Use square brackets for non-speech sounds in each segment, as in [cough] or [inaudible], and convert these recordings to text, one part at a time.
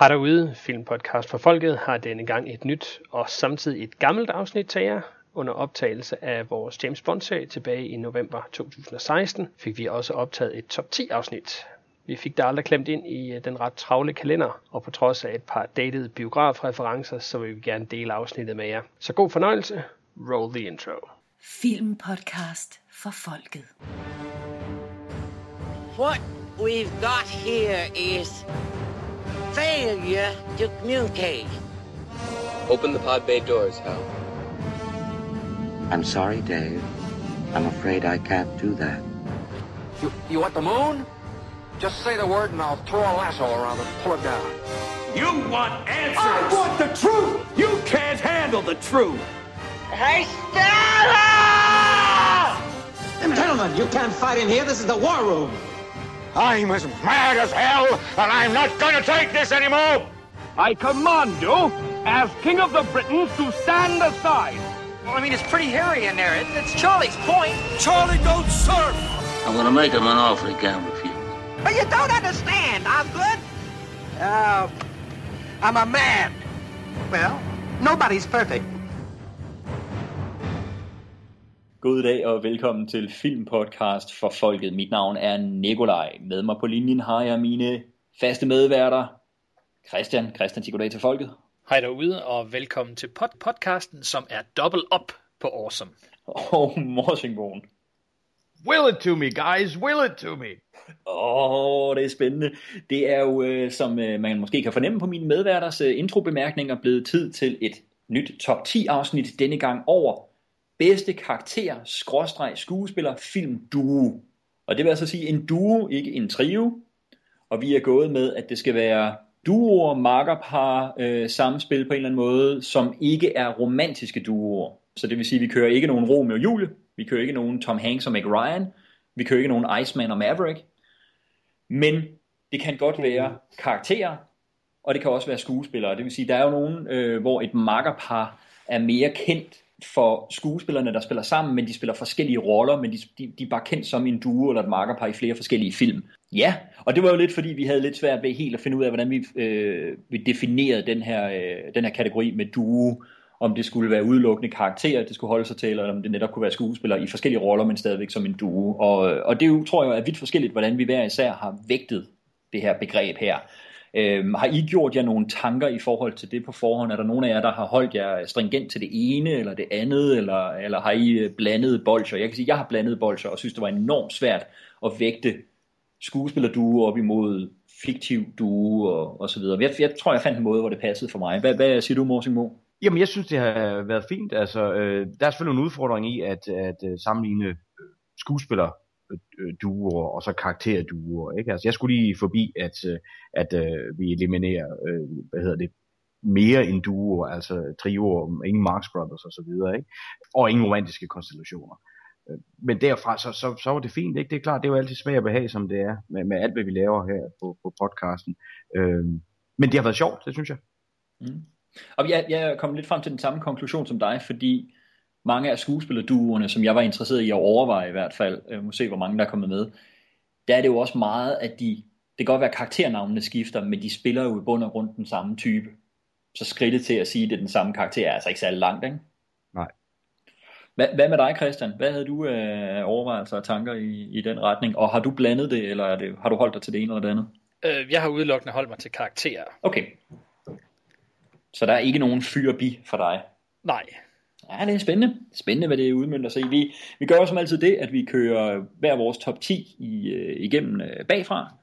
Har derude, Filmpodcast for Folket, har denne gang et nyt og samtidig et gammelt afsnit til jer. Under optagelse af vores James Bond-serie tilbage i november 2016 fik vi også optaget et top 10 afsnit. Vi fik det aldrig klemt ind i øh, den ret travle kalender, og på trods af et par dated biografreferencer, så vil vi gerne dele afsnittet med jer. Så god fornøjelse. Roll the intro. Filmpodcast for folket. What we've got here is failure to communicate. Open the pod bay doors, Hal. I'm sorry, Dave. I'm afraid I can't do that. You, you want the moon? Just say the word and I'll throw a lasso around it and pull it down. You want answers! I want the truth! You can't handle the truth! Hey, Stella! Gentlemen, you can't fight in here. This is the war room. I'm as mad as hell, and I'm not gonna take this anymore! I command you, as King of the Britons, to stand aside. Well, I mean, it's pretty hairy in there. It, it's Charlie's point. Charlie, don't surf! I'm gonna make him an offer he can't refuse. But you don't understand, Osgood. Uh, I'm a man. Well, nobody's perfect. God dag og velkommen til Filmpodcast for Folket. Mit navn er Nikolaj. Med mig på linjen har jeg mine faste medværter. Christian, Christian, sig goddag til Folket. Hej derude, og velkommen til pod- podcasten, som er double up på Awesome. Og Morsingbogen. Will it to me, guys. Will it to me. Åh, oh, det er spændende. Det er jo, øh, som øh, man måske kan fornemme på mine medværters øh, introbemærkninger, blevet tid til et nyt top 10 afsnit denne gang over bedste karakter, skråstreg, skuespiller, film, duo. Og det vil altså sige en duo, ikke en trio. Og vi er gået med, at det skal være duoer, makkerpar, øh, samspil på en eller anden måde, som ikke er romantiske duoer. Så det vil sige, at vi kører ikke nogen Romeo og Julie, vi kører ikke nogen Tom Hanks og Meg Ryan, vi kører ikke nogen Iceman og Maverick. Men det kan godt være karakterer, og det kan også være skuespillere. Det vil sige, der er jo nogen, øh, hvor et makkerpar er mere kendt for skuespillerne, der spiller sammen, men de spiller forskellige roller, men de, de, de er bare kendt som en duo eller et markerpar i flere forskellige film. Ja, og det var jo lidt fordi, vi havde lidt svært ved helt at finde ud af, hvordan vi, øh, vi definerede den her, øh, den her kategori med duo, om det skulle være udelukkende karakterer, det skulle holde sig til, eller om det netop kunne være skuespillere i forskellige roller, men stadigvæk som en duo. Og, og det jo, tror jeg er vidt forskelligt, hvordan vi hver især har vægtet det her begreb her. Øhm, har I gjort jer nogle tanker i forhold til det på forhånd? Er der nogen af jer, der har holdt jer stringent til det ene eller det andet, eller, eller har I øh, blandet bolcher? Jeg kan sige, at jeg har blandet bolcher og synes, det var enormt svært at vægte skuespillerduo op imod fiktiv duo og, og så videre. Jeg, jeg tror, jeg fandt en måde, hvor det passede for mig. Hvad, hvad siger du, Morsing Mo? Jamen, jeg synes, det har været fint. Altså, øh, der er selvfølgelig en udfordring i at, at, at sammenligne skuespiller Øh, duer og så karakterduer. Ikke? Altså, jeg skulle lige forbi, at, øh, at uh, vi eliminerer, uh, hvad hedder det, mere end duer, altså trioer, ingen Marx Brothers og så videre, ikke? og ingen romantiske konstellationer. Men derfra, så, så, så var det fint, ikke? Det er klart, det er jo altid svært at behage, som det er, med, med alt, hvad vi laver her på, på podcasten. Øhm, men det har været sjovt, det synes jeg. Mm. Og jeg, jeg kom lidt frem til den samme konklusion som dig, fordi mange af skuespillerduoerne, som jeg var interesseret i at overveje i hvert fald, øh, må se hvor mange der er kommet med, der er det jo også meget, at de, det kan godt være karakternavnene skifter, men de spiller jo i bund og grund den samme type. Så skridtet til at sige, at det er den samme karakter, er altså ikke særlig langt, ikke? Nej. Hvad, hvad med dig, Christian? Hvad havde du øh, overvejelser og tanker i, i den retning? Og har du blandet det, eller er det, har du holdt dig til det ene eller det andet? Øh, jeg har udelukkende holdt mig til karakterer. Okay. Så der er ikke nogen fyrbi for dig? Nej. Ja, det er spændende. Spændende, hvad det udmyndter sig i. Vi, vi gør som altid det, at vi kører hver vores top 10 i, øh, igennem øh, bagfra.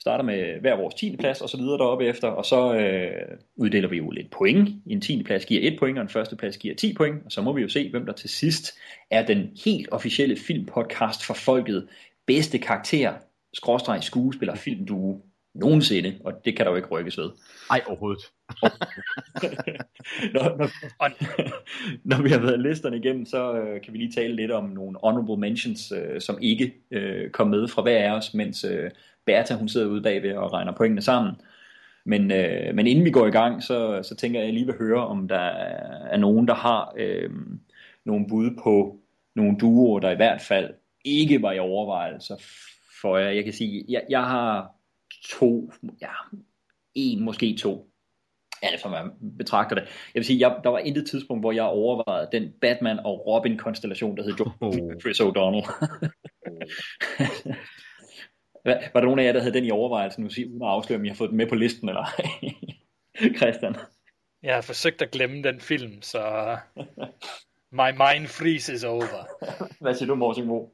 Starter med hver vores 10. plads og så videre deroppe efter, og så øh, uddeler vi jo lidt point. En 10. plads giver 1 point, og en første plads giver 10 point, og så må vi jo se, hvem der til sidst er den helt officielle filmpodcast for folket. Bedste karakter, skråstreg skuespiller, filmduo nogensinde, og det kan der jo ikke rykkes ved. Ej, overhovedet. når, [laughs] når, [laughs] når vi har været listerne igennem, så øh, kan vi lige tale lidt om nogle honorable mentions, øh, som ikke øh, kom med fra hver af os, mens øh, Bertha hun sidder ude bagved og regner pointene sammen. Men, øh, men inden vi går i gang, så, så tænker jeg lige vil høre, om der er nogen, der har øh, nogle bud på nogle duoer, der i hvert fald ikke var i overvejelser for jer. Jeg kan sige, jeg, jeg har to, ja, en, måske to. Alt som man betragter det. Jeg vil sige, jeg, der var intet tidspunkt, hvor jeg overvejede den Batman og Robin konstellation, der hed Joe oh. Chris O'Donnell. Hvad, var der nogen af jer, der havde den i overvejelse nu, uden at afsløre, om I har fået den med på listen, eller [laughs] Christian? Jeg har forsøgt at glemme den film, så my mind freezes over. Hvad siger du, Morten Mo?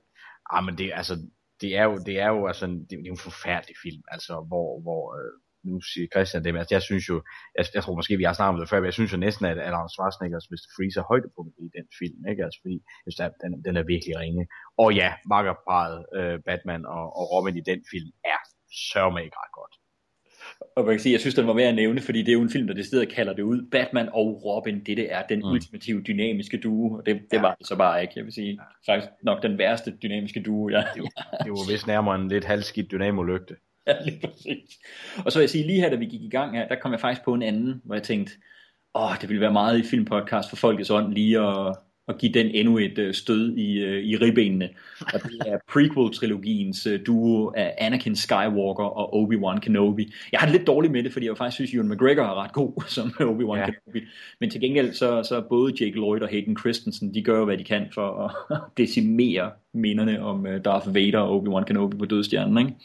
Ah, men det, altså, det er jo, det er jo altså, det, det er en forfærdelig film, altså, hvor, hvor øh, nu siger Christian det, men altså, jeg synes jo, jeg, jeg tror måske, vi har snakket om det før, men jeg synes jo næsten, at Alan Schwarzeneggers Mr. Freeze er højdepunktet i den film, ikke? Altså, fordi jeg synes, den, den er virkelig ringe. Og ja, makkerparet øh, Batman og, og Robin i den film er sørme ikke ret godt. Og man kan sige, jeg synes, den var værd at nævne, fordi det er jo en film, der det stedet kalder det ud. Batman og Robin, det, det er den mm. ultimative dynamiske duo, og det, det ja. var det så bare ikke. Jeg vil sige, faktisk nok den værste dynamiske duo, ja. Det var, det var vist nærmere en lidt halvskidt dynamo-lygte. Ja, lige præcis. Og så vil jeg sige, lige her, da vi gik i gang her, der kom jeg faktisk på en anden, hvor jeg tænkte, åh, det ville være meget i filmpodcast for folkets ånd lige at, at give den endnu et uh, stød i, uh, i ribbenene. Og det er prequel-trilogiens uh, duo af Anakin Skywalker og Obi-Wan Kenobi. Jeg har det lidt dårligt med det, fordi jeg faktisk synes, Ewan McGregor er ret god [laughs] som Obi-Wan ja. Kenobi. Men til gengæld, så, så både Jake Lloyd og Hayden Christensen, de gør hvad de kan for at [laughs] decimere minderne om Darth Vader og Obi-Wan Kenobi på dødstjernen, ikke?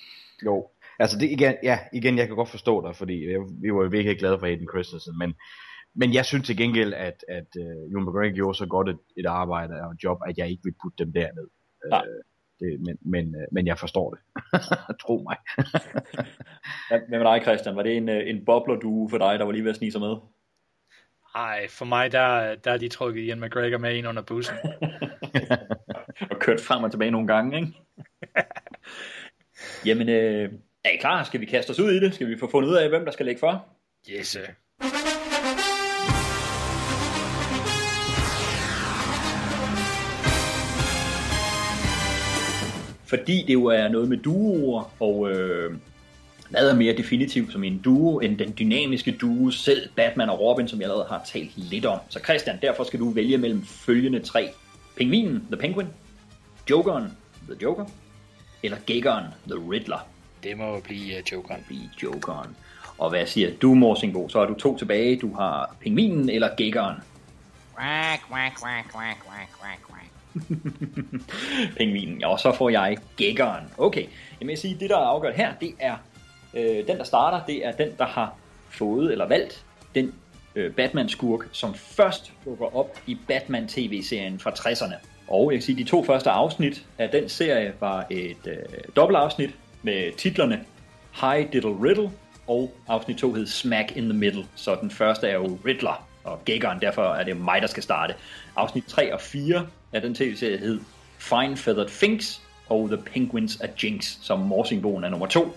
Jo, altså det igen, ja, igen, jeg kan godt forstå dig, fordi jeg, vi var virkelig glade for Hayden Christensen, men, men jeg synes til gengæld, at, at uh, Ewan McGregor gjorde så godt et, et arbejde og job, at jeg ikke vil putte dem derned. Nej. Uh, det, men, men, uh, men jeg forstår det. [laughs] Tro mig. [laughs] ja, men med dig, Christian, var det en, en bobler du for dig, der var lige ved at snige sig med? Nej, for mig, der, der er de trukket Ian McGregor med ind under bussen. [laughs] og kørt frem og tilbage nogle gange, ikke? Jamen, øh, er I klar? Skal vi kaste os ud i det? Skal vi få fundet ud af, hvem der skal lægge for? Yes, sir. Fordi det jo er noget med duoer, og øh, hvad er mere definitivt som en duo end den dynamiske duo selv Batman og Robin, som jeg allerede har talt lidt om. Så Christian, derfor skal du vælge mellem følgende tre. Pingvinen, The Penguin, Jokeren, The Joker, eller Giggeren, The Riddler. Det må blive uh, Jokeren. Blive Jokeren. Og hvad siger du, Morsingbo? Så har du to tilbage. Du har Pingvinen eller Giggeren. Quack, quack, quack, quack, quack, quack, quack. [laughs] Pingvinen. Og så får jeg gækkeren. Okay, jeg vil sige, det der er afgjort her, det er øh, den, der starter, det er den, der har fået eller valgt den øh, Batman-skurk, som først dukker op i Batman-tv-serien fra 60'erne. Og jeg kan sige, de to første afsnit af den serie var et øh, dobbeltafsnit med titlerne Hi Diddle Riddle og afsnit 2 hed Smack in the Middle. Så den første er jo Riddler og Gækkeren, derfor er det mig, der skal starte. Afsnit 3 og 4 Ja, den tv-serie hed Fine Feathered Finks og The Penguins are Jinx, som morsingbogen er nummer 2.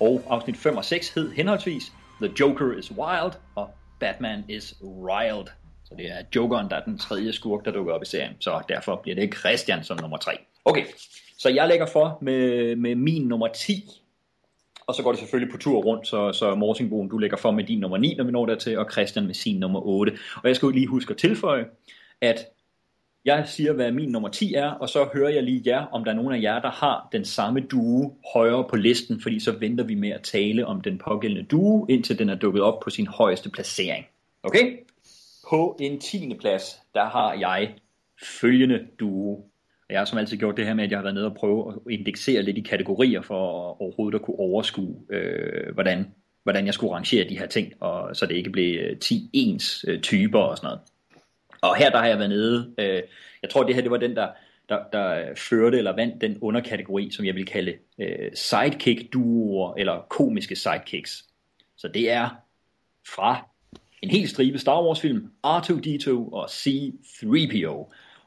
Og afsnit 5 og 6 hed henholdsvis The Joker is Wild og Batman is Riled. Så det er Jokeren, der er den tredje skurk, der dukker op i serien. Så derfor bliver det Christian som nummer 3. Okay, så jeg lægger for med, med min nummer 10. Og så går det selvfølgelig på tur rundt, så, så Morsingbogen, du lægger for med din nummer 9, når vi når dertil, og Christian med sin nummer 8. Og jeg skal jo lige huske at tilføje, at jeg siger, hvad min nummer 10 er, og så hører jeg lige jer, om der er nogen af jer, der har den samme due højere på listen, fordi så venter vi med at tale om den pågældende due, indtil den er dukket op på sin højeste placering. Okay? På en 10. plads, der har jeg følgende due. Jeg har som altid gjort det her med, at jeg har været nede og prøve at indeksere lidt i kategorier for overhovedet at kunne overskue, øh, hvordan, hvordan jeg skulle rangere de her ting, og så det ikke blev øh, 10 ens øh, typer og sådan noget. Og her der har jeg været nede, øh, jeg tror det her det var den, der, der, der førte eller vandt den underkategori, som jeg vil kalde øh, sidekick-duoer eller komiske sidekicks. Så det er fra en hel stribe Star Wars film, R2-D2 og C-3PO.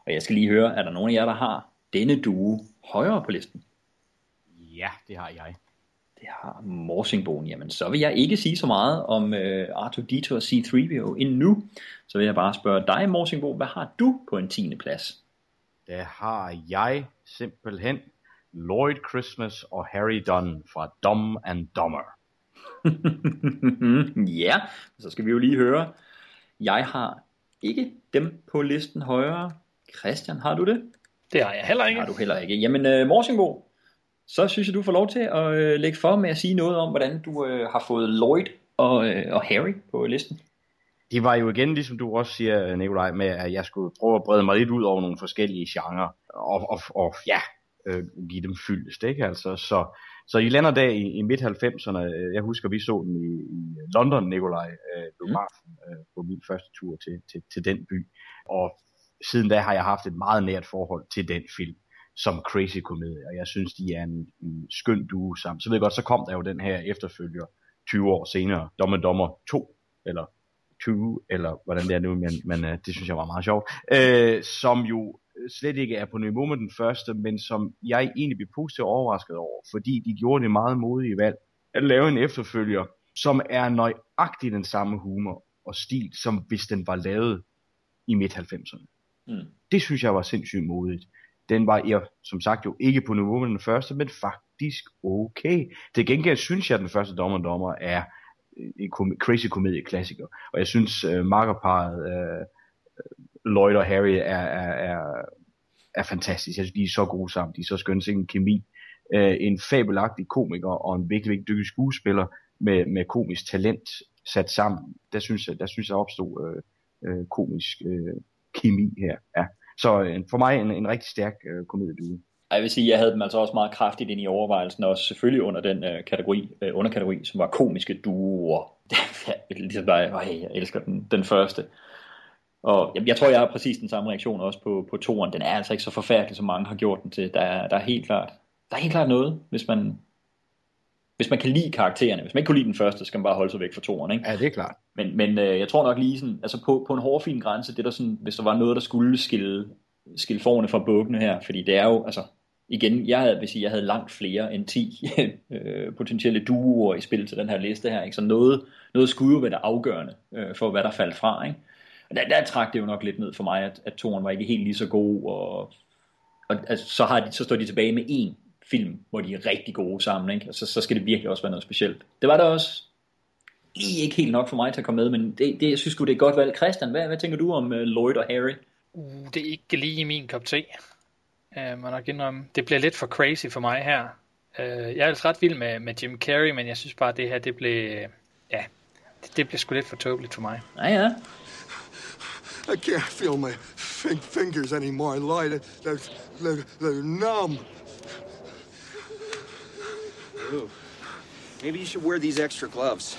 Og jeg skal lige høre, er der nogen af jer, der har denne duo højere på listen? Ja, det har jeg. Det har Morsingbogen. Jamen, så vil jeg ikke sige så meget om øh, R2-D2 og C-3PO endnu. Så vil jeg bare spørge dig, Morsingbo, hvad har du på en 10. plads? Der har jeg simpelthen Lloyd Christmas og Harry Dunn fra Dumb and Dumber. [laughs] ja, så skal vi jo lige høre. Jeg har ikke dem på listen højere. Christian, har du det? Det har jeg heller ikke. Har du heller ikke. Jamen, uh, Morsingbo, så synes jeg, du får lov til at uh, lægge for med at sige noget om, hvordan du uh, har fået Lloyd og, øh, og Harry på listen? De var jo igen, ligesom du også siger, Nikolaj, med at jeg skulle prøve at brede mig lidt ud over nogle forskellige genrer, og, og, og ja, øh, give dem fyldest, ikke? Altså, så, så I lander der i, i midt-90'erne, jeg husker, vi så den i, i London, Nikolaj, øh, biografen, øh, på min første tur til, til, til den by, og siden da har jeg haft et meget nært forhold til den film som crazy komedie, og jeg synes, de er en, en skøn duo sammen. Så ved jeg godt, så kom der jo den her efterfølger 20 år senere, Dommer Dommer 2, eller 20, eller hvordan det er nu, men, men uh, det synes jeg var meget sjovt, uh, som jo slet ikke er på niveau med den første, men som jeg egentlig blev positivt overrasket over, fordi de gjorde det meget modige valg at lave en efterfølger, som er nøjagtigt den samme humor og stil, som hvis den var lavet i midt-90'erne. Mm. Det synes jeg var sindssygt modigt. Den var jeg, som sagt, jo ikke på niveau med den første, men faktisk okay. Til gengæld synes jeg, at den første Dommer Dommer er øh, en kom- crazy komedie-klassiker. Og jeg synes, øh, makkerparet øh, Lloyd og Harry er, er, er, er fantastisk. Jeg synes, de er så gode sammen. De er så skønne en kemi. Øh, en fabelagtig komiker og en virkelig, virkelig dygtig skuespiller med, med komisk talent sat sammen. Der synes jeg, der synes jeg opstod øh, øh, komisk øh, kemi her. Ja. Så uh, for mig en, en rigtig stærk øh, komedieduo. Jeg vil sige, jeg havde dem altså også meget kraftigt ind i overvejelsen, og selvfølgelig under den øh, kategori, øh, underkategori, som var komiske duoer. [laughs] ligesom bare, øh, jeg elsker den, den første. Og jeg, jeg tror, jeg har præcis den samme reaktion også på, på toren. Den er altså ikke så forfærdelig, som mange har gjort den til. Der er, der er helt klart, der er helt klart noget, hvis man, hvis man kan lide karaktererne. Hvis man ikke kunne lide den første, så skal man bare holde sig væk fra toren. Ikke? Ja, det er klart. Men, men øh, jeg tror nok lige sådan, altså på, på en hårfin grænse, det der sådan, hvis der var noget, der skulle skille, skille forne fra bukkene her, fordi det er jo, altså, igen, jeg havde, vil sige, jeg havde langt flere end 10 [laughs] øh, potentielle duoer i spil til den her liste her, ikke? så noget, noget skulle jo være det afgørende øh, for, hvad der faldt fra. Ikke? Og der, der trak det jo nok lidt ned for mig, at, at toren var ikke helt lige så god, og, og altså, så, har de, så står de tilbage med én film, hvor de er rigtig gode sammen, ikke? Og så, så skal det virkelig også være noget specielt. Det var der også lige ikke helt nok for mig til at komme med, men det, det jeg synes det er godt valg. Christian, hvad, hvad tænker du om uh, Lloyd og Harry? Uh, det er ikke lige min kop te. Uh, man nok indrømme. Det bliver lidt for crazy for mig her. Uh, jeg er altså ret vild med, med Jim Carrey, men jeg synes bare, at det her, det blev, ja, det, det blev sgu lidt for tåbeligt for mig. Ja, ja. I can't feel my fin- fingers anymore, Lloyd. They're, they're, they're numb. Ooh. Maybe you should wear these extra gloves.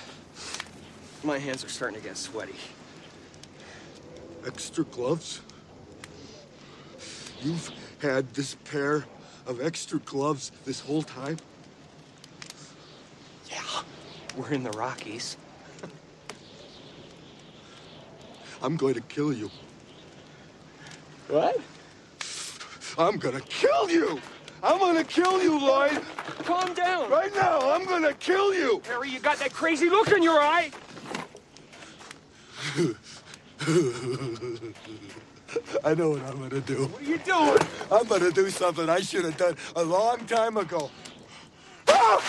My hands are starting to get sweaty. Extra gloves? You've had this pair of extra gloves this whole time? Yeah, we're in the Rockies. [laughs] I'm going to kill you. What? I'm gonna kill you! I'm gonna kill you, Lloyd! Calm down. Right now, I'm gonna kill you! Harry, you got that crazy look in your eye. [laughs] I know what I'm gonna do. What are you doing? I'm gonna do something I should have done a long time ago. Ah!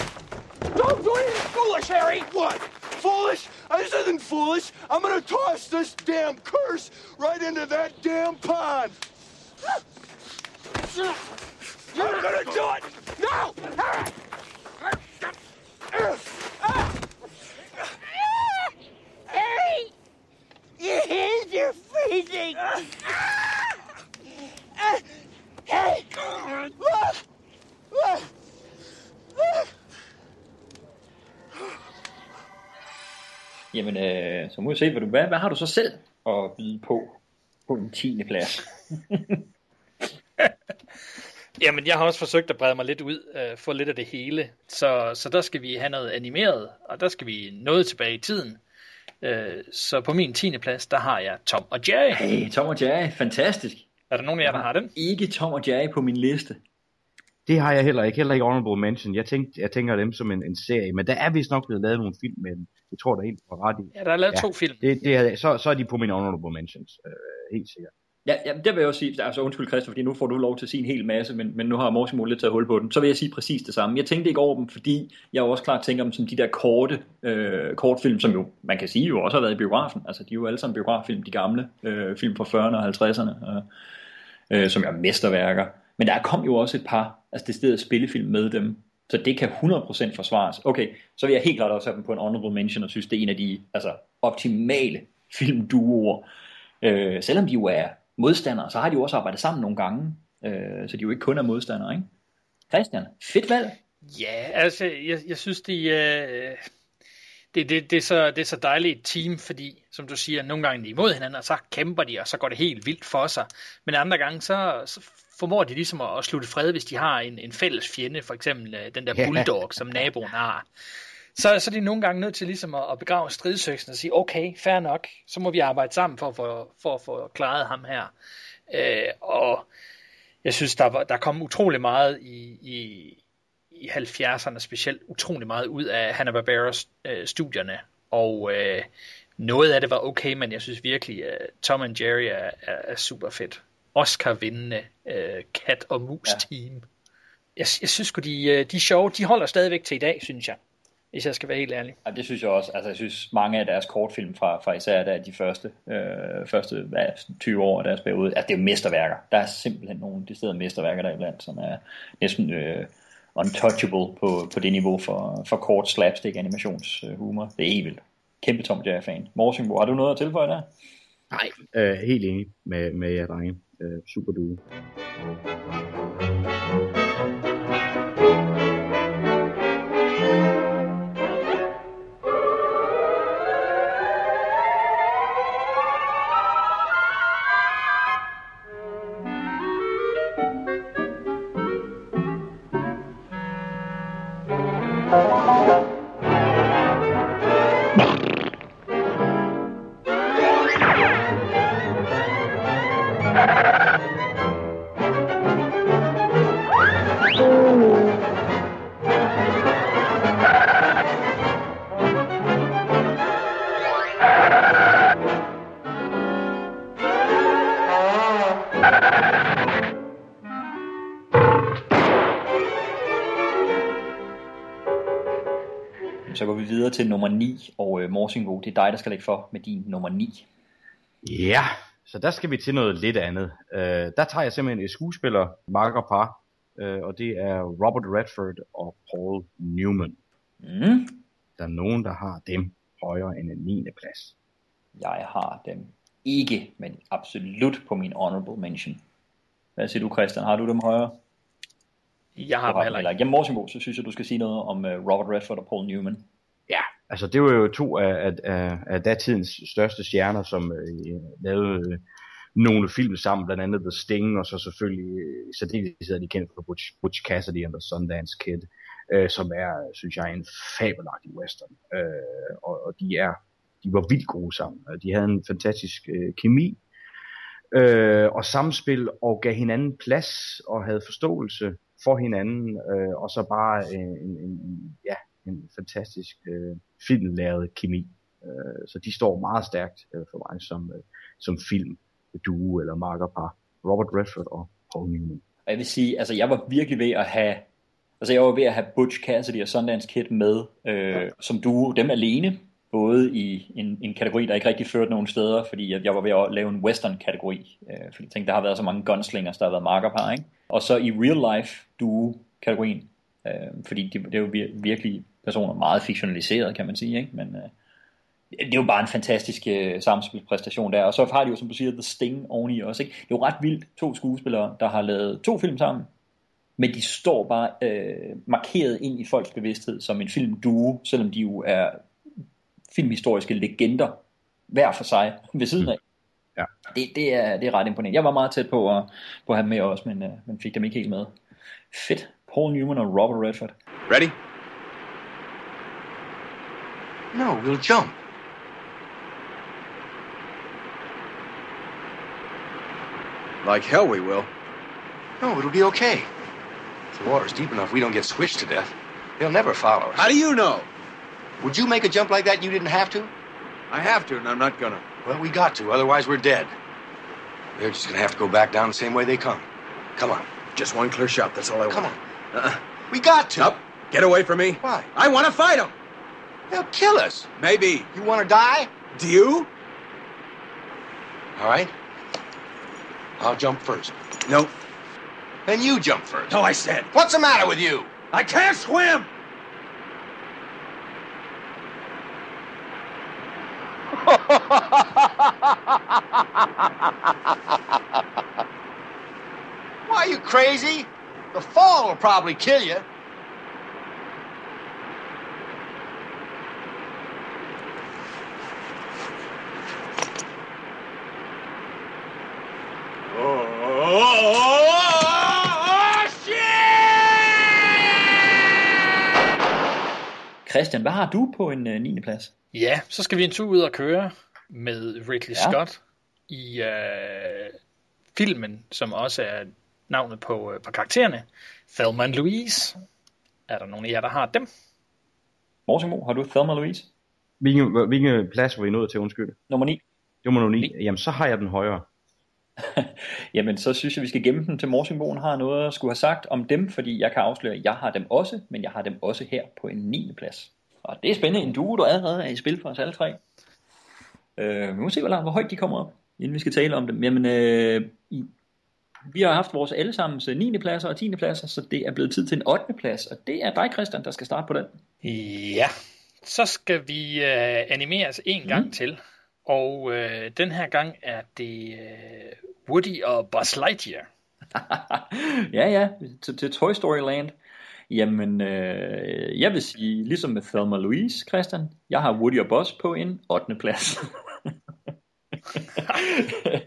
Don't do anything foolish, Harry. What? Foolish? This isn't foolish. I'm gonna toss this damn curse right into that damn pond. You're gonna do it. No, Harry. Your hands are freezing! Harry! Look! Look! Jamen, øh, så må vi se, hvad, du, hvad, hvad har du så selv at byde på på den 10. plads? [laughs] Jamen, jeg har også forsøgt at brede mig lidt ud, øh, få lidt af det hele. Så, så der skal vi have noget animeret, og der skal vi noget tilbage i tiden. Øh, så på min 10. plads, der har jeg Tom og Jerry. Hey, Tom og Jerry, fantastisk. Er der nogen af jer, der har dem? Ikke Tom og Jerry på min liste. Det har jeg heller ikke, heller ikke Honorable Mention. Jeg, tænkte, jeg tænker dem som en, en serie, men der er vist nok blevet lavet nogle film med dem. Jeg tror, der er en på ret i. Ja, der er lavet ja, to film. Det, det er, så, så er de på mine Honorable Mentions, øh, helt sikkert. Ja, ja, det vil jeg også sige, altså undskyld Christian, fordi nu får du lov til at sige en hel masse, men, men nu har Morsimo lidt taget hul på den. Så vil jeg sige præcis det samme. Jeg tænkte ikke over dem, fordi jeg jo også klart tænker dem som de der korte øh, kortfilm, som jo, man kan sige, jo også har været i biografen. Altså, de er jo alle sammen biograffilm, de gamle øh, film fra 40'erne og 50'erne, øh, øh, som er mesterværker. Men der kom jo også et par, altså det stedet spillefilm med dem, Så det kan 100% forsvares. Okay, så vil jeg helt klart også have dem på en honorable mention, og synes, det er en af de altså, optimale filmduoer. Øh, selvom de jo er modstandere, så har de jo også arbejdet sammen nogle gange, øh, så de jo ikke kun er modstandere, ikke? Christian, fedt valg. Ja, altså, jeg, jeg synes, de, øh, det, det, det, er så, det er så dejligt et team, fordi, som du siger, nogle gange er de imod hinanden, og så kæmper de, og så går det helt vildt for sig. Men andre gange, så, så formår de ligesom at, at slutte fred, hvis de har en, en fælles fjende, for eksempel øh, den der bulldog, som naboen har. Så, så er de nogle gange nødt til ligesom at, at begrave stridsøksen og sige, okay, fair nok, så må vi arbejde sammen for, for, for at få klaret ham her. Øh, og jeg synes, der, var, der kom utrolig meget i, i, i 70'erne specielt utrolig meget ud af Hanna-Barbera-studierne, øh, og øh, noget af det var okay, men jeg synes virkelig, at Tom and Jerry er, er, er super fedt. Oscar-vindende øh, kat og mus team. Ja. Jeg, jeg synes sgu, de, øh, de sjove, de holder stadigvæk til i dag, synes jeg. Hvis jeg skal være helt ærlig. Ja, det synes jeg også. Altså, jeg synes, mange af deres kortfilm fra, fra især der de første, øh, første hvad, 20 år af deres periode, altså det er jo mesterværker. Der er simpelthen nogle de steder mesterværker der iblandt, som er næsten øh, untouchable på, på det niveau for, for kort slapstick animationshumor. Det er helt vildt. Kæmpe Tom Jerry-fan. Morsingbo, har du noget at tilføje der? Nej, øh, helt enig med, med jer drenge. Øh, super duo. Til nummer 9, og øh, Morsingo, det er dig, der skal lægge for med din nummer 9. Ja, så der skal vi til noget lidt andet. Uh, der tager jeg simpelthen et skuespiller, marker par, uh, og det er Robert Redford og Paul Newman. Mm. Der er nogen, der har dem højere end en 9. plads. Jeg har dem ikke, men absolut på min honorable mention. Hvad siger du, Christian? Har du dem højere? Jeg har dem heller ikke. Jamen, Morsingo, så synes jeg, du skal sige noget om uh, Robert Redford og Paul Newman. Altså det var jo to af, af, af datidens største stjerner, som øh, lavede øh, nogle film sammen, blandt andet The Sting, og så selvfølgelig øh, så det er de kendt for Butch, Butch Cassidy and the Sundance Kid, øh, som er, synes jeg, en fabelagtig western. Øh, og, og de er de var vildt gode sammen. De havde en fantastisk øh, kemi øh, og samspil, og gav hinanden plads og havde forståelse for hinanden, øh, og så bare øh, en, en, en, ja, en fantastisk øh, filmlæret kemi. Øh, så de står meget stærkt øh, for mig som, øh, som film duo eller markerpar. Robert Redford og Paul Newman. Jeg vil sige, altså jeg var virkelig ved at have Altså jeg var ved at have Butch Cassidy og Sundance Kid med øh, ja. som duo, dem alene, både i en, en kategori, der ikke rigtig førte nogen steder, fordi jeg, jeg var ved at lave en western-kategori, øh, fordi jeg tænkte, der har været så mange gunslingers, der har været markerpar, ikke? Og så i real life duo-kategorien, øh, fordi det, det er jo virkelig personer meget fiktionaliseret, kan man sige, ikke? Men øh, det er jo bare en fantastisk øh, samspilspræstation der, og så har de jo, som du siger, The Sting oveni også, ikke? Det er jo ret vildt, to skuespillere, der har lavet to film sammen, men de står bare øh, markeret ind i folks bevidsthed som en filmduo, selvom de jo er filmhistoriske legender hver for sig ved siden af. Ja. Det, det, er, det er ret imponerende. Jeg var meget tæt på at, på at have dem med også, men, uh, men fik dem ikke helt med. Fedt. Paul Newman og Robert Redford. Ready? No, we'll jump. Like hell we will. No, it'll be okay. If the water's deep enough, we don't get swished to death. They'll never follow us. How do you know? Would you make a jump like that you didn't have to? I have to, and I'm not gonna. Well, we got to, otherwise we're dead. They're just gonna have to go back down the same way they come. Come on. Just one clear shot, that's all I Come want. Come on. Uh-uh. We got to. Up. Get away from me. Why? I want to fight them. They'll kill us. Maybe. You want to die? Do you? All right. I'll jump first. No. Then you jump first. No, I said. What's the matter with you? I can't swim! [laughs] Why, are you crazy? The fall will probably kill you. Christian, hvad har du på en uh, 9. plads? Ja, så skal vi en tur ud og køre med Ridley Ja. Scott i øh, filmen, som også er navnet på, øh, på karaktererne. Thelma and Louise. Er der nogen af jer, der har dem? Morsimo, har du Thelma Louise? Hvilken, hvilken plads var I nået til, undskyld? Nummer 9. Det var nummer 9. Jamen, så har jeg den højere. [laughs] Jamen, så synes jeg, vi skal gemme dem til Morsingbogen har noget at skulle have sagt om dem, fordi jeg kan afsløre, at jeg har dem også, men jeg har dem også her på en 9. plads. Og det er spændende, en duo, der allerede er i spil for os alle tre. Øh, vi må se, hvor, langt, hvor højt de kommer op, inden vi skal tale om dem. Jamen, øh, i, vi har haft vores allesammens 9. pladser og 10. pladser, så det er blevet tid til en 8. plads, og det er dig, Christian, der skal starte på den. Ja, så skal vi øh, animeres en gang mm. til. Og øh, den her gang er det øh, Woody og Buzz Lightyear. [laughs] ja, ja, til, til Toy Story Land. Jamen, øh, jeg vil sige, ligesom med Thelma Louise, Christian, jeg har Woody og Buzz på en 8. plads. [laughs]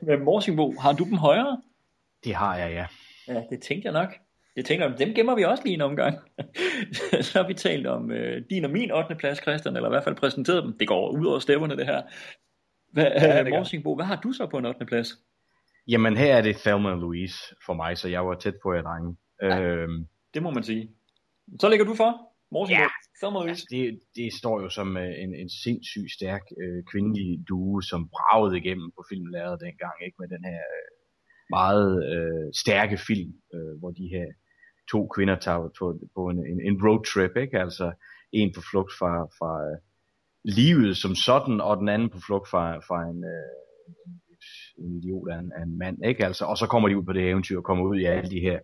med Morsingbo, har du dem højere? Det har jeg, ja. Ja, det tænkte jeg nok. Det tænkte jeg, dem gemmer vi også lige en omgang. [laughs] Så har vi talt om øh, din og min 8. plads, Christian, eller i hvert fald præsenteret dem. Det går ud over stæverne, det her. Hvad, Ja, ja, det gør. Morsingbo, hvad har du så på en 8. plads? Jamen, her er det Thelma og Louise for mig, så jeg var tæt på jer, drenge. Øhm, Det må man sige. Så ligger du for, Morsingbo. Ja. Thelma Louise. det, det står jo som øh, en, en sindssygt stærk øh, kvindelig duo, som bragede igennem på filmlæret dengang, ikke med den her øh, meget øh, stærke film, øh, hvor de her to kvinder tager på, på en, en, en roadtrip, ikke? Altså en på flugt fra, fra øh, livet som sådan, og den anden på flugt fra, fra en, øh, en idiot af en, af en mand, ikke? Altså, og så kommer de ud på det eventyr og kommer ud i alle de her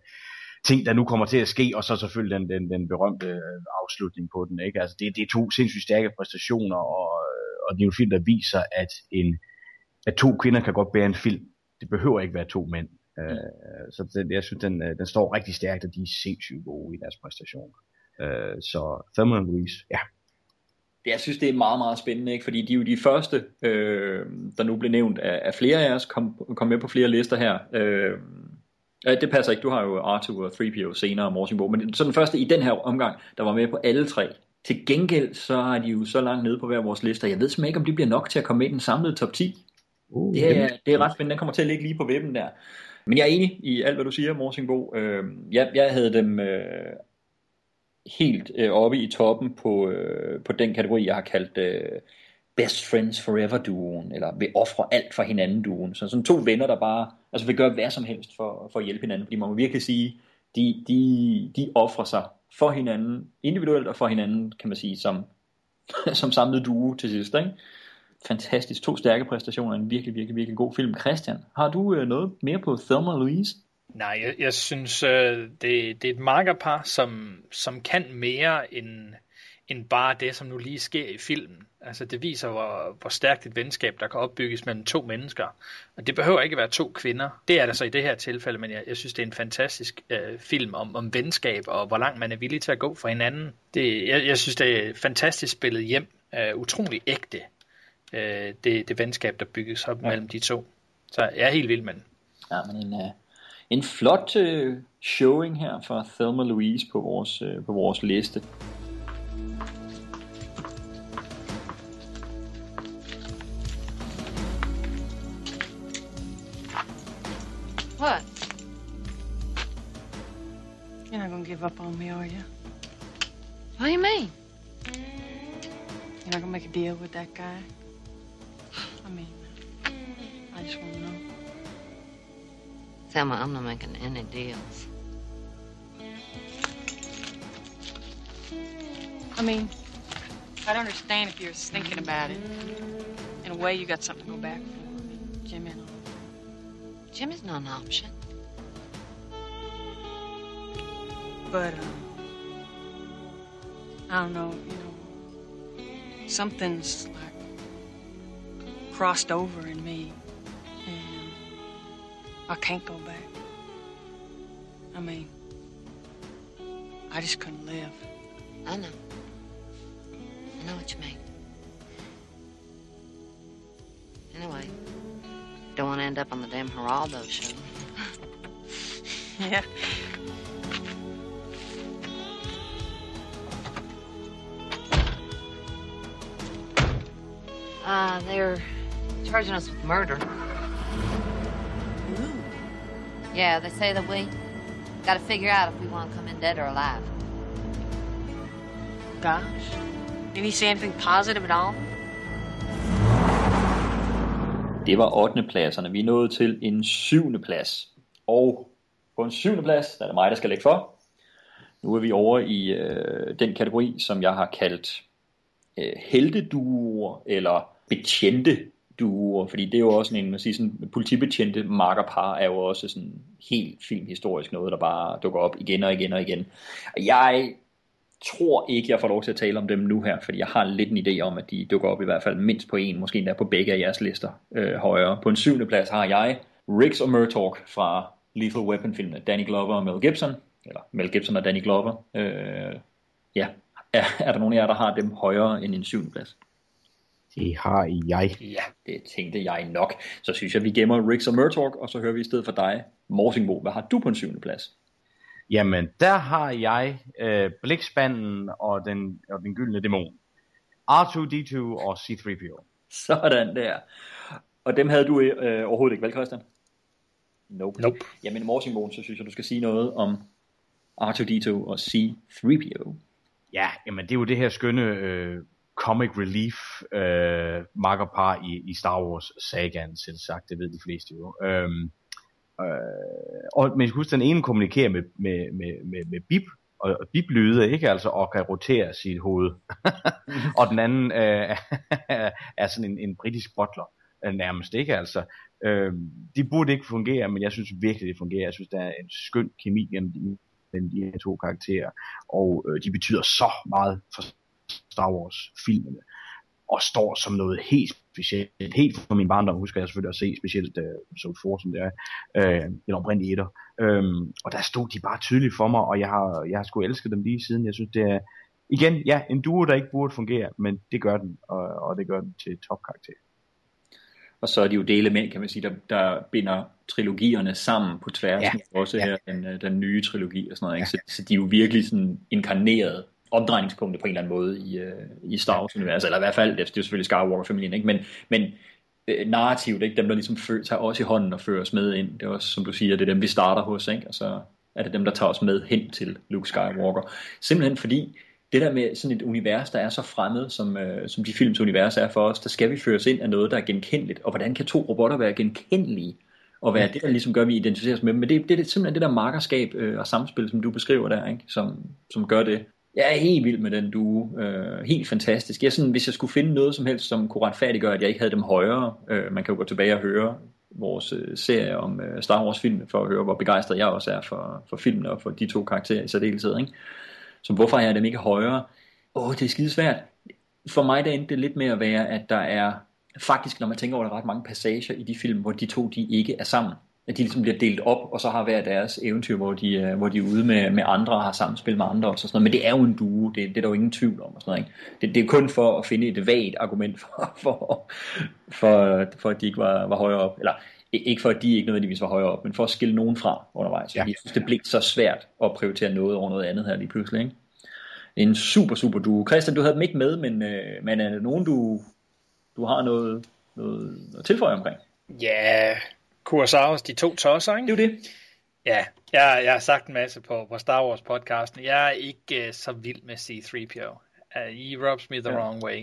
ting, der nu kommer til at ske, og så selvfølgelig den, den, den berømte øh, afslutning på den. Ikke? Altså, det, det er to sindssygt stærke præstationer, og, øh, og det er jo en film, der viser, at, en, at to kvinder kan godt bære en film. Det behøver ikke være to mænd. Øh, så den, jeg synes, den, øh, den står rigtig stærkt, og de er sindssygt gode i deres præstationer. Øh, så Thelma Louise, ja. Jeg synes, det er meget, meget spændende, ikke? fordi de er jo de første, øh, der nu blev nævnt af, af flere af os, kom, kom med på flere lister her. Øh, det passer ikke, du har jo Arthur og 3PO senere og Morsingbo, men så den første i den her omgang, der var med på alle tre. Til gengæld, så har de jo så langt nede på hver vores lister. Jeg ved simpelthen ikke, om de bliver nok til at komme med i den samlede top 10. Uh, det, er, det er ret spændende, den kommer til at ligge lige på vippen der. Men jeg er enig i alt, hvad du siger, Morsingbo. Øh, jeg, jeg havde dem øh, helt øh, oppe i toppen på, øh, på den kategori, jeg har kaldt øh, Best Friends Forever-duen, eller vil ofre alt for hinanden-duen. Så sådan to venner, der bare altså vil gøre hvad som helst for, for at hjælpe hinanden. Fordi man må virkelig sige, de, de, de offrer sig for hinanden, individuelt og for hinanden, kan man sige, som, [laughs] som samlet duo til sidst. Ikke? Fantastisk. To stærke præstationer. En virkelig, virkelig, virkelig god film. Christian, har du øh, noget mere på Thelma Louise? Nej, jeg, jeg synes, øh, det, det er et makkerpar, som, som kan mere end, end bare det, som nu lige sker i filmen. Altså, det viser, hvor, hvor stærkt et venskab, der kan opbygges mellem to mennesker. Og det behøver ikke være to kvinder. Det er der så i det her tilfælde, men jeg, jeg synes, det er en fantastisk øh, film om, om venskab, og hvor langt man er villig til at gå for hinanden. Det, jeg, jeg synes, det er fantastisk spillet hjem. Øh, utrolig ægte, øh, det, det venskab, der bygges op ja. mellem de to. Så jeg er helt vild med den. Ja, men en, uh, en flot uh, showing her fra Thelma Louise på vores, uh, på vores liste. What? You're not gonna give up on me, are you? What do you mean? You're not gonna make a deal with that guy? I mean, I just wanna know. Thelma, I'm not making any deals. I mean, I'd understand if you're thinking about it. In a way, you got something to go back for. Jim and all. Jimmy's not an option. But, um, I don't know, you know, something's like crossed over in me, and I can't go back. I mean, I just couldn't live. I know. I know what you mean. Anyway, don't want to end up on the damn Geraldo show. [laughs] Yeah. Uh, they're charging us with murder. Yeah, they say that we got to figure out if we want to come in dead or alive. Gosh. Did he say anything positive at all? Det var 8. pladserne. Vi er nået til en 7. plads. Og på en 7. plads, der er det mig, der skal lægge for. Nu er vi over i øh, den kategori, som jeg har kaldt øh, helteduer eller betjente duer, fordi det er jo også en, man siger, sådan, politibetjente markerpar er jo også sådan helt filmhistorisk noget, der bare dukker op igen og igen og igen. Og jeg tror ikke, jeg får lov til at tale om dem nu her, fordi jeg har lidt en idé om, at de dukker op i hvert fald mindst på en, måske endda på begge af jeres lister øh, højere. På en syvende plads har jeg Riggs og Murtaugh fra Lethal Weapon-filmene, Danny Glover og Mel Gibson, eller Mel Gibson og Danny Glover. Øh, ja, er, er der nogen af jer, der har dem højere end en syvende plads? Det har jeg. Ja, det tænkte jeg nok. Så synes jeg, vi gemmer Riggs og Murtaugh, og så hører vi i stedet for dig, Morsingbo. Hvad har du på en syvende plads? Jamen, der har jeg øh, Blikspanden og den, og den gyldne dæmon. R2-D2 og C-3PO. Sådan der. Og dem havde du øh, overhovedet ikke, vel Christian? Nope. nope. Jamen Morsingbo, så synes jeg, du skal sige noget om R2-D2 og C-3PO. Ja, jamen det er jo det her skønne øh, comic relief øh, makkerpar i, i Star Wars sagaen, selv sagt, det ved de fleste jo. Øhm, øh, og, men jeg huske, den ene kommunikerer med, med, med, med, med bip, og, og bip-lyde, ikke altså, og kan rotere sit hoved. [laughs] og den anden øh, er sådan en, en britisk butler, øh, nærmest, ikke altså. Øh, de burde ikke fungere, men jeg synes virkelig, det fungerer. Jeg synes, der er en skøn kemi mellem de, mellem de her to karakterer, og øh, de betyder så meget for Star Wars filmene og står som noget helt specielt. Helt fra min barndom husker jeg selvfølgelig at se specielt uh, episode 4, som det er, uh, den oprindelige etter. Um, og der stod de bare tydeligt for mig, og jeg har, jeg har sgu elsket dem lige siden. Jeg synes, det er, igen, ja, en duo, der ikke burde fungere, men det gør den, og, og det gør den til topkarakter. Og så er de jo det element, kan man sige, der, der binder trilogierne sammen på tværs. Ja. Også ja. her den, den nye trilogi og sådan noget. Ikke? Ja. Så, så de er jo virkelig sådan inkarneret omdrejningspunktet på en eller anden måde i, øh, i Star Wars-universet, eller i hvert fald, det er selvfølgelig Skywalker-familien, ikke? men, men øh, narrativt, ikke? dem der ligesom fø, tager os i hånden og fører os med ind, det er også, som du siger, det er dem, vi starter hos, ikke? og så er det dem, der tager os med hen til Luke Skywalker. Simpelthen fordi, det der med sådan et univers, der er så fremmed, som, øh, som de films univers er for os, der skal vi føres ind af noget, der er genkendeligt, og hvordan kan to robotter være genkendelige? og være det, der ligesom gør, at vi identificerer os med dem. Men det, det er simpelthen det der markerskab øh, og samspil, som du beskriver der, ikke? Som, som gør det. Jeg er helt vild med den duo. Øh, helt fantastisk. Jeg sådan, hvis jeg skulle finde noget som helst, som kunne retfærdiggøre, at jeg ikke havde dem højere, øh, man kan jo gå tilbage og høre vores øh, serie om øh, Star Wars film for at høre, hvor begejstret jeg også er for, for filmen og for de to karakterer i særdeleshed. Ikke? Så hvorfor er jeg dem ikke højere? Åh, det er skide svært. For mig der endte det lidt med at være, at der er faktisk, når man tænker over det, ret mange passager i de film, hvor de to de ikke er sammen at de ligesom bliver delt op, og så har hver deres eventyr, hvor de, øh, hvor de er ude med, med andre og har samspil med andre og sådan noget. Men det er jo en duo, det, det er der jo ingen tvivl om. Og sådan noget, ikke? Det, det er kun for at finde et vagt argument [laughs] for, for, for, for at de ikke var, var højere op. Eller ikke for at de ikke nødvendigvis var højere op, men for at skille nogen fra undervejs. Ja. Jeg synes, det blev så svært at prioritere noget over noget andet her lige pludselig. Ikke? En super, super duo. Christian, du havde dem ikke med, men, øh, men er det nogen, du, du har noget, noget, noget tilføje omkring? Ja, Kurosawas De to tosser, ikke? Det er jo det. Ja, jeg, jeg har sagt en masse på, på Star Wars podcasten. Jeg er ikke uh, så vild med C-3PO. Uh, he rubs me the ja. wrong way.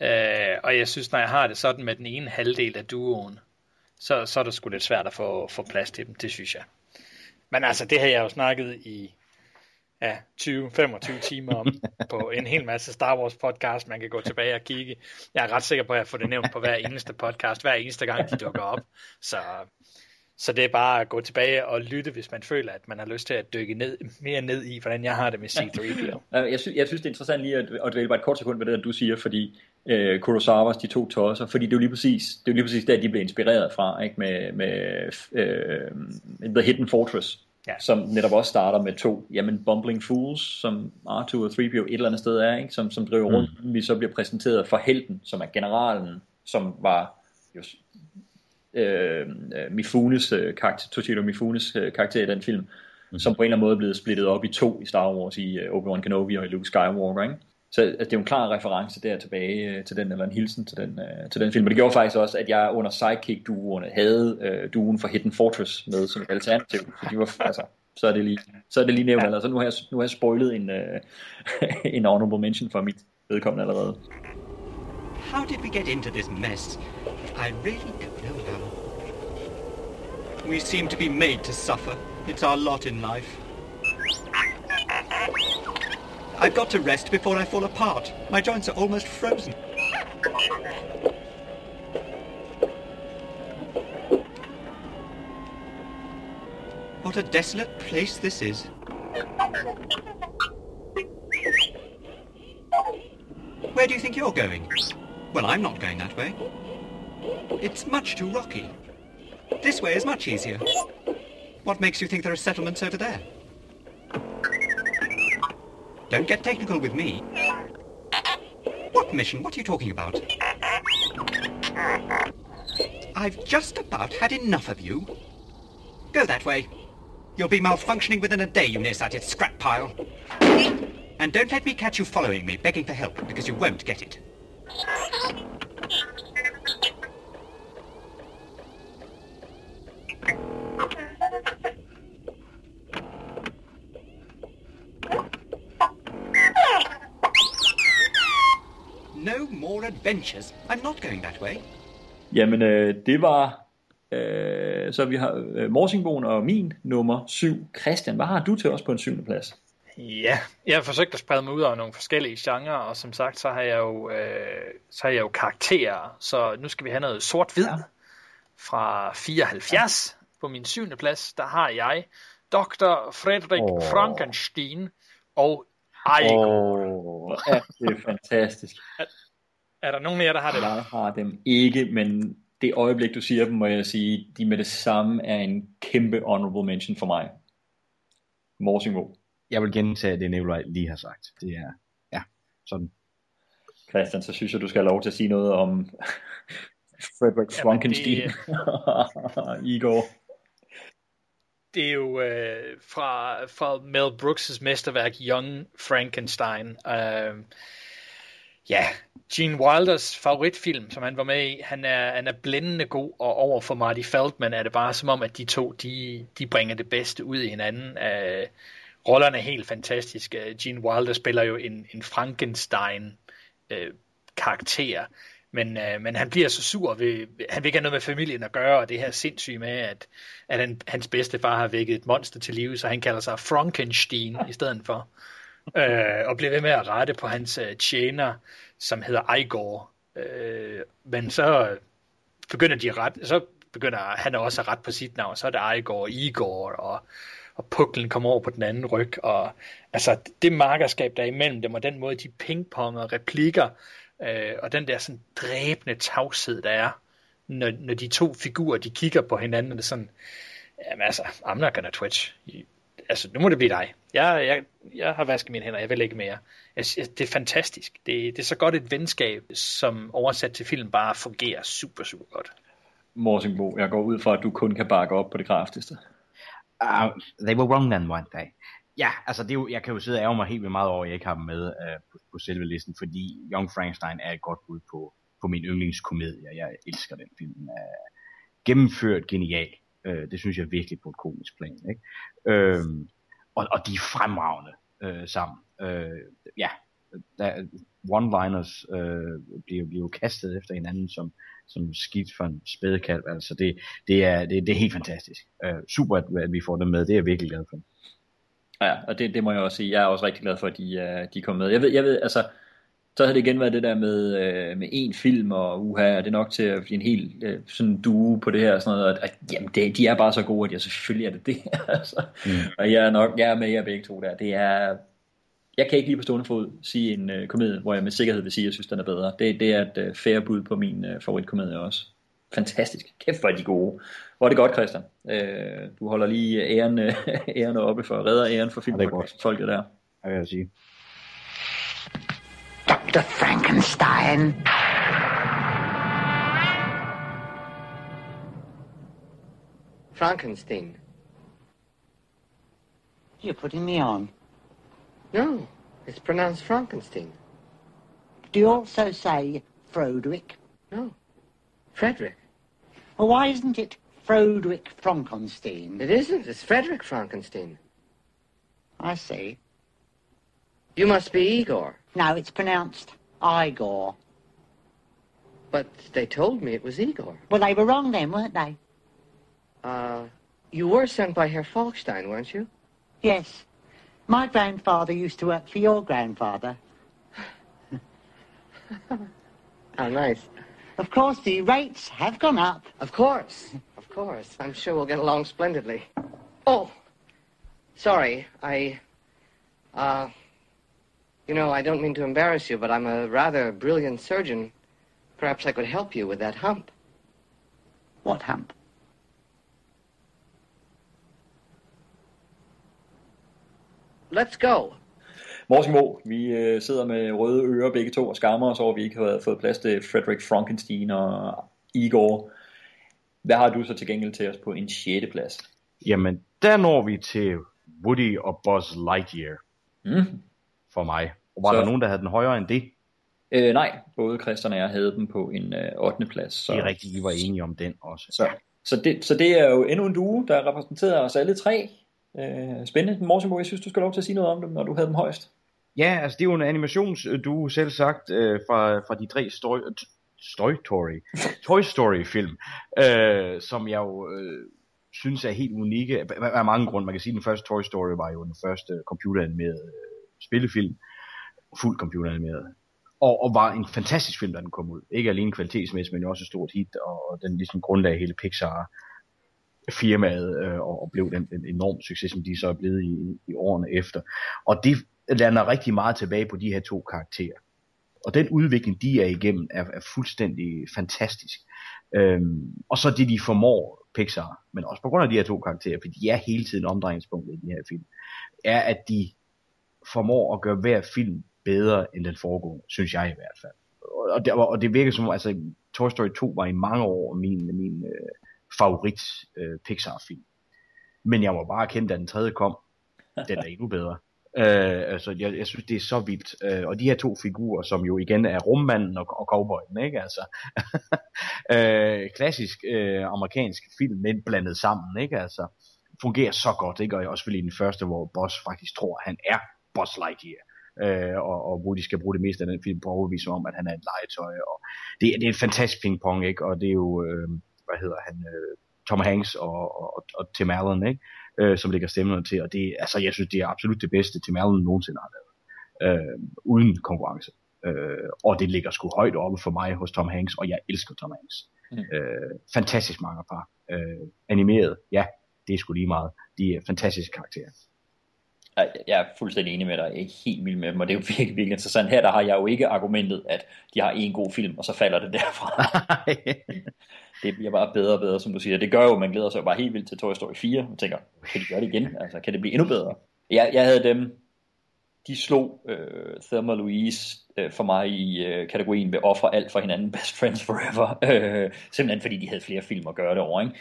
Uh, og jeg synes, når jeg har det sådan med den ene halvdel af duoen, så, så er det sgu lidt svært at få, få plads til dem, det synes jeg. Men altså, det har jeg jo snakket i ja, 20-25 timer om [laughs] på en hel masse Star Wars podcast, man kan gå tilbage og kigge. Jeg er ret sikker på, at jeg får det nævnt på hver eneste podcast, hver eneste gang de dukker op. Så, Så det er bare at gå tilbage og lytte, hvis man føler, at man har lyst til at dykke ned, mere ned i, hvordan jeg har det med C-3PO. [laughs] Jeg synes, jeg synes, det er interessant lige at, at dvæle bare et kort sekund ved det, du siger, fordi øh, Kurosawas, de to tosser, fordi det er jo lige præcis, det er jo lige præcis der, de blev inspireret fra, ikke? med, med øh, The Hidden Fortress, ja. som netop også starter med to, jamen Bumbling Fools, som R2 og 3PO et eller andet sted er, ikke? Som, som driver rundt, mm. vi så bliver præsenteret for helten, som er generalen, som var jo øh, Mifunes øh, karakter, Toshiro Mifunes øh, karakter i den film, mm. som på en eller anden måde er blevet splittet op i to i Star Wars, i uh, Obi-Wan Kenobi og i Luke Skywalker, ikke? Så altså, det er jo en klar reference der tilbage øh, til den, eller en hilsen til den, øh, til den film. Og det gjorde faktisk også, at jeg under Sidekick-duoerne havde øh, duen for Hidden Fortress med som et alternativ. Så, de var, [laughs] altså, så er det lige, så er det lige nævnt. Ja. Altså, nu, har jeg, nu har jeg spoilet en, øh, [laughs] en honorable mention for mit vedkommende allerede. How did we get into this mess? I really don't know how. We seem to be made to suffer. It's our lot in life. I've got to rest before I fall apart. My joints are almost frozen. What a desolate place this is. Where do you think you're going? Well, I'm not going that way. It's much too rocky. This way is much easier. What makes you think there are settlements over there? Don't get technical with me. What mission? What are you talking about? I've just about had enough of you. Go that way. You'll be malfunctioning within a day, you nearsighted scrap pile. And don't let me catch you following me, begging for help, because you won't get it. Adventures. I'm not going that way. Jamen, øh, det var... Øh, så vi har øh, Morsingbogen og min nummer 7. Christian, hvad har du til os på en syvende plads? Ja, jeg har forsøgt at sprede mig ud over nogle forskellige genrer, og som sagt, så har jeg jo, øh, så har jeg jo karakterer, så nu skal vi have noget sort-hvid ja. fra 74. Ja. På min syvende plads, der har jeg Dr. Frederik oh. Frankenstein og Igor. Oh, ja, det er fantastisk. Er, er der nogen af jer, der har det? Jeg har dem ikke, men det øjeblik, du siger dem, må jeg sige, de med det samme er en kæmpe honorable mention for mig. Morsingbo. Jeg vil gentage det, Nikolaj lige har sagt. Det er, ja, sådan. Christian, så synes jeg, du skal have lov til at sige noget om [laughs] Frederick Frankenstein. Det... [laughs] Igor. Det er jo øh, fra, fra Mel Brooks' mesterværk Young Frankenstein. Øh, ja, Gene Wilders favoritfilm, som han var med i, han er, han er blændende god, og over for Marty Feldman er det bare som om, at de to, de, de bringer det bedste ud i hinanden. Øh, rollerne er helt fantastiske. Gene Wilder spiller jo en, en Frankenstein øh, karakter, men, øh, men han bliver så sur, ved, han vil ikke have noget med familien at gøre, og det her sindssyge med, at, at han, hans bedstefar har vækket et monster til live, så han kalder sig Frankenstein i stedet for. Øh, og bliver ved med at rette på hans øh, tjener, som hedder Igor. Øh, men så begynder de ret, så begynder han også at rette på sit navn, så er det Igor, Igor, og og puklen kommer over på den anden ryg, og altså det markerskab, der er imellem dem, og den måde, de pingponger replikker, øh, og den der sådan dræbende tavshed, der er, når, når de to figurer, de kigger på hinanden, og det er sådan, jamen altså, I'm not gonna twitch. Altså, nu må det blive dig. Jeg, jeg, jeg har vasket mine hænder, jeg vil ikke mere. Jeg, det er fantastisk. Det, det er så godt et venskab, som oversat til film bare fungerer super, super godt. Morsingbo, jeg går ud fra, at du kun kan bakke op på det kraftigste. Uh, they were wrong then, weren't they? Ja, altså det er jo, jeg kan jo sidde og ærge mig helt vildt meget over, at jeg ikke har dem med uh, på, på selve listen, fordi Young Frankenstein er et godt bud på, på min yndlingskomedie. Jeg elsker den film. Den er gennemført genial. Øh, det synes jeg virkelig på et komisk plan. Ikke? Øh, og, og de er fremragende øh, sammen. Øh, ja, der, one-liners øh, bliver, bliver jo kastet efter hinanden som, som skidt for en spædekalv. Altså det, det, er, det, det er helt fantastisk. Øh, super, at, at vi får dem med. Det er jeg virkelig glad for. Ja, og det, det må jeg også sige. Jeg er også rigtig glad for, at de, uh, de kom med. Jeg ved, jeg ved altså, så havde det igen været det der med, øh, med en film, og uha, er det nok til at blive en helt øh, sådan duo på det her, og sådan noget, at, at jamen, det, de er bare så gode, at jeg selvfølgelig er det det, [laughs] altså. Mm. Og jeg er nok, jeg er med jer begge to der, det er, jeg kan ikke lige på stående fod sige en øh, komedie, hvor jeg med sikkerhed vil sige, at jeg synes, den er bedre. Det, det er et øh, fair bud på min øh, favoritkomedie også. Fantastisk. Kæft, hvor er de gode. Hvor er det godt, Christian. Øh, du holder lige æren, øh, [laughs] æren oppe for, redder æren for filmfolket der. Jeg vil jeg sige. Dr. Frankenstein. Frankenstein. You're putting me on. No, it's pronounced Frankenstein. Do you also say Froderick? No, Frederick. Well, why isn't it Froderick Frankenstein? It isn't. It's Frederick Frankenstein. I see. You must be Igor. No, it's pronounced Igor. But they told me it was Igor. Well, they were wrong then, weren't they? Uh, you were sent by Herr Falkstein, weren't you? Yes. My grandfather used to work for your grandfather. [laughs] How nice. Of course, the rates have gone up. Of course. Of course. I'm sure we'll get along splendidly. Oh, sorry. I, uh, you know, I don't mean to embarrass you, but I'm a rather brilliant surgeon. Perhaps I could help you with that hump. What hump? Let's go. Morsimo, vi øh, sidder med røde ører begge to og skammer os over, at vi ikke har fået plads til Frederick Frankenstein og Igor. Hvad har du så til gengæld til os på en 6. plads? Jamen, der når vi til Woody og Buzz Lightyear. Mm. For mig. Og var Så- der nogen, der havde den højere end det? Øh, nej, både Christian og jeg havde dem på en øh, 8. plads. Så, Det er rigtigt, vi var enige om den også. Så, så, det, så det er jo endnu en duo, der repræsenterer os alle tre. Øh, spændende. Morsimo, jeg synes, du skal lov til at sige noget om dem, når du havde dem højst. Ja, altså det er jo en animationsduo selv sagt øh, fra, fra de tre Story, Story Story, Toy Story film, øh, som jeg jo øh, synes er helt unikke af mange grunde. Man kan sige, at den første Toy Story var jo den første computeranimerede øh, spillefilm, fuldt computeranimeret, og, og var en fantastisk film, da den kom ud. Ikke alene kvalitetsmæssigt, men også et stort hit, og, og den ligesom grundlagde hele Pixar firmaet øh, og, og blev den, den enorm succes, som de så er blevet i, i årene efter. Og det lander rigtig meget tilbage på de her to karakterer. Og den udvikling, de er igennem, er, er fuldstændig fantastisk. Øhm, og så det, de formår Pixar, men også på grund af de her to karakterer, for de er hele tiden omdrejningspunktet i den her film, er, at de formår at gøre hver film bedre end den foregående, synes jeg i hvert fald. Og det, og det virker som, altså Toy Story 2 var i mange år min, min øh, favorit øh, Pixar-film. Men jeg må bare erkende, at den tredje kom, den er endnu bedre. [laughs] Øh, altså, jeg, jeg synes, det er så vildt. Øh, og de her to figurer, som jo igen er rummanden og, og cowboyen, ikke? Altså, [laughs] øh, klassisk øh, amerikansk film, men blandet sammen, ikke? Altså, fungerer så godt, ikke? Og også selvfølgelig i den første, hvor Boss faktisk tror, at han er Boss Lightyear. Øh, og, og hvor de skal bruge det meste af den film på at overbevise om, at han er et legetøj. Og det, det er en fantastisk pingpong, ikke? Og det er jo, øh, hvad hedder han, øh, Tom Hanks og, og, og Tim Allen, ikke? Øh, som lægger stemmerne til. Og det, altså, jeg synes, det er absolut det bedste, Tim Allen nogensinde har lavet. Øh, uden konkurrence. Øh, og det ligger sgu højt oppe for mig hos Tom Hanks, og jeg elsker Tom Hanks. Mm. Øh, fantastisk mange par. Øh, animeret, ja, det er sgu lige meget. De er fantastiske karakterer. Jeg, er fuldstændig enig med dig. Jeg er helt vild med dem, og det er jo [laughs] virkelig, virkelig interessant. Her der har jeg jo ikke argumentet, at de har en god film, og så falder det derfra. [laughs] [laughs] det bliver bare bedre og bedre, som du siger. Det gør jo, at man glæder sig jo bare helt vildt til Toy Story 4, og tænker, kan de gøre det igen? Altså, kan det blive endnu bedre? Jeg, jeg havde dem, de slog øh, Thelma Louise øh, for mig i øh, kategorien ved ofre alt for hinanden, Best Friends Forever. Øh, simpelthen fordi de havde flere film at gøre det over, ikke?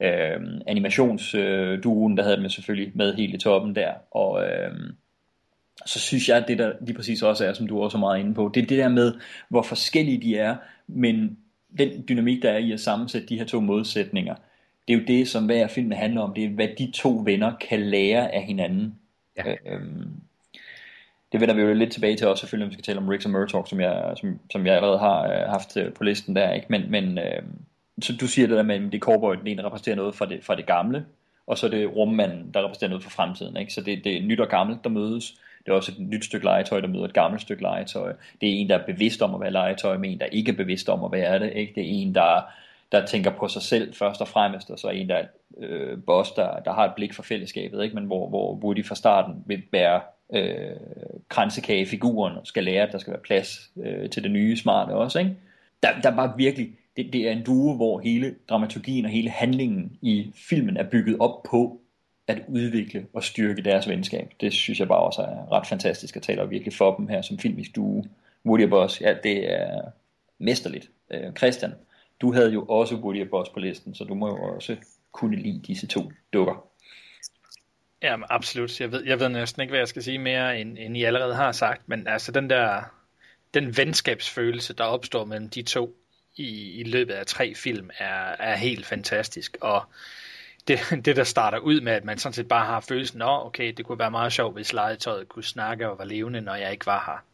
Øh, animationsduen, der havde dem selvfølgelig med helt i toppen der, og øh, så synes jeg, at det der lige præcis også er, som du også er meget inde på, det er det der med, hvor forskellige de er, men den dynamik, der er i at sammensætte de her to modsætninger, det er jo det, som hver film handler om, det er, hvad de to venner kan lære af hinanden. Ja. Øhm, det vender vi jo lidt tilbage til også selvfølgelig, når vi skal tale om Riggs og Murtaugh, som jeg, som, som jeg allerede har øh, haft øh, på listen der, ikke? Men, men øh, så du siger det der med, at det er cowboy, den ene repræsenterer noget fra det, fra det gamle, og så er det rummanden, der repræsenterer noget fra fremtiden, ikke? Så det, det er nyt og gammelt, der mødes. Det er også et nyt stykke legetøj, der møder et gammelt stykke legetøj. Det er en, der er bevidst om at være legetøj, men en, der ikke er bevidst om at være det. Ikke? Det er en, der, der tænker på sig selv først og fremmest, og så er en, der er øh, boss, der, der har et blik for fællesskabet, ikke? men hvor, hvor Woody fra starten vil være øh, kransekagefiguren og skal lære, at der skal være plads øh, til det nye smarte også. Ikke? Der, der bare virkelig, det, det er en duo, hvor hele dramaturgien og hele handlingen i filmen er bygget op på at udvikle og styrke deres venskab. Det synes jeg bare også er ret fantastisk, at taler virkelig for dem her som filmisk duo. Woody og Boss, ja, det er mesterligt. Øh, Christian, du havde jo også Woody og Boss på listen, så du må jo også kunne lide disse to dukker. Ja, absolut. Jeg ved, jeg ved næsten ikke, hvad jeg skal sige mere, end, end I allerede har sagt, men altså den der, den venskabsfølelse, der opstår mellem de to i, i løbet af tre film, er, er helt fantastisk, og det, det, der starter ud med, at man sådan set bare har følelsen, at okay, det kunne være meget sjovt, hvis legetøjet kunne snakke og var levende, når jeg ikke var her,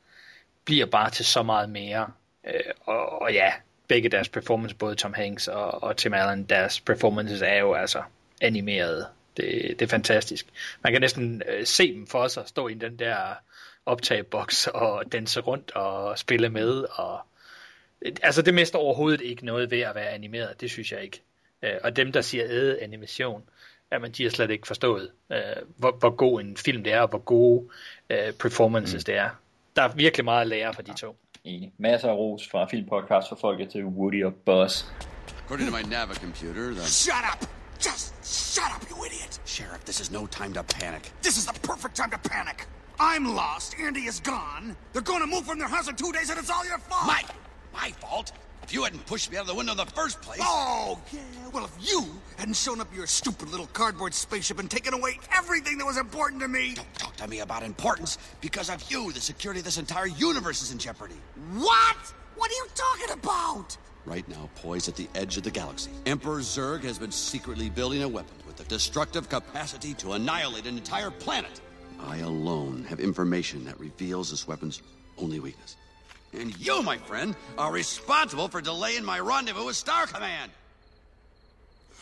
bliver bare til så meget mere. Øh, og, og ja, begge deres performance, både Tom Hanks og, og Tim Allen, deres performances er jo altså animeret. Det, det er fantastisk. Man kan næsten øh, se dem for sig, stå i den der optageboks og danse rundt og spille med. Og, altså det mister overhovedet ikke noget ved at være animeret, det synes jeg ikke. Øh, og dem, der siger æde animation, jamen, de har slet ikke forstået, øh, hvor, hvor god en film det er, og hvor gode øh, performances mm. det er. Der er virkelig meget at lære fra de to. Enig. Masser af ros fra filmpodcast for folket til Woody og Buzz. According to my Nava computer, the... Shut up! Just shut up, you idiot! Sheriff, this is no time to panic. This is the perfect time to panic! I'm lost, Andy is gone. They're gonna move from their house in two days and it's all your fault! Mike! My fault? If you hadn't pushed me out of the window in the first place. Oh, yeah. Well, if you hadn't shown up your stupid little cardboard spaceship and taken away everything that was important to me. Don't talk to me about importance. Because of you, the security of this entire universe is in jeopardy. What? What are you talking about? Right now, poised at the edge of the galaxy, Emperor Zurg has been secretly building a weapon with the destructive capacity to annihilate an entire planet. I alone have information that reveals this weapon's only weakness. And you, my friend, are responsible for delaying my rendezvous with Star Command.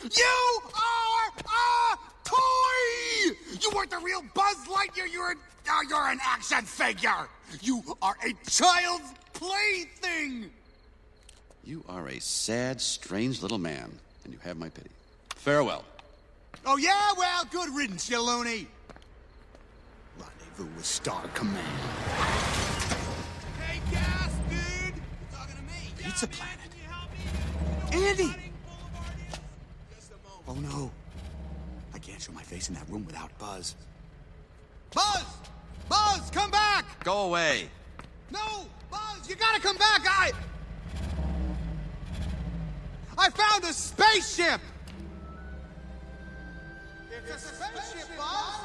You are a toy! You weren't the real Buzz Lightyear. You're, uh, you're an action figure. You are a child's plaything. You are a sad, strange little man, and you have my pity. Farewell. Oh, yeah? Well, good riddance, you loony. Rendezvous with Star Command. Hey, gas, dude! You're talking to me. Pizza Planet. Andy! Oh, no. I can't show my face in that room without Buzz. Buzz! Buzz, come back! Go away. No! Buzz, you gotta come back! I... I found a spaceship! It's a spaceship, Buzz!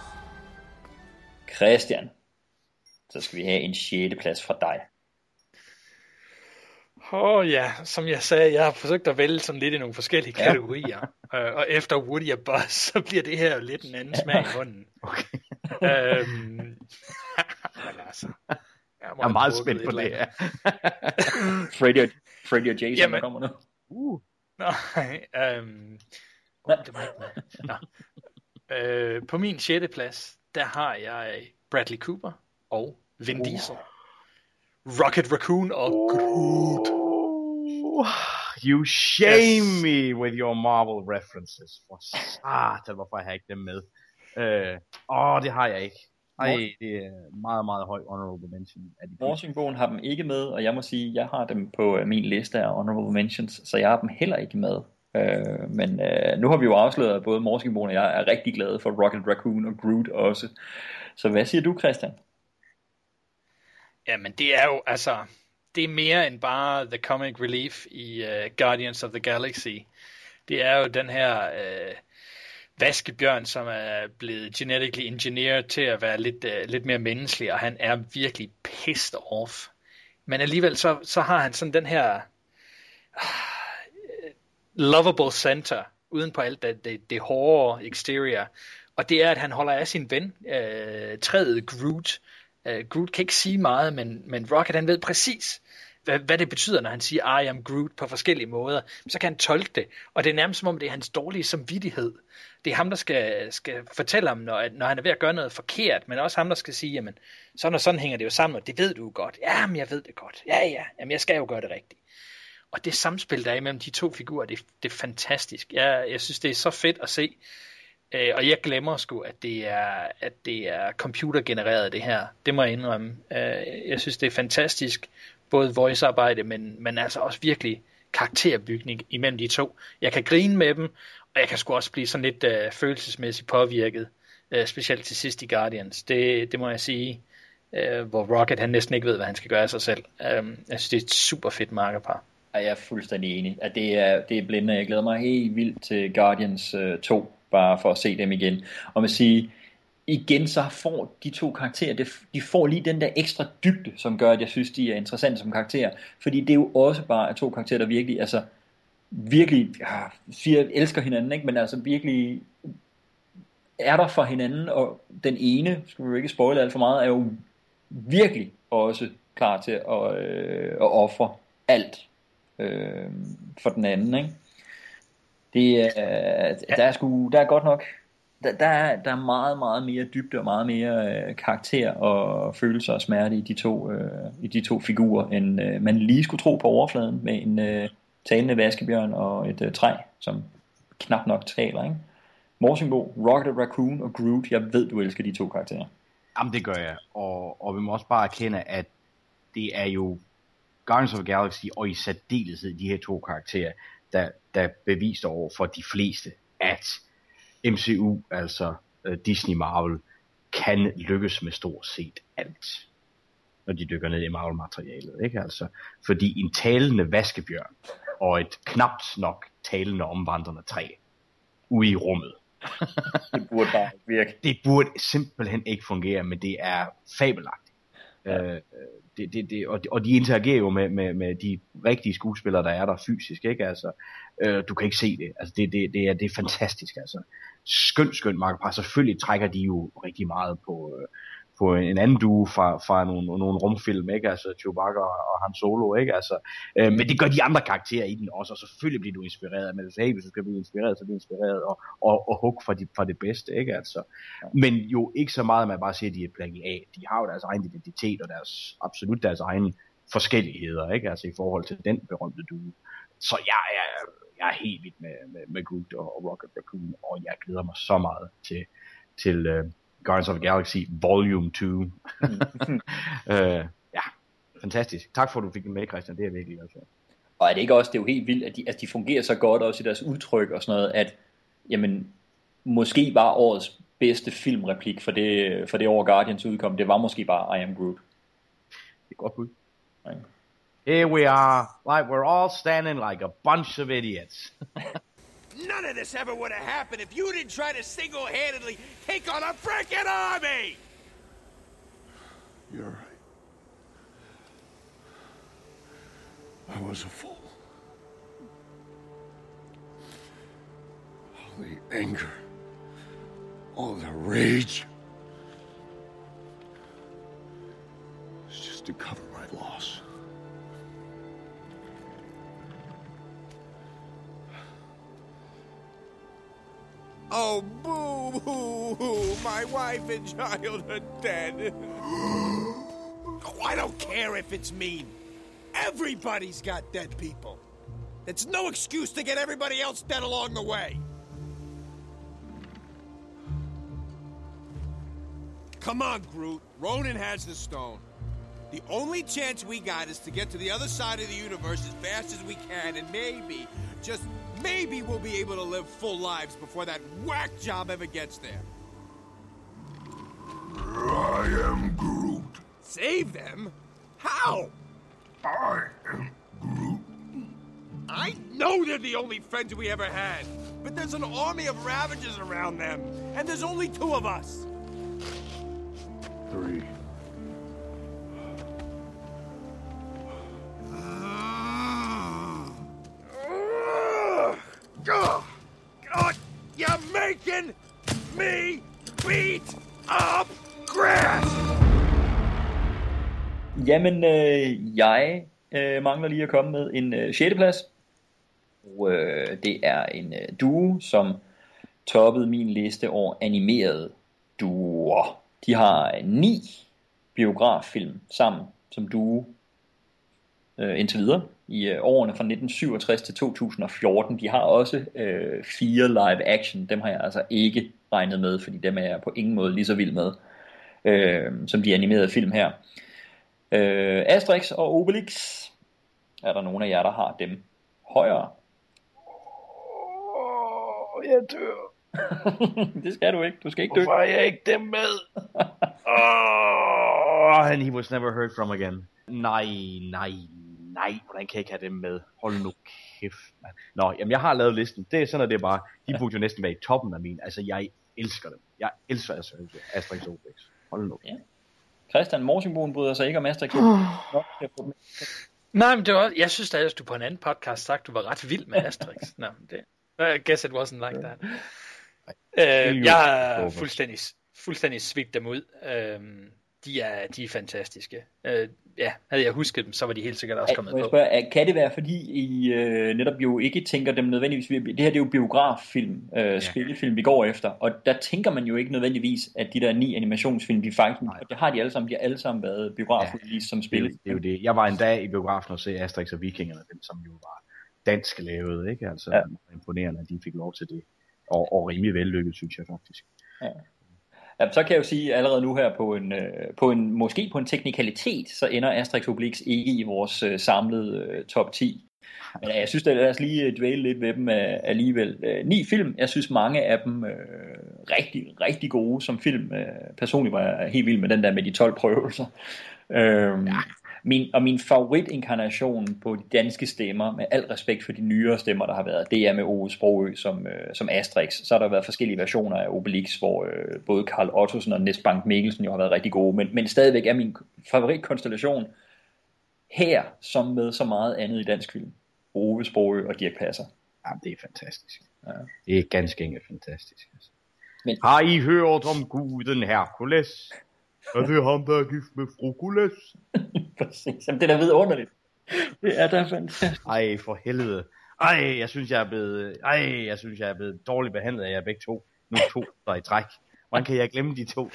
Christian, så skal vi have en 6. plads fra dig. Åh oh, ja, som jeg sagde, jeg har forsøgt at vælge sådan lidt i nogle forskellige Ja. kategorier. øh, og efter Woody og Buzz, så bliver det her lidt en anden smag i munden. Okay. øhm, men altså, jeg, Jeg er meget spændt på det her. [laughs] Freddy og, Freddy og Jason, Jamen. kommer nu. Uh. Nej, øhm, oh, det var ikke med. Nå. Øh, på min 6. plads, der har jeg Bradley Cooper og Vin Uh. Diesel. Rocket Raccoon og Groot. [sighs] You shame me with your Marvel references. For satan, hvorfor har jeg ikke dem med? Øh, åh, det har jeg ikke. Ej, det er meget, meget høj honorable mention. Morsingbogen har dem ikke med, og jeg må sige, jeg har dem på øh, min liste af honorable mentions, så jeg har dem heller ikke med. Øh, men øh, nu har vi jo afsløret, at både Morsingbogen og jeg er rigtig glade for Rocket Raccoon og Groot også. Så hvad siger du, Christian? Jamen det er jo, altså, det er mere end bare The Comic Relief i uh, Guardians of the Galaxy. Det er jo den her uh, vaskebjørn, som er blevet genetically engineered til at være lidt, uh, lidt mere menneskelig, og han er virkelig pissed off. Men alligevel så, så har han sådan den her uh, lovable center, uden på alt det, det, det hårde exterior. Og det er, at han holder af sin ven, uh, træet Groot. Uh, Groot kan ikke sige meget, men, men Rocket han ved præcis, hvad, hvad det betyder, når han siger, I am Groot på forskellige måder, så kan han tolke det. Og det er nærmest som om, det er hans dårlige samvittighed. Det er ham, der skal, skal fortælle ham, når, når han er ved at gøre noget forkert, men også ham, der skal sige, jamen, sådan og sådan hænger det jo sammen, og det ved du jo godt. Jamen, jeg ved det godt. Ja, ja, jamen, jeg skal jo gøre det rigtigt. Og det samspil, der er imellem de to figurer, det, det er fantastisk. Jeg, jeg synes, det er så fedt at se. Øh, og jeg glemmer sgu, at det er, at det er computergenereret, det her. Det må jeg indrømme. Øh, jeg synes, det er fantastisk. Både voicearbejde, men, men altså også virkelig karakterbygning imellem de to. Jeg kan grine med dem, og jeg kan sgu også blive sådan lidt øh, følelsesmæssigt påvirket. Øh, specielt til sidst i Guardians. Det, det må jeg sige. Øh, hvor Rocket han næsten ikke ved, hvad han skal gøre af sig selv. Øh, jeg synes, det er et super fedt markerpar. Og jeg er fuldstændig enig. At det er, det er blinde. Jeg glæder mig helt vildt til Guardians øh, 2, bare for at se dem igen. Og man sige, igen så får de to karakterer, det, de får lige den der ekstra dybde, som gør, at jeg synes, de er interessante som karakterer. Fordi det er jo også bare to karakterer, der virkelig, altså, virkelig, ja, siger, elsker hinanden, ikke? men altså virkelig er der for hinanden, og den ene, skal vi jo ikke spoile alt for meget, er jo virkelig også klar til at, øh, at ofre alt øh, for den anden. Ikke? Det er, der er sgu, der er godt nok, der, der, er, der er meget, meget mere dybde og meget mere øh, karakter og følelser og smerte i de to, øh, i de to figurer, end øh, man lige skulle tro på overfladen med en øh, talende vaskebjørn og et øh, træ, som knap nok taler. Ikke? Morsingbo, Rocket Raccoon og Groot, jeg ved, du elsker de to karakterer. Jamen det gør jeg, og, og vi må også bare erkende, at det er jo Guardians of the Galaxy og i særdeleshed de her to karakterer, der, der beviser over for de fleste, at MCU, altså uh, Disney Marvel, kan lykkes med stort set alt, når de dykker ned i Marvel-materialet. Ikke? Altså, fordi en talende vaskebjørn og et knapt nok talende omvandrende træ ude i rummet. [laughs] det burde bare virke. Det burde simpelthen ikke fungere, men det er fabelagtigt. Ja. Øh, det, det, det, og, og de interagerer jo med, med, med de rigtige skuespillere, der er der fysisk, ikke? Altså, øh, du kan ikke se det. Altså, det, det, det, er, det er fantastisk, altså. Skønt, skønt markedpar. Selvfølgelig trækker de jo rigtig meget på, øh, på en anden duo fra, fra nogle, nogle rumfilm, ikke? Altså Chewbacca og Han Solo, ikke? Altså, øh, men det gør de andre karakterer i den også, og selvfølgelig bliver du inspireret af Metal hvis du skal blive inspireret, så bliver inspireret og, og, og hug fra, de, fra det bedste, ikke? Altså, men jo ikke så meget, at man bare siger, at de er plagiat. De har jo deres egen identitet og deres, absolut deres egen forskelligheder, ikke? Altså i forhold til den berømte duo. Så jeg er, jeg er helt vild med, med, med Groot og, og Rocket Raccoon, og jeg glæder mig så meget til, til, øh, Guardians of the Galaxy Volume 2. uh, [laughs] ja, fantastisk. Tak for, at du fik den med, Christian. Det er virkelig godt. Og er det ikke også, det er jo helt vildt, at de, at de fungerer så godt også i deres udtryk og sådan noget, at jamen, måske var årets bedste filmreplik for det, for det år Guardians udkom, det var måske bare I Am Groot. Det er godt bud. Here we are, like we're all standing like a bunch of idiots. [laughs] None of this ever would have happened if you didn't try to single-handedly take on a freaking army! You're right. I was a fool. All the anger, all the rage. It's just to cover my loss. Oh, boo hoo My wife and child are dead. oh, [gasps] I don't care if it's mean. Everybody's got dead people. It's no excuse to get everybody else dead along the way. Come on, Groot. Ronan has the stone. The only chance we got is to get to the other side of the universe as fast as we can, and maybe, just maybe we'll be able to live full lives before that whack job ever gets there. I am Groot. Save them? How? I am Groot. I know they're the only friends we ever had, but there's an army of Ravagers around them, and there's only two of us. Three. Jamen, øh, jeg øh, mangler lige at komme med en øh, 6. plads. Og øh, det er en øh, duo, som toppede min liste over animerede duoer. De har øh, ni biograffilm sammen som duo øh, indtil videre i øh, årene fra 1967 til 2014. De har også øh, fire live action. Dem har jeg altså ikke regnet med, fordi dem er jeg på ingen måde lige så vild med, øh, som de animerede film her. Øh, Asterix og Obelix. Er der nogen af jer, der har dem højere? Oh, jeg dør. [laughs] det skal du ikke. Du skal ikke dø. Hvorfor er jeg ikke dem med? [laughs] oh, and he was never heard from again. Nej, nej, nej. Hvordan kan jeg ikke have dem med? Hold nu kæft, mand. Nå, jamen jeg har lavet listen. Det er sådan, at det er bare. De burde jo næsten være i toppen af min. Altså, jeg elsker dem. Jeg elsker Asterix og Obelix. Hold nu. Ja. Christian Morsingboen bryder sig ikke om og Obelix. Nej, men det var, jeg synes da, at du på en anden podcast sagt, du var ret vild med Asterix. [laughs] Nå, det, I guess it wasn't like that. Øh, jeg har fuldstændig, fuldstændig svigt dem ud. Øh, de, er, de er fantastiske. Øh, ja, havde jeg husket dem, så var de helt sikkert også kommet Må jeg på. spørge, kan det være, fordi I øh, netop jo ikke tænker dem nødvendigvis... Det her det er jo biograffilm, øh, ja. spillefilm, vi går efter, og der tænker man jo ikke nødvendigvis, at de der ni animationsfilm, de faktisk... Og det har de alle sammen, de har alle sammen været biografrelease ja, som Det, spil. jo- det er jo det. Jeg var en dag i biografen og se Asterix og Vikingerne, dem som jo var dansk lavet, ikke? Altså, ja. imponerende, at de fik lov til det. Og, og rimelig vellykket, synes jeg faktisk. Ja. Ja, så kan jeg jo sige allerede nu her på en, øh, på en måske på en teknikalitet, så ender Asterix Obelix ikke i vores øh, samlede øh, top 10. Men øh, jeg synes, at lad os lige øh, dvæle lidt ved dem øh, alligevel. Øh, ni film, jeg synes mange af dem øh, rigtig, rigtig gode som film. Øh, personligt var jeg helt vild med den der med de 12 prøvelser. Øh, ja min, og min favoritinkarnation på de danske stemmer, med al respekt for de nyere stemmer, der har været, det er med Ove Sprogø som, øh, som Asterix. Så har der været forskellige versioner af Obelix, hvor øh, både Karl Ottosen og Nesbank Mikkelsen jo har været rigtig gode, men, men stadigvæk er min favoritkonstellation her, som med så meget andet i dansk film. Ove Sprogø og Dirk Passer. Ja, det er fantastisk. Ja. Det er ganske enkelt fantastisk. Altså. Men... Har I hørt om guden Herkules? Er det ham, der er gift med Frukules? [laughs] Præcis. Jamen, det er da vidunderligt. Det er da fantastisk. Ej, for helvede. Ej, jeg synes, jeg er blevet, ej, jeg synes, jeg er blevet dårligt behandlet af jer begge to. Nu to, der er i træk. Hvordan kan jeg glemme de to,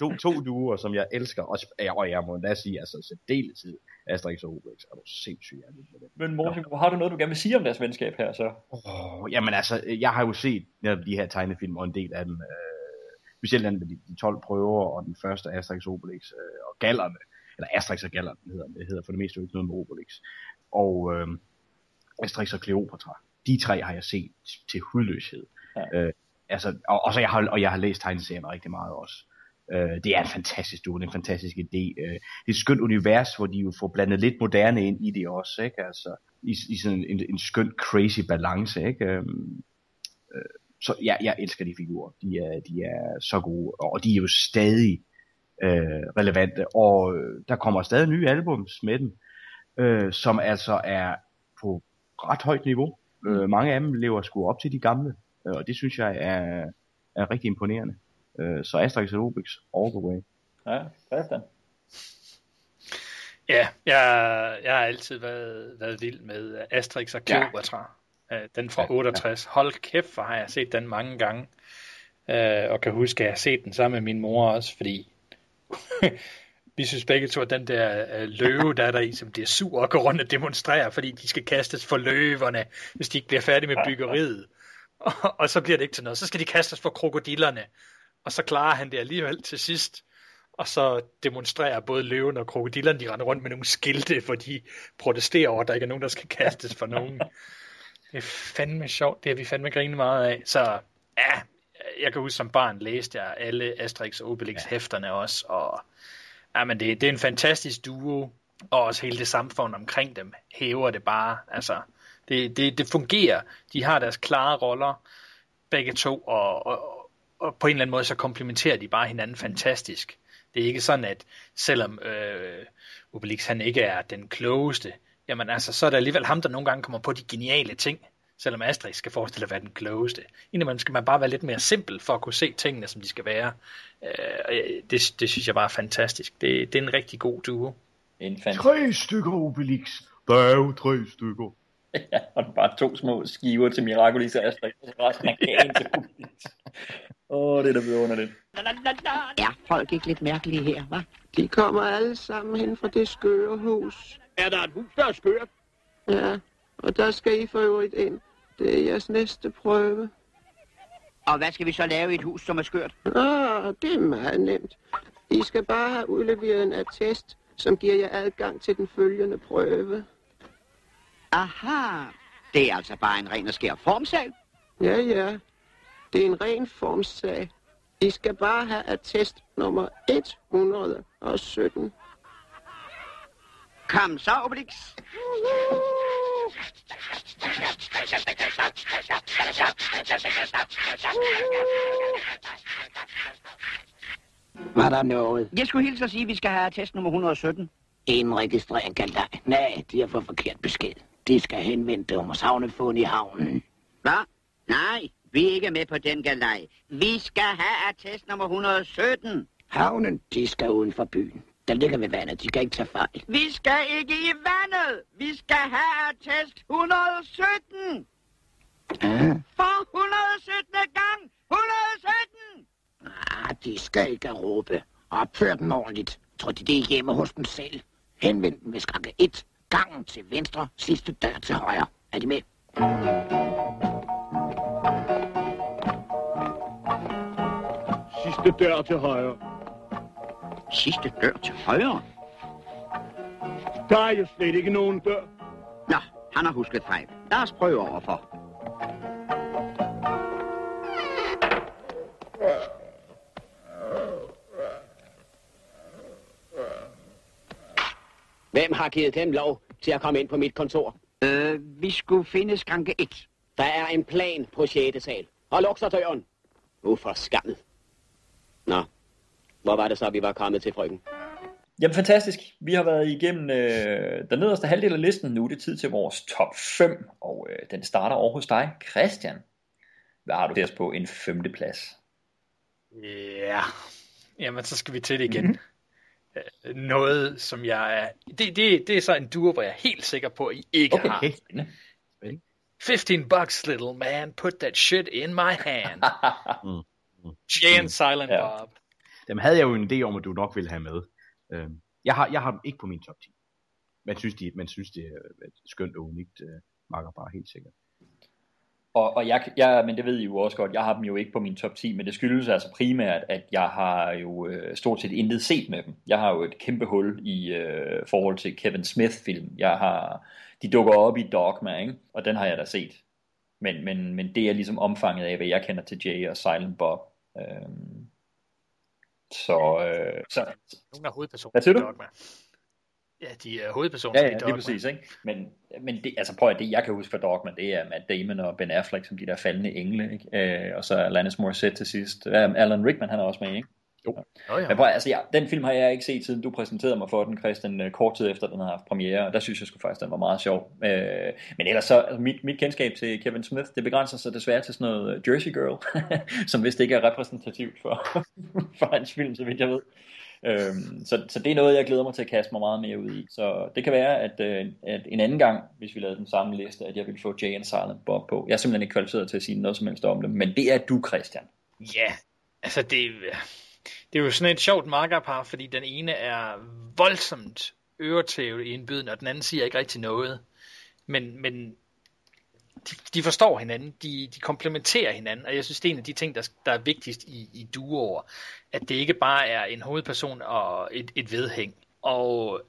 to, to duer, som jeg elsker? Og, og jeg må endda sige, altså særdeleshed Asterix og Obelix er du jeg er vild med dem. Men Morten, har du noget, du gerne vil sige om deres venskab her så? Oh, jamen altså, jeg har jo set netop de her tegnefilm, og en del af dem, øh, specielt den med de, de 12 prøver, og den første Asterix Obelix, øh, og Gallerne, eller Asterix og Gallerne hedder det hedder for det meste jo ikke noget med Obelix. Og øh, Asterix og Cleopatra, de tre har jeg set til hudløshed. Ja. Øh, altså, og, og, så jeg har, og jeg har læst tegneserien rigtig meget også. Øh, det er en fantastisk duo, en fantastisk idé. Øh, det er et skønt univers, hvor de jo får blandet lidt moderne ind i det også, ikke? Altså, i, i sådan en, en skøn crazy balance, ikke? Øh, øh, så jeg, jeg elsker de figurer. De er, de er så gode, og de er jo stadig øh, relevante, og øh, der kommer stadig nye albums med dem, øh, som altså er på ret højt niveau. Øh, mange af dem lever sgu op til de gamle, øh, og det synes jeg er, er rigtig imponerende. Øh, så Asterix og Obelix all the way. Ja, Christian. Ja, jeg, jeg har altid været, været vild med Asterix og Cleopatra. Ja. Den fra 68. Hold kæft, hvor har jeg set den mange gange. Øh, og kan huske, at jeg har set den sammen med min mor også, fordi [laughs] vi synes begge to, at den der øh, løve, der er der i, som bliver sur og går rundt og demonstrerer, fordi de skal kastes for løverne, hvis de ikke bliver færdige med byggeriet. Og, og så bliver det ikke til noget. Så skal de kastes for krokodillerne. Og så klarer han det alligevel til sidst. Og så demonstrerer både løven og krokodillerne, de render rundt med nogle skilte, hvor de protesterer over, at der ikke er nogen, der skal kastes for nogen. [laughs] Det er fandme sjovt. Det har vi fandme grinet meget af. Så ja, jeg kan huske som barn læste jeg alle Asterix og Obelix hæfterne også. Og ja, men det, det er en fantastisk duo. Og også hele det samfund omkring dem hæver det bare. Altså, det, det, det fungerer. De har deres klare roller, begge to, og, og, og på en eller anden måde så komplementerer de bare hinanden fantastisk. Det er ikke sådan, at selvom øh, Obelix han ikke er den klogeste, jamen altså, så er det alligevel ham, der nogle gange kommer på de geniale ting, selvom Asterix skal forestille at være den klogeste. Indimellem skal man bare være lidt mere simpel for at kunne se tingene, som de skal være. Øh, det, det synes jeg bare er fantastisk. Det, det er en rigtig god duo. En Tre stykker Obelix, Der er jo tre stykker. ja, [laughs] og der bare to små skiver til Miraculous Asterix, og så resten af kagen til Obelix. [laughs] Åh, oh, det er da vidunderligt. Er folk ikke lidt mærkelige her, hva'? De kommer alle sammen hen fra det skøre hus. Er der et hus, der er skørt? Ja, og der skal I for øvrigt ind. Det er jeres næste prøve. Og hvad skal vi så lave i et hus, som er skørt? Ah, det er meget nemt. I skal bare have udleveret en attest, som giver jer adgang til den følgende prøve. Aha, det er altså bare en ren og skær formsag. Ja, ja. Det er en ren formsag. I skal bare have attest nummer 117. Kom så, Obelix. Var der noget? Jeg skulle hilse at sige, at vi skal have attest nummer 117. En registrering galej. Nej, de har fået forkert besked. De skal henvende om savnefund i havnen. Hvad? Nej, vi er ikke med på den galej. Vi skal have attest nummer 117. Havnen, de skal uden for byen. Der ligger ved vandet, de kan ikke tage fejl. Vi skal ikke i vandet. Vi skal have attest 117. Ja. For 117. gang. 117! Ah, de skal ikke råbe. Opfør dem ordentligt. Tror de, det er hjemme hos dem selv. Henvend dem ved skranke 1. Gangen til venstre, sidste dør til højre. Er de med? Sidste dør til højre. Sidste dør til højre? Der er jo slet ikke nogen dør. Nå, han har husket fejl. Lad os prøve overfor. Hvem har givet dem lov til at komme ind på mit kontor? Øh, vi skulle finde skranke 1. Der er en plan på 6. sal. Og luk så døren. Uforskammet. Nå, hvor var det så, vi var kommet til, frøken? Jamen fantastisk. Vi har været igennem øh, den nederste halvdel af listen nu. Det er tid til vores top 5, og øh, den starter over hos dig, Christian. Hvad har du der på en femte plads? Ja, jamen så skal vi til det igen. Mm-hmm. Noget, som jeg er... Det, det, det er så en duo, hvor jeg er helt sikker på, at I ikke Okay. har. 15 bucks, little man. Put that shit in my hand. [laughs] Jay and Silent Ja. Bob. Dem havde jeg jo en idé om, at du nok ville have med. Øhm, jeg, har, jeg har dem ikke på min top 10. Man synes, de, man synes det er et skønt og unikt uh, makkerpar, helt sikkert. Og, og jeg, jeg, men det ved I jo også godt, jeg har dem jo ikke på min top 10, men det skyldes altså primært, at jeg har jo øh, stort set intet set med dem. Jeg har jo et kæmpe hul i øh, forhold til Kevin Smith-film. Jeg har, de dukker op i Dogma, ikke? og den har jeg da set. Men, men, men det er ligesom omfanget af, hvad jeg kender til Jay og Silent Bob. Øhm, så, øh, så, Nogle af hovedpersonerne Hvad siger i du? Dogma. Ja, de er hovedpersonerne Ja, i ja, Dogma. lige præcis, ikke? Men, men det, altså prøv at det, jeg kan huske fra Dogma, det er Matt Damon og Ben Affleck som de der faldende engle, ikke? Øh, og så Alanis Morissette til sidst. Øh, Alan Rickman, han er også med, ikke? Jo. Ja. Men prøv, at- altså, ja, den film har jeg ikke set, siden du præsenterede mig for den, Christian, øh, kort tid efter den har haft premiere, og der synes jeg sgu faktisk, den var meget sjov. Øh, men ellers så, altså, mit, mit kendskab til Kevin Smith, det begrænser sig desværre til sådan noget øh, Jersey Girl, [laughs] som vist ikke er repræsentativt for, [laughs] for hans film, så vidt jeg ved. Øhm, så, så det er noget, jeg glæder mig til at kaste mig meget mere ud i. Så det kan være, at, øh, at en anden gang, hvis vi lavede den samme liste, at jeg vil få Jay and Silent Bob på. Jeg er simpelthen ikke kvalificeret til at sige noget som helst om det, men det er du, Christian. Ja, altså det, det er jo sådan et sjovt makkerpar, fordi den ene er voldsomt øretævet i en og den anden siger ikke rigtig noget. Men, men de, de forstår hinanden, de, de komplementerer hinanden, og jeg synes, det er en af de ting, der, der er vigtigst i, i duoer, at det ikke bare er en hovedperson og et, et vedhæng. Og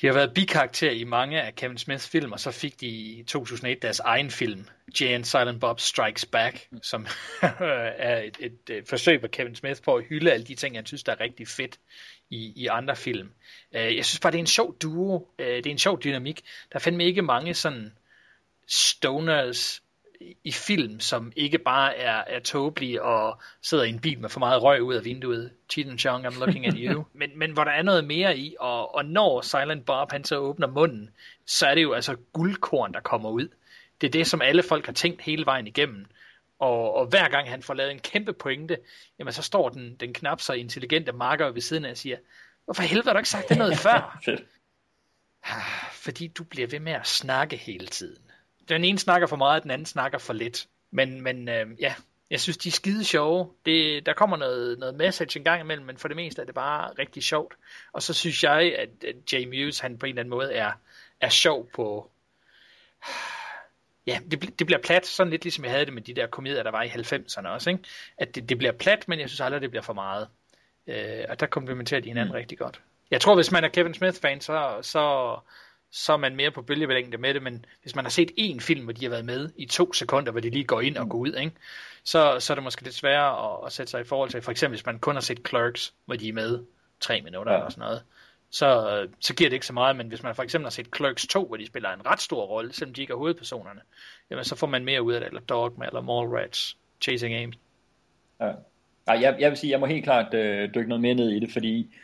de har været bikarakter i mange af Kevin Smiths film, og så fik de i 2001 deres egen film, Jay and Silent Bob Strikes Back, som [laughs] er et, et, et forsøg på Kevin Smith på at hylde alle de ting, han synes, der er rigtig fedt i, i andre film. Øh, jeg synes bare, det er en sjov duo, øh, det er en sjov dynamik. Der er fandme ikke mange sådan stoners i- film, som ikke bare er, er tåbelige og sidder i en bil med for meget røg ud af vinduet. Cheat and Chong, I'm looking at you. [laughs] men, men hvor der er noget mere i, og, og når Silent Bob han så åbner munden, så er det jo altså guldkorn, der kommer ud. Det er det, som alle folk har tænkt hele vejen igennem. Og, og hver gang han får lavet en kæmpe pointe, jamen så står den, den knap så intelligente marker ved siden af og siger, hvorfor helvede har du ikke sagt det noget før? [laughs] Fedt. Fordi du bliver ved med at snakke hele tiden. Den ene snakker for meget, den anden snakker for lidt. Men, men øh, ja, jeg synes, de er skide sjove. Det, der kommer noget, noget message en gang imellem, men for det meste er det bare rigtig sjovt. Og så synes jeg, at, at Jay Muse, han på en eller anden måde er, er sjov på... Ja, det, det bliver plat, sådan lidt ligesom jeg havde det med de der komedier, der var i 90'erne også. Ikke? At det, det bliver plat, men jeg synes aldrig, det bliver for meget. Øh, og der komplementerer de hinanden mm. rigtig godt. Jeg tror, hvis man er Kevin Smith-fan, så, så, så er man mere på bølgelængde med det, men hvis man har set én film, hvor de har været med i to sekunder, hvor de lige går ind og går ud, ikke? Så, så er det måske lidt sværere at, at sætte sig i forhold til, for eksempel hvis man kun har set Clerks, hvor de er med tre minutter ja. eller sådan noget, så, så giver det ikke så meget, men hvis man for eksempel har set Clerks 2, hvor de spiller en ret stor rolle, selvom de ikke er hovedpersonerne, jamen så får man mere ud af det, eller Dogma, eller Mallrats, Chasing Amy. Ja. Jeg, jeg vil sige, jeg må helt klart øh, dykke noget mere ned i det, fordi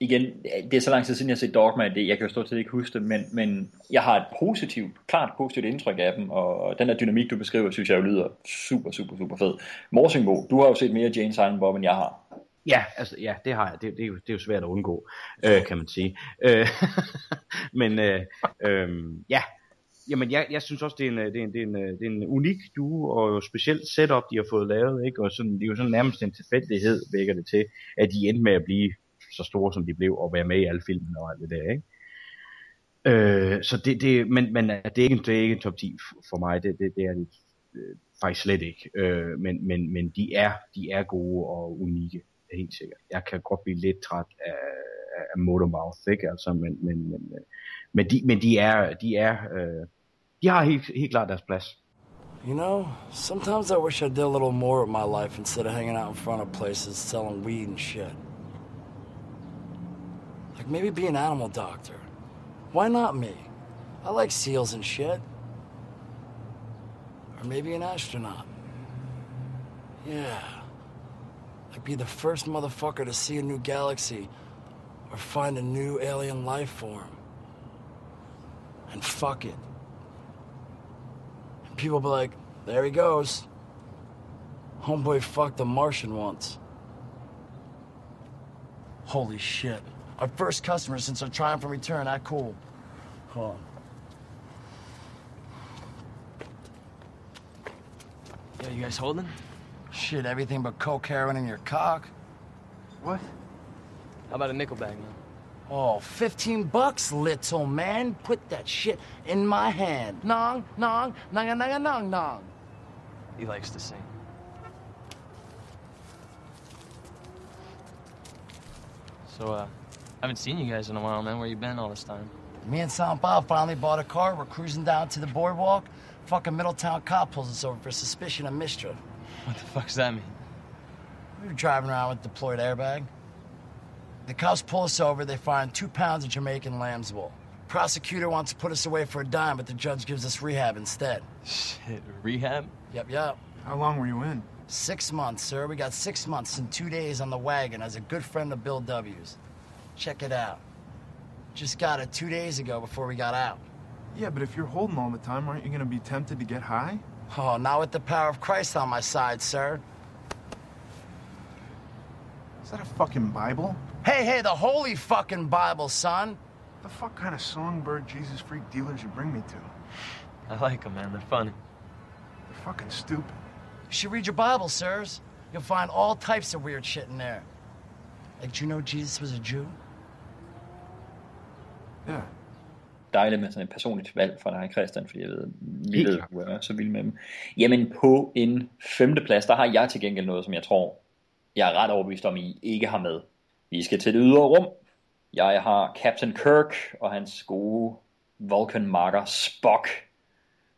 igen, det er så lang tid siden, jeg har set Dogma, det, jeg kan jo stort set ikke huske det, men, men jeg har et positivt, klart positivt indtryk af dem, og den der dynamik, du beskriver, synes jeg jo lyder super, super, super fed. Morsingbo, du har jo set mere Jane Silent Bob, end jeg har. Ja, altså, ja, det har jeg. Det, det, er, jo, det er jo svært at undgå, øh, kan man sige. Øh, [laughs] men øh, øh, ja, jamen jeg, jeg synes også, det er, en, det, er en, det, er en, det er en unik duo, og jo specielt setup, de har fået lavet, ikke? og sådan, det er jo sådan nærmest en tilfældighed, vækker det til, at de endte med at blive så store, som de blev, og være med i alle filmene og alt det der, ikke? Øh, så det, det, men, men det er ikke, det er ikke en top 10 for mig, det, det, det er det øh, faktisk slet ikke. Øh, men, men, men de er, de er gode og unikke, helt sikkert. Jeg kan godt blive lidt træt af, af Motormouth, ikke? Altså, men, men, men, øh, men, de, men de er, de er, øh, de har helt, helt klart deres plads. You know, sometimes I wish I did a little more with my life instead of hanging out in front of places selling weed and shit. Maybe be an animal doctor. Why not me? I like seals and shit. Or maybe an astronaut. Yeah. Like be the first motherfucker to see a new galaxy or find a new alien life form. And fuck it. And people be like, there he goes. Homeboy fucked a Martian once. Holy shit. Our first customer since our triumph triumphant return. That cool. Hold on. Yeah, you guys holding? Shit, everything but coke, heroin, in your cock. What? How about a nickel bag, man? Oh, 15 bucks, little man. Put that shit in my hand. Nong, nong, nong, nong, nong, nong. He likes to sing. So, uh, I haven't seen you guys in a while, man. Where you been all this time? Me and Silent Bob finally bought a car. We're cruising down to the boardwalk. Fucking Middletown cop pulls us over for suspicion of mischief. What the fuck does that mean? We were driving around with deployed airbag. The cops pull us over. They find two pounds of Jamaican lamb's wool. Prosecutor wants to put us away for a dime, but the judge gives us rehab instead. Shit, rehab? Yep, yep. How long were you in? Six months, sir. We got six months and two days on the wagon as a good friend of Bill W.'s. Check it out. Just got it two days ago before we got out. Yeah, but if you're holding all the time, aren't you going to be tempted to get high? Oh, not with the power of Christ on my side, sir. Is that a fucking Bible? Hey, hey, the holy fucking Bible, son. The fuck kind of songbird Jesus freak dealers you bring me to? I like them, man. They're funny. They're fucking stupid. You should read your Bible, sirs. You'll find all types of weird shit in there. Like, do you know Jesus was a Jew? Ja. Dejligt med sådan et personligt valg fra dig, Christian, fordi jeg ved, vi ved, du er så vild med dem. Jamen, på en femte plads, der har jeg til gengæld noget, som jeg tror, jeg er ret overbevist om, I ikke har med. Vi skal til det ydre rum. Jeg har Captain Kirk og hans gode Vulcan-marker Spock,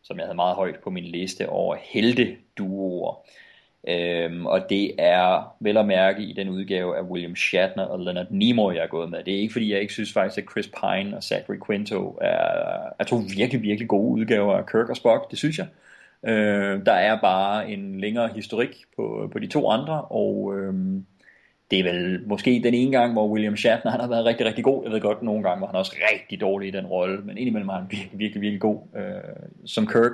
som jeg havde meget højt på min liste over helte-duoer. Øhm, og det er vel at mærke i den udgave af William Shatner og Leonard Nimoy, jeg er gået med. Det er ikke fordi, jeg ikke synes faktisk, at Chris Pine og Zachary Quinto er, er to virkelig, virkelig gode udgaver af Kirk og Spock. Det synes jeg. Øh, der er bare en længere historik på, på de to andre, og øhm, det er vel måske den ene gang, hvor William Shatner han har været rigtig, rigtig god. Jeg ved godt, nogle gange var han også rigtig dårlig i den rolle, men indimellem var han virkelig, virkelig, virkelig god øh, som Kirk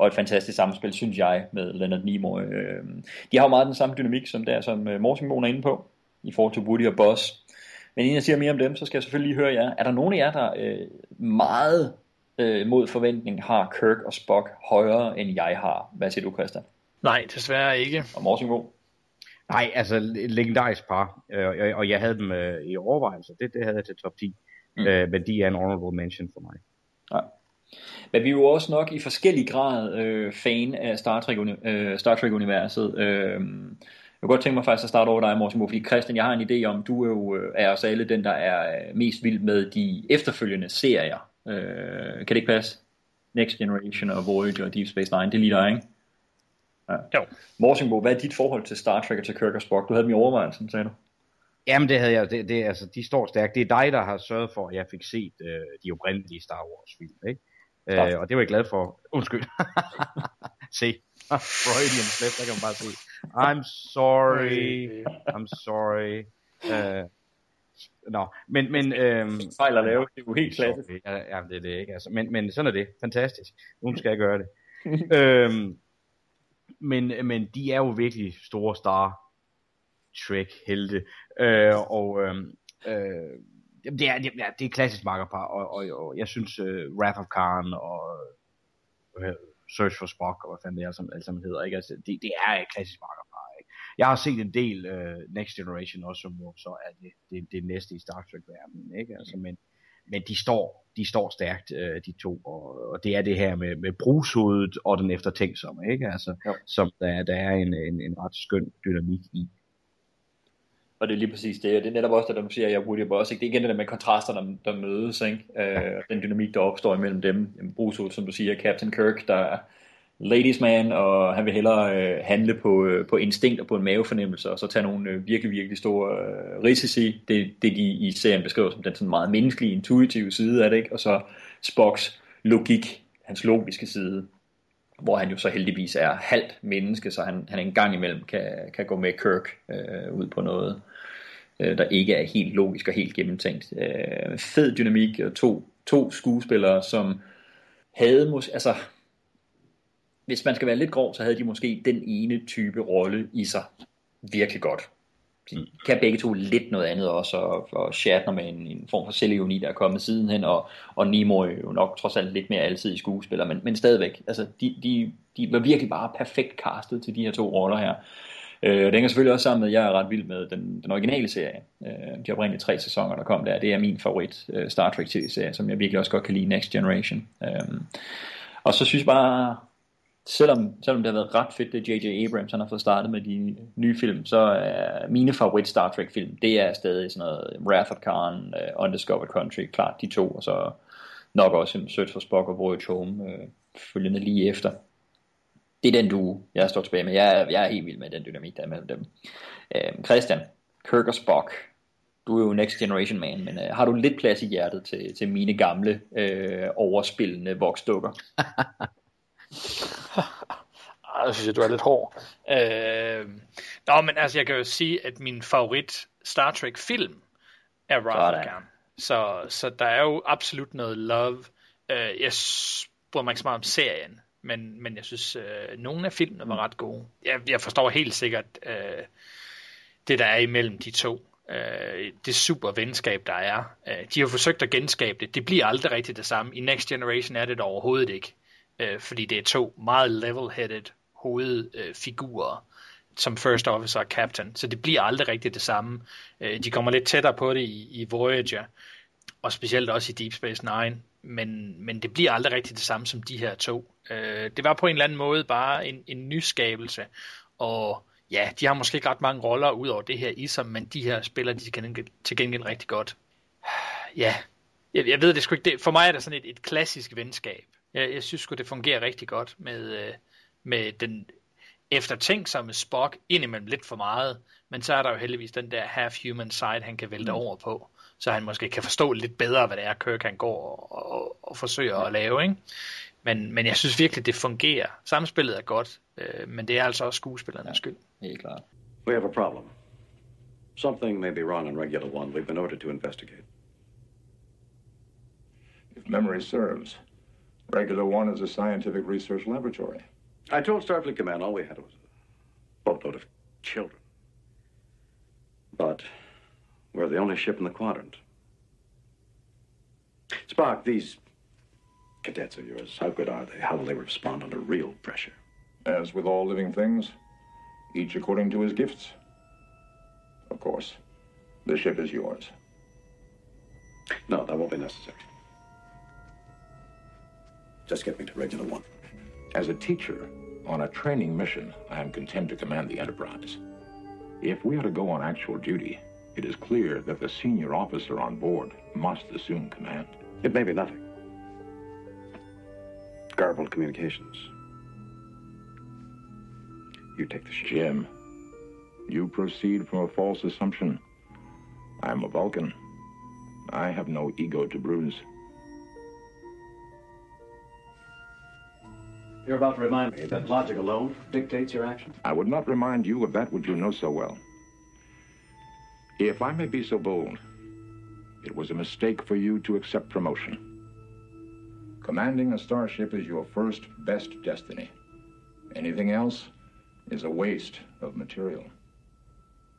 og et fantastisk samspil, synes jeg, med Leonard Nimoy. Øh, de har jo meget den samme dynamik, som der, som øh, er inde på, i forhold til Woody og Buzz. Men inden jeg siger mere om dem, så skal jeg selvfølgelig lige høre jer. Er der nogen af jer, der øh, meget øh, mod forventning har Kirk og Spock højere, end jeg har? Hvad siger du, Christian? Nej, desværre ikke. Og Morsingbo? Nej, altså et legendarisk par, øh, og, og jeg havde dem øh, i overvejelse. Det, det havde jeg til top 10. Mm. Øh, men de er en honorable mention for mig. Ja. Men vi er jo også nok i forskellig grad øh, fan af Star Trek, øh, Star Trek universet. Øh, jeg kunne godt tænke mig faktisk at starte over dig, Morten fordi Christian, jeg har en idé om, du er jo øh, er os alle den, der er øh, mest vild med de efterfølgende serier. Øh, kan det ikke passe? Next Generation og Voyager og Deep Space Nine, det er lige dig, ikke? Ja. Jo. Morsingbo, hvad er dit forhold til Star Trek og til Kirk og Spock? Du havde dem i overvejelsen, sagde du? Jamen det havde jeg, det, det, altså, de står stærkt. Det er dig, der har sørget for, at jeg fik set øh, de oprindelige Star Wars film, ikke? Øh, og det var jeg glad for. Undskyld. [laughs] se. Freudian slip, der kan man bare se. I'm sorry. I'm sorry. Uh, Nå, no. men... men øhm, Fejl at lave, det er jo helt klassisk. Ja, ja, det er det ikke, altså. Men, men sådan er det. Fantastisk. Nu skal jeg gøre det. [laughs] øhm, men, men de er jo virkelig store Star Trek helte. Øh, og øh, øh, det er, det, er, det er klassisk makkerpar, og, og, og jeg synes uh, Wrath of Khan og uh, Search for Spock, og hvad fanden det er, som, sammen hedder, ikke? Altså, det, det er et klassisk makkerpar, ikke? Jeg har set en del uh, Next Generation også, som jo så er det, det, det næste i Star Trek-verdenen, ikke? Altså, men, men de står, de står stærkt, uh, de to, og, og det er det her med, med brugshovedet og den eftertænksomme, ikke? Altså, jo. som der, der er en, en, en ret skøn dynamik i. Og det er lige præcis det, og det er netop også det, der du siger, jeg Woody også, ikke? det er igen det der med kontraster, der, der mødes, ikke? Øh, den dynamik, der opstår imellem dem. Bruce, som du siger, Captain Kirk, der er ladies man, og han vil hellere øh, handle på, øh, på instinkt og på en mavefornemmelse, og så tage nogle øh, virkelig, virkelig store øh, risici. Det, det de i serien beskriver som den sådan meget menneskelige, intuitive side af det, ikke? og så Spocks logik, hans logiske side, hvor han jo så heldigvis er halvt menneske, så han, han en gang imellem kan, kan gå med Kirk øh, ud på noget, øh, der ikke er helt logisk og helt gennemtænkt. Øh, fed dynamik, og to, to skuespillere, som havde måske, altså, hvis man skal være lidt grov, så havde de måske den ene type rolle i sig virkelig godt. De kan begge to lidt noget andet også, og, og Shatner med en, en form for selvironi, der er kommet sidenhen, og, og Nimoy jo nok trods alt lidt mere altid i skuespiller, men, men stadigvæk, altså de, de, de var virkelig bare perfekt castet til de her to roller her. Øh, det hænger selvfølgelig også sammen med, at jeg er ret vild med den, den originale serie. Øh, de oprindelige tre sæsoner, der kom der. Det er min favorit øh, Star Trek tv-serie, som jeg virkelig også godt kan lide, Next Generation. Øh, og så synes jeg bare, selvom, selvom det har været ret fedt, det J.J. Abrams han har fået startet med de nye film, så er mine favorit Star Trek film, det er stadig sådan noget Wrath of Khan, uh, Undiscovered Country, klart de to, og så nok også Search for Spock og Voyage Home, uh, følgende lige efter. Det er den du, jeg står tilbage med. Jeg, jeg er helt vild med den dynamik, der er mellem dem. Uh, Christian, Kirk og Spock, du er jo Next Generation man, men øh, har du lidt plads i hjertet til, til mine gamle øh, overspillende voksdukker? [laughs] [laughs] jeg synes, du er lidt hård. Øh, nå, men altså, jeg kan jo sige, at min favorit Star Trek film er Rothergam. Så, så der er jo absolut noget love. Øh, jeg bryder mig ikke så meget om serien, men, men jeg synes, øh, nogle af filmene var ret gode. Jeg, jeg forstår helt sikkert øh, det, der er imellem de to. Øh, det super venskab, der er. Øh, de har forsøgt at genskabe det. Det bliver aldrig rigtigt det samme. I Next Generation er det der overhovedet ikke øh, fordi det er to meget level-headed hovedfigurer, øh, som First Officer og Captain, så det bliver aldrig rigtigt det samme. Øh, de kommer lidt tættere på det i, i Voyager, og specielt også i Deep Space Nine, men, men det bliver aldrig rigtigt det samme som de her to. Øh, det var på en eller anden måde bare en, en nyskabelse, og ja, de har måske ikke ret mange roller ud over det her i sig, men de her spiller de kan til gengæld rigtig godt. [sighs] Ja, jeg, jeg ved det sgu ikke. Det, for mig er det sådan et, et klassisk venskab. Jeg, jeg synes det fungerer rigtig godt med, øh, med den eftertænksomme Spock, indimellem lidt for meget, men så er der jo heldigvis den der half-human side, han kan vælte mm. over på, så han måske kan forstå lidt bedre, hvad det er, Kirk han går og, og, og forsøger ja. at lave, ikke? Men, men jeg synes virkelig, det fungerer. Samspillet er godt, øh, men det er altså også skuespillernes ja, skyld. Helt klart. We have a problem. Something may be wrong on Regular One. We've been ordered to investigate. If memory serves, Regular One is a scientific research laboratory. I told Starfleet Command all we had was a boatload of children. But We're the only ship in the quadrant. Spock, these cadets of yours, how good are they? How will they respond under real pressure? As with all living things, each according to his gifts. Of course, the ship is yours. No, that won't be necessary. Just get me to regular one. As a teacher on a training mission, I am content to command the Enterprise. If we are to go on actual duty, it is clear that the senior officer on board must assume command. It may be nothing. Garbled communications. You take the ship. Jim, you proceed from a false assumption. I am a Vulcan. I have no ego to bruise. You're about to remind me that logic alone dictates your actions. I would not remind you of that which you know so well. If I may be so bold, it was a mistake for you to accept promotion. Commanding a starship is your first best destiny. Anything else is a waste of material.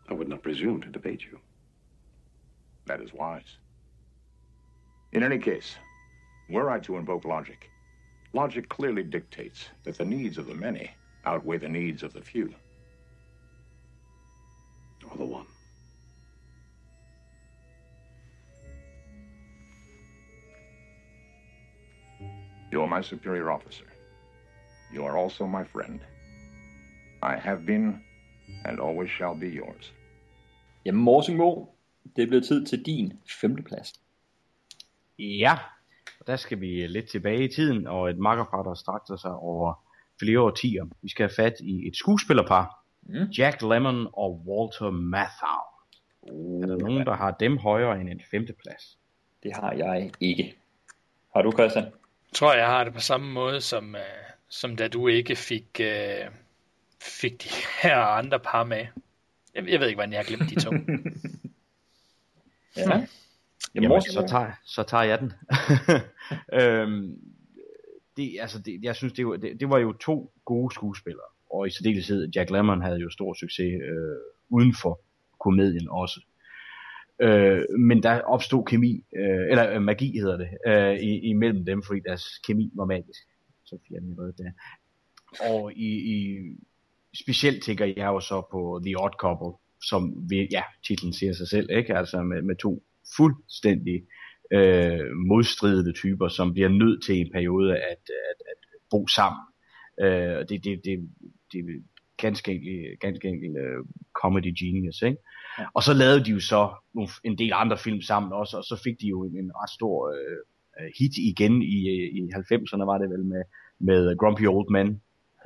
I would not presume to debate you. That is wise. In any case, were I to invoke logic, logic clearly dictates that the needs of the many outweigh the needs of the few. Or the one. You are my superior officer. You are also my friend. I have been and always shall be yours. Jamen, Morsingbo, det er blevet tid til din femteplads. Ja, og der skal vi lidt tilbage i tiden, og et makkerpar, der strakte sig over flere årtier. Vi skal have fat i et skuespillerpar, mm. Jack Lemmon og Walter Matthau. Uh, er der nogen, der har dem højere end en femteplads? Det har jeg ikke. Har du, Christian? Jeg tror, jeg har det på samme måde, som, uh, som da du ikke fik, uh, fik de her andre par med. Jeg, jeg ved ikke, hvordan jeg har glemt de to. [laughs] ja. Jamen, Jamen så, tager, så tager jeg den. [laughs] øhm, det, altså det, jeg synes, det var, det, det var jo to gode skuespillere, og i særdeleshed Jack Lemmon havde jo stor succes øh, uden for komedien også. Øh, men der opstod kemi, øh, eller øh, magi hedder det, øh, i, imellem dem, fordi deres kemi var magisk. Så fjerner jeg det der. Og i, i, specielt tænker jeg jo så på The Odd Couple, som, vi, ja, titlen siger sig selv, ikke? Altså med, med to fuldstændig øh, modstridende typer, som bliver nødt til en periode at, at, at bo sammen. Øh, det, det, det, det er ganske enkelt, ganske enkelt uh, comedy genius, ikke? Ja. Og så lavede de jo så en del andre film sammen også, og så fik de jo en, en ret stor øh, hit igen i, i 90'erne, var det vel, med, med Grumpy Old Men,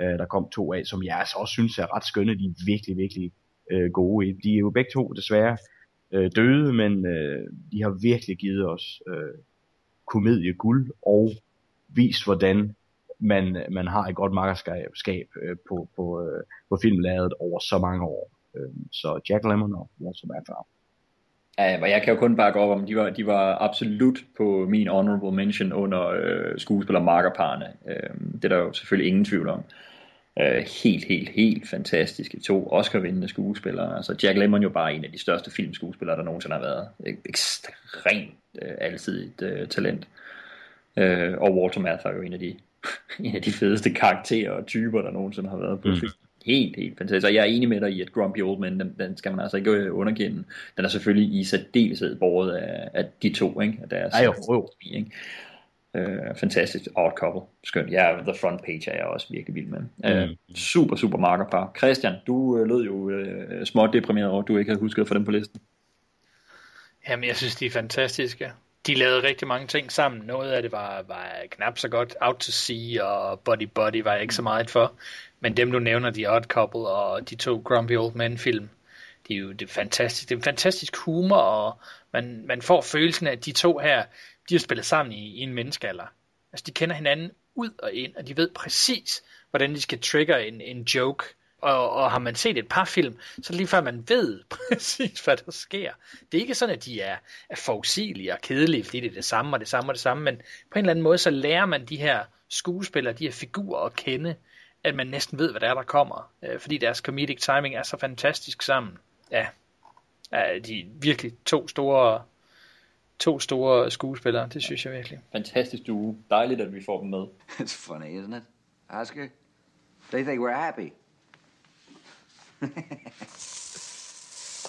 øh, der kom to af, som jeg altså også synes er ret skønne, de er virkelig, virkelig øh, gode. De er jo begge to desværre øh, døde, men øh, de har virkelig givet os øh, komedie guld og vist, hvordan man, man har et godt makkerskab øh, på, på, øh, på filmlaget over så mange år. Øh, så Jack Lemmon og Walter Matthau. Ja, og jeg kan jo kun bakke op om, de var, de var absolut på min honorable mention under øh, skuespiller markerparne. Øh, det er der jo selvfølgelig ingen tvivl om. Øh, helt, helt, helt fantastiske to Oscar-vindende skuespillere. Altså Jack Lemmon jo bare en af de største filmskuespillere, der nogensinde har været. Ekstremt øh, alsidigt øh, talent. Øh, og Walter Matthau er jo en af de [laughs] en af de fedeste karakterer og typer, der nogensinde har været på mm. film. Helt, helt fantastisk. Og jeg er enig med dig i, at Grumpy Old Men, den, den skal man altså ikke underkende. Den er selvfølgelig i særdeleshed båret af, af de to, ikke? Af deres, Ej, jo, jo. Ikke? Uh, fantastisk. Odd couple. Skønt. Ja, The Front Page er jeg også virkelig vild med. Mm. Uh, super, super markerpar. Christian, du uh, lød jo uh, småt deprimeret over, at du ikke havde husket at få dem på listen. Jamen, jeg synes, de er fantastiske. De lavede rigtig mange ting sammen. Noget af det var, var knap så godt. Out to Sea og Body Body var jeg ikke så meget for. Men dem, du nævner, The Odd Couple og de to Grumpy Old Men film, det er jo det er fantastisk. Det er en fantastisk humor, og man, man får følelsen af, at de to her, de har spillet sammen i, i en menneskealder. Altså, de kender hinanden ud og ind, og de ved præcis, hvordan de skal trigger en, en joke. Og, og har man set et par film, så lige før man ved [laughs] præcis, hvad der sker. Det er ikke sådan, at de er, er forudsigelige og kedelige, fordi det er det samme og det samme og det samme, men på en eller anden måde, så lærer man de her skuespillere, de her figurer at kende, at man næsten ved, hvad der er, der kommer. Øh, fordi deres comedic timing er så fantastisk sammen. Ja, Ja, de er virkelig to store, to store skuespillere, det synes jeg virkelig. Fantastisk duo. Dejligt, at vi får dem med. [laughs] It's funny, isn't it? Oscar? They think we're happy. [laughs]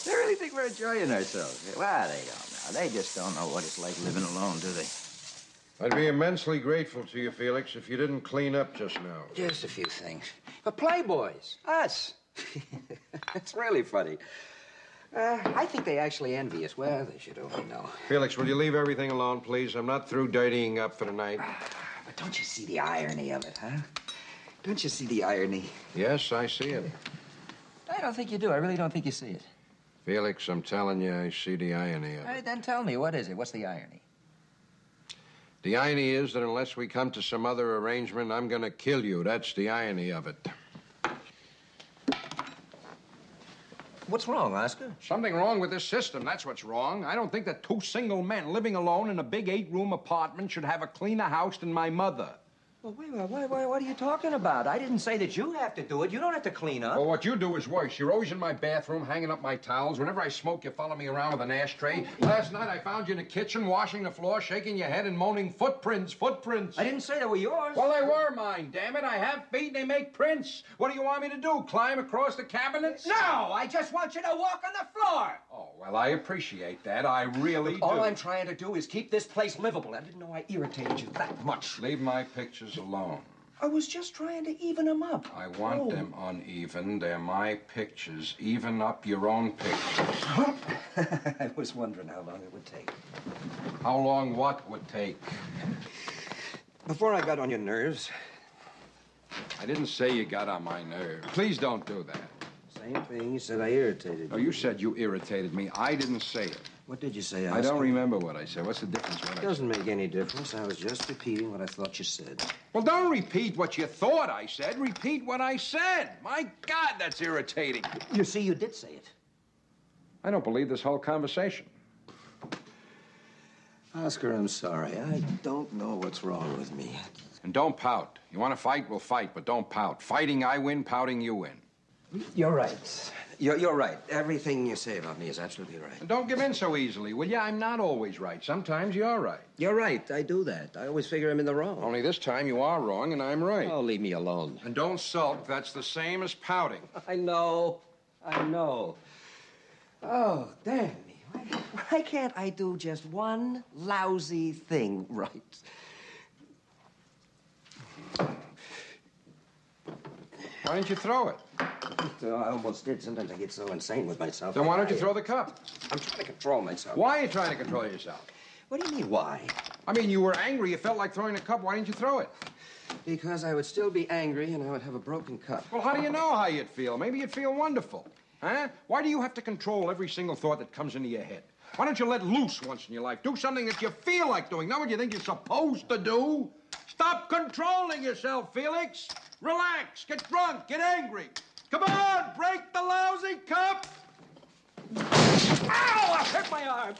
they really think we're enjoying ourselves. Well, they don't know. They just don't know what it's like living alone, do they? I'd be immensely grateful to you, Felix, if you didn't clean up just now. Just a few things. The Playboys, us. [laughs] it's really funny. Uh, I think they actually envy us. Well, they should only know. Felix, will you leave everything alone, please? I'm not through dirtying up for tonight. But don't you see the irony of it, huh? Don't you see the irony? Yes, I see it. I don't think you do. I really don't think you see it. Felix, I'm telling you, I see the irony of it. right, then tell me, what is it? What's the irony? The irony is that unless we come to some other arrangement, I'm going to kill you. That's the irony of it. What's wrong, Oscar? Something wrong with this system. That's what's wrong. I don't think that two single men living alone in a big eight room apartment should have a cleaner house than my mother. Well, wait, wait, wait, wait, what are you talking about? I didn't say that you have to do it. You don't have to clean up. Well, what you do is worse. You're always in my bathroom, hanging up my towels. Whenever I smoke, you follow me around with an ashtray. Last night, I found you in the kitchen, washing the floor, shaking your head, and moaning, footprints, footprints. I didn't say they were yours. Well, they were mine, damn it. I have feet, and they make prints. What do you want me to do, climb across the cabinets? No, I just want you to walk on the floor. Oh, well, I appreciate that. I really Look, do. all I'm trying to do is keep this place livable. I didn't know I irritated you that much. Leave my pictures alone. I was just trying to even them up. I want Oh. them uneven. They're my pictures. Even up your own pictures. [laughs] I was wondering how long it would take. How long what would take? Before I got on your nerves, I didn't say you got on my nerves. Please don't do that. same thing. You said I irritated you. Oh, you said you irritated me. I didn't say it. What did you say, I don't remember what I said. What's the difference? What I It doesn't make any difference. I was just repeating what I thought you said. Well, don't repeat what you thought I said. Repeat what I said. My God, that's irritating. You see, you did say it. I don't believe this whole conversation. Oscar, I'm sorry. I don't know what's wrong with me. And don't pout. You want to fight, we'll fight, but don't pout. Fighting, I win. Pouting, you win. You're right. You're, you're right. Everything you say about me is absolutely right. And don't give in so easily, will you? I'm not always right. Sometimes you're right. You're right. I do that. I always figure I'm in the wrong. Only this time you are wrong and I'm right. Oh, leave me alone. And don't sulk. That's the same as pouting. [laughs] I know. I know. Oh, damn me. Why, why can't I do just one lousy thing right? Why didn't you throw it? I almost did. Sometimes I get so insane with myself. Then why don't you I- throw the cup? I'm trying to control myself. Why are you trying to control yourself? What do you mean, why? I mean, you were angry. You felt like throwing the cup. Why didn't you throw it? Because I would still be angry and I would have a broken cup. Well, how do you know how you'd feel? Maybe you'd feel wonderful. Huh? Why do you have to control every single thought that comes into your head? Why don't you let loose once in your life? Do something that you feel like doing, not what you think you're supposed to do. Stop controlling yourself, Felix. Relax, get drunk, get angry. Come on, break the lousy cup. Ow! I hurt my arm.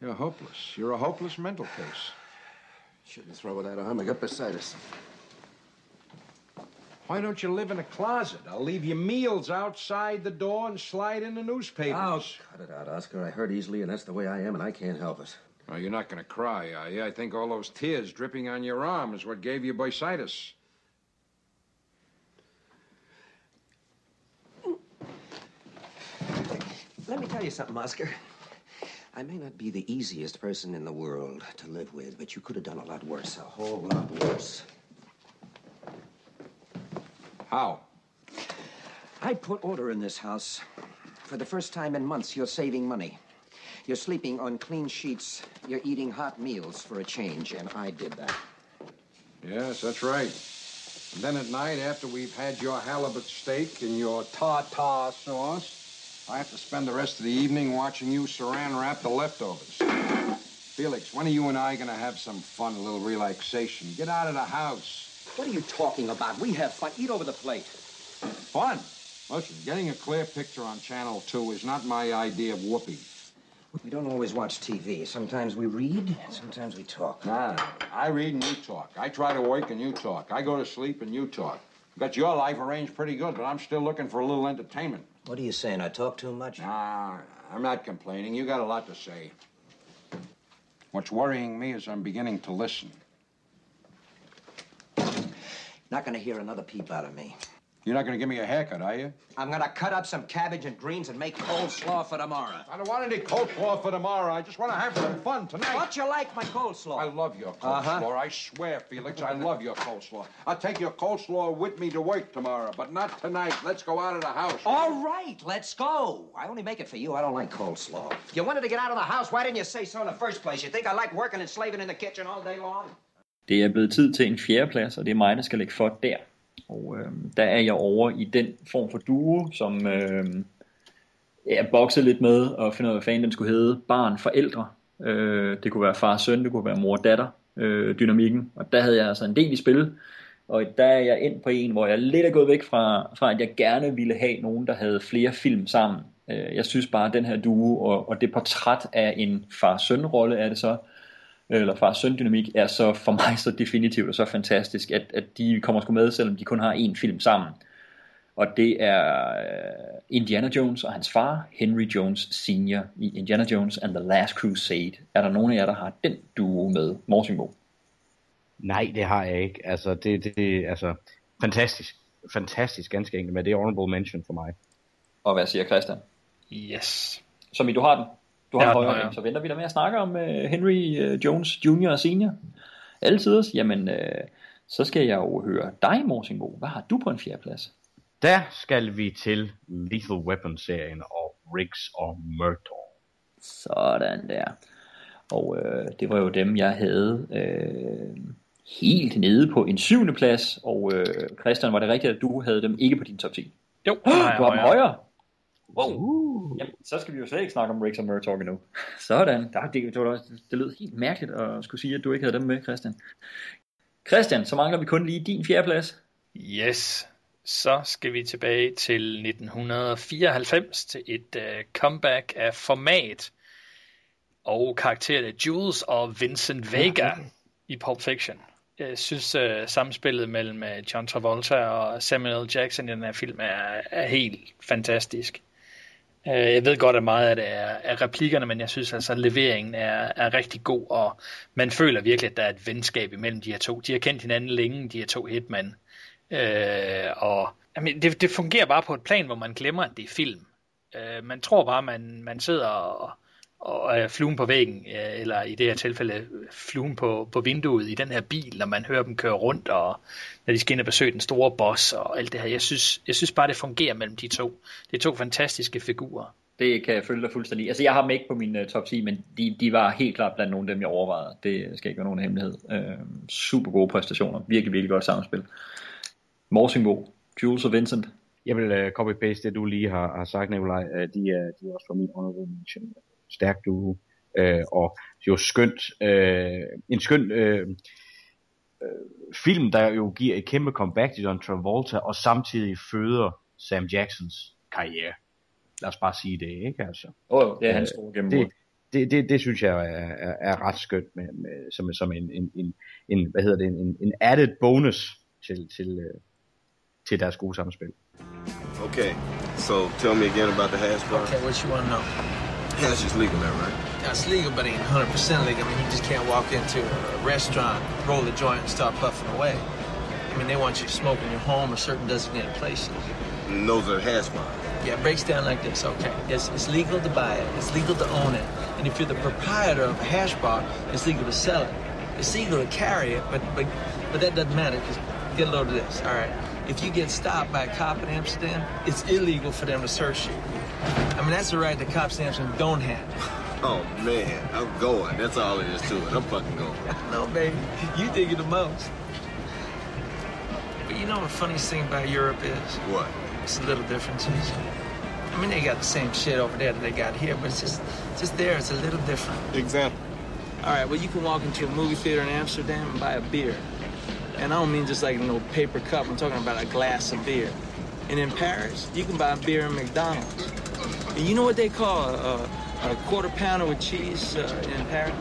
You're hopeless. You're a hopeless mental case. Shouldn't throw that arm. I got bursitis. Why don't you live in a closet? I'll leave your meals outside the door and slide in the newspapers. Oh, cut it out, Oscar. I hurt easily, and that's the way I am, and I can't help it. Oh, you're not going to cry, are you? I think all those tears dripping on your arm is what gave you bursitis. Let me tell you something, Oscar. I may not be the easiest person in the world to live with, but you could have done a lot worse, a whole lot worse. How? I put order in this house. For the first time in months, you're saving money. You're sleeping on clean sheets. You're eating hot meals for a change, and I did that. Yes, that's right. And then at night, after we've had your halibut steak and your tartar sauce, I have to spend the rest of the evening watching you saran wrap the leftovers. Felix, when are you and I going to have some fun, a little relaxation? Get out of the house. What are you talking about? We have fun. Eat over the plate. Fun? Listen, getting a clear picture on Channel 2 is not my idea of whoopee. We don't always watch TV. Sometimes we read, sometimes we talk. Nah, I read and you talk. I try to work and you talk. I go to sleep and you talk. Got your life arranged pretty good, but I'm still looking for a little entertainment. What are you saying? I talk too much? Nah, I'm not complaining. You got a lot to say. What's worrying me is I'm beginning to listen. Not gonna hear another peep out of me. You're not going to give me a haircut, are you? I'm gonna cut up some cabbage and greens and make coleslaw for tomorrow. I don't want any coleslaw for tomorrow. I just want to have some fun tonight. Don't you like my coleslaw? I love your coleslaw. Uh-huh. I swear, Felix, I love your coleslaw. I'll take your coleslaw with me to work tomorrow, but not tonight. Let's go out of the house. All right, let's go. I only make it for you. I don't like coleslaw. If you wanted to get out of the house, why didn't you say so in the first place? You think I like working and slaving in the kitchen all day long? Det er blevet tid til en fjerdeplads, og det er mig, der skal lægge for der. Og øh, der er jeg over i den form for duo, som øh, jeg boksede lidt med og finder ud af, hvad fanden den skulle hedde. Barn, forældre. Øh, det kunne være far og søn, det kunne være mor og datter øh, dynamikken. Og der havde jeg altså en del i spil. Og der er jeg ind på en, hvor jeg lidt er gået væk fra, fra at jeg gerne ville have nogen, der havde flere film sammen. Øh, jeg synes bare, at den her duo og, og det portræt af en far-søn-rolle er det så, eller far søn dynamik er så for mig så definitivt og så fantastisk, at, at de kommer sgu med, selvom de kun har én film sammen. Og det er øh, Indiana Jones og hans far, Henry Jones Sr. i Indiana Jones and the Last Crusade. Er der nogen af jer, der har den duo med Morsingbo? Nej, det har jeg ikke. Altså, det, det altså, fantastisk. Fantastisk, ganske enkelt, men det er honorable mention for mig. Og hvad siger Christian? Yes. Som i, du har den? Du har Ja, ja, højere, jeg. så venter vi da med at snakke om uh, Henry uh, Jones Jr. og Senior. Altid. Jamen, uh, så skal jeg jo høre dig, Morsingbo. Hvad har du på en fjerdeplads? Der skal vi til Lethal Weapon-serien og Riggs og Murtaugh. Sådan der. Og øh, det var jo dem, jeg havde øh, helt nede på en syvende plads. Og øh, Christian, var det rigtigt, at du havde dem ikke på din top 10? Jo, [gasps] du har dem højere. Wow. Uh. Jamen, så skal vi jo slet ikke snakke om Riggs og Murtaugh endnu. Sådan. Der, det, det, var, det lød helt mærkeligt at skulle sige, at du ikke havde dem med, Christian. Christian, så mangler vi kun lige din fjerdeplads. Yes. Så skal vi tilbage til 1994 til et uh, comeback af format og karakterer af Jules og Vincent Vega i Pulp Fiction. Jeg synes, uh, samspillet mellem uh, John Travolta og Samuel. Jackson i den her film er, er helt fantastisk. Øh, jeg ved godt, at meget af det er, er replikkerne, men jeg synes altså, at leveringen er, er rigtig god, og man føler virkelig, at der er et venskab imellem de her to. De har kendt hinanden længe, de her to hitman. Øh, og jamen, det, det fungerer bare på et plan, hvor man glemmer, at det er film. Øh, man tror bare, man, man sidder og, og er fluen på væggen, øh, eller i det her tilfælde fluen på, på vinduet i den her bil, når man hører dem køre rundt, og når de skal ind og besøge den store boss og alt det her. Jeg synes, jeg synes bare, det fungerer mellem de to. Det er to fantastiske figurer. Det kan jeg følge dig fuldstændig. Altså, jeg har dem ikke på min uh, top 10, men de, de var helt klart blandt nogle af dem, jeg overvejede. Det skal ikke være nogen hemmelighed. Uh, super gode præstationer. Virkelig, virkelig godt samspil. Morsingbo, Jules og Vincent. Jeg vil uh, copy-paste det, du lige har, har sagt, Nikolaj. Uh, de, er, de er også fra min honorable mention. Stærk duo. Uh, og jo skønt. Uh, en skøn uh, uh, film, der jo giver et kæmpe comeback til John Travolta, og samtidig føder Sam Jacksons karriere. Lad os bare sige det, ikke? Altså, Åh, oh, det er hans Øh, store gennembrud. det, det, det, det synes jeg er, er, er ret skønt med, med, som, som en, en, en, en, hvad hedder det, en, en added bonus til, til, øh, til deres gode samspil. Okay, so tell me again about the hash bar. Okay, what you want to know? Hash just legal now, right? Yeah, it's legal, but it ain't 100% legal. I mean, you just can't walk into a restaurant, roll a joint, and start puffing away. I mean, they want you to smoke in your home or certain designated places. And those are hash. Yeah, it breaks down like this. Okay, it's, it's legal to buy it. It's legal to own it. And if you're the proprietor of a hash bar, it's legal to sell it. It's legal to carry it, but but but that doesn't matter. Cause get a load of this. All right, if you get stopped by a cop in Amsterdam, it's illegal for them to search you. I mean, that's a right that Cop in Amsterdam don't have. [laughs] Oh man, I'm going. That's all it is to it. I'm fucking going. [laughs] no, baby, you dig it the most. But you know what the funniest thing about Europe is? What? It's the little differences. I mean, they got the same shit over there that they got here, but it's just, just there. It's a little different. Example. All right, well, you can walk into a movie theater in Amsterdam and buy a beer. And I don't mean just like a little paper cup. I'm talking about a glass of beer. And in Paris, you can buy beer in McDonald's. And you know what they call a, a quarter pounder with cheese uh, in Paris?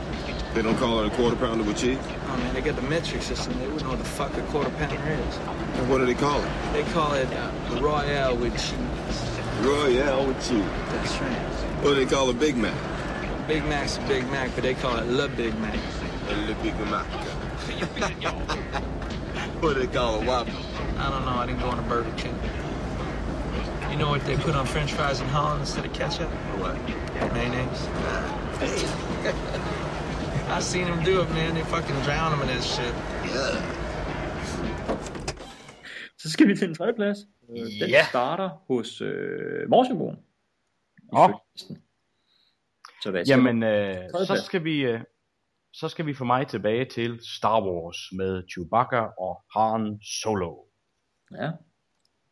They don't call it a quarter pounder with cheese? Oh, man, they got the metric system. They wouldn't know what the fuck a quarter pounder is. And what do they call it? They call it uh, Royale with cheese. Roy, yeah, I'm with cheese. That's right. What do they call a Big Mac? Big Mac's a Big Mac, but they call it Le Big Mac. Le Big Mac. [laughs] what do they call a Whopper? I don't know. I didn't go on a Burger King. You know what they put on French fries in Holland instead of ketchup? What? Mayonnaise. [laughs] I seen them do it, man. They fucking drown them in that shit. Yeah. Så skal vi til en tredje plads. Øh, Den Ja. starter hos øh, Morsingbogen. Åh. Så hvad Jamen, øh, så skal vi... Øh, så skal vi for mig tilbage til Star Wars med Chewbacca og Han Solo. Ja,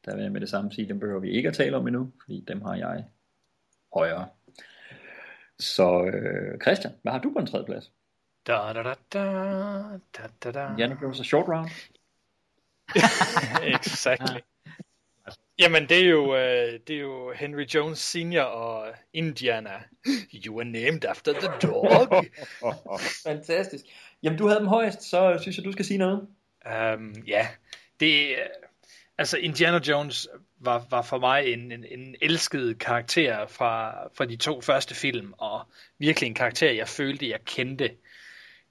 der vil jeg med det samme sige, dem behøver vi ikke at tale om endnu, fordi dem har jeg højere. Så øh, Christian, hvad har du på en tredje plads? Da, da, da, da, da, da, da. Janne Jones og Short Round? [laughs] exactly. Jamen, det er, jo, øh, det er jo Henry Jones Senior og Indiana. You were named after the dog. [laughs] Fantastisk. Jamen, du havde dem højst, så synes jeg, du skal sige noget. Um, ja, det øh, altså Indiana Jones var, var for mig en, en, en elsket karakter fra, fra de to første film, og virkelig en karakter, jeg følte, jeg kendte,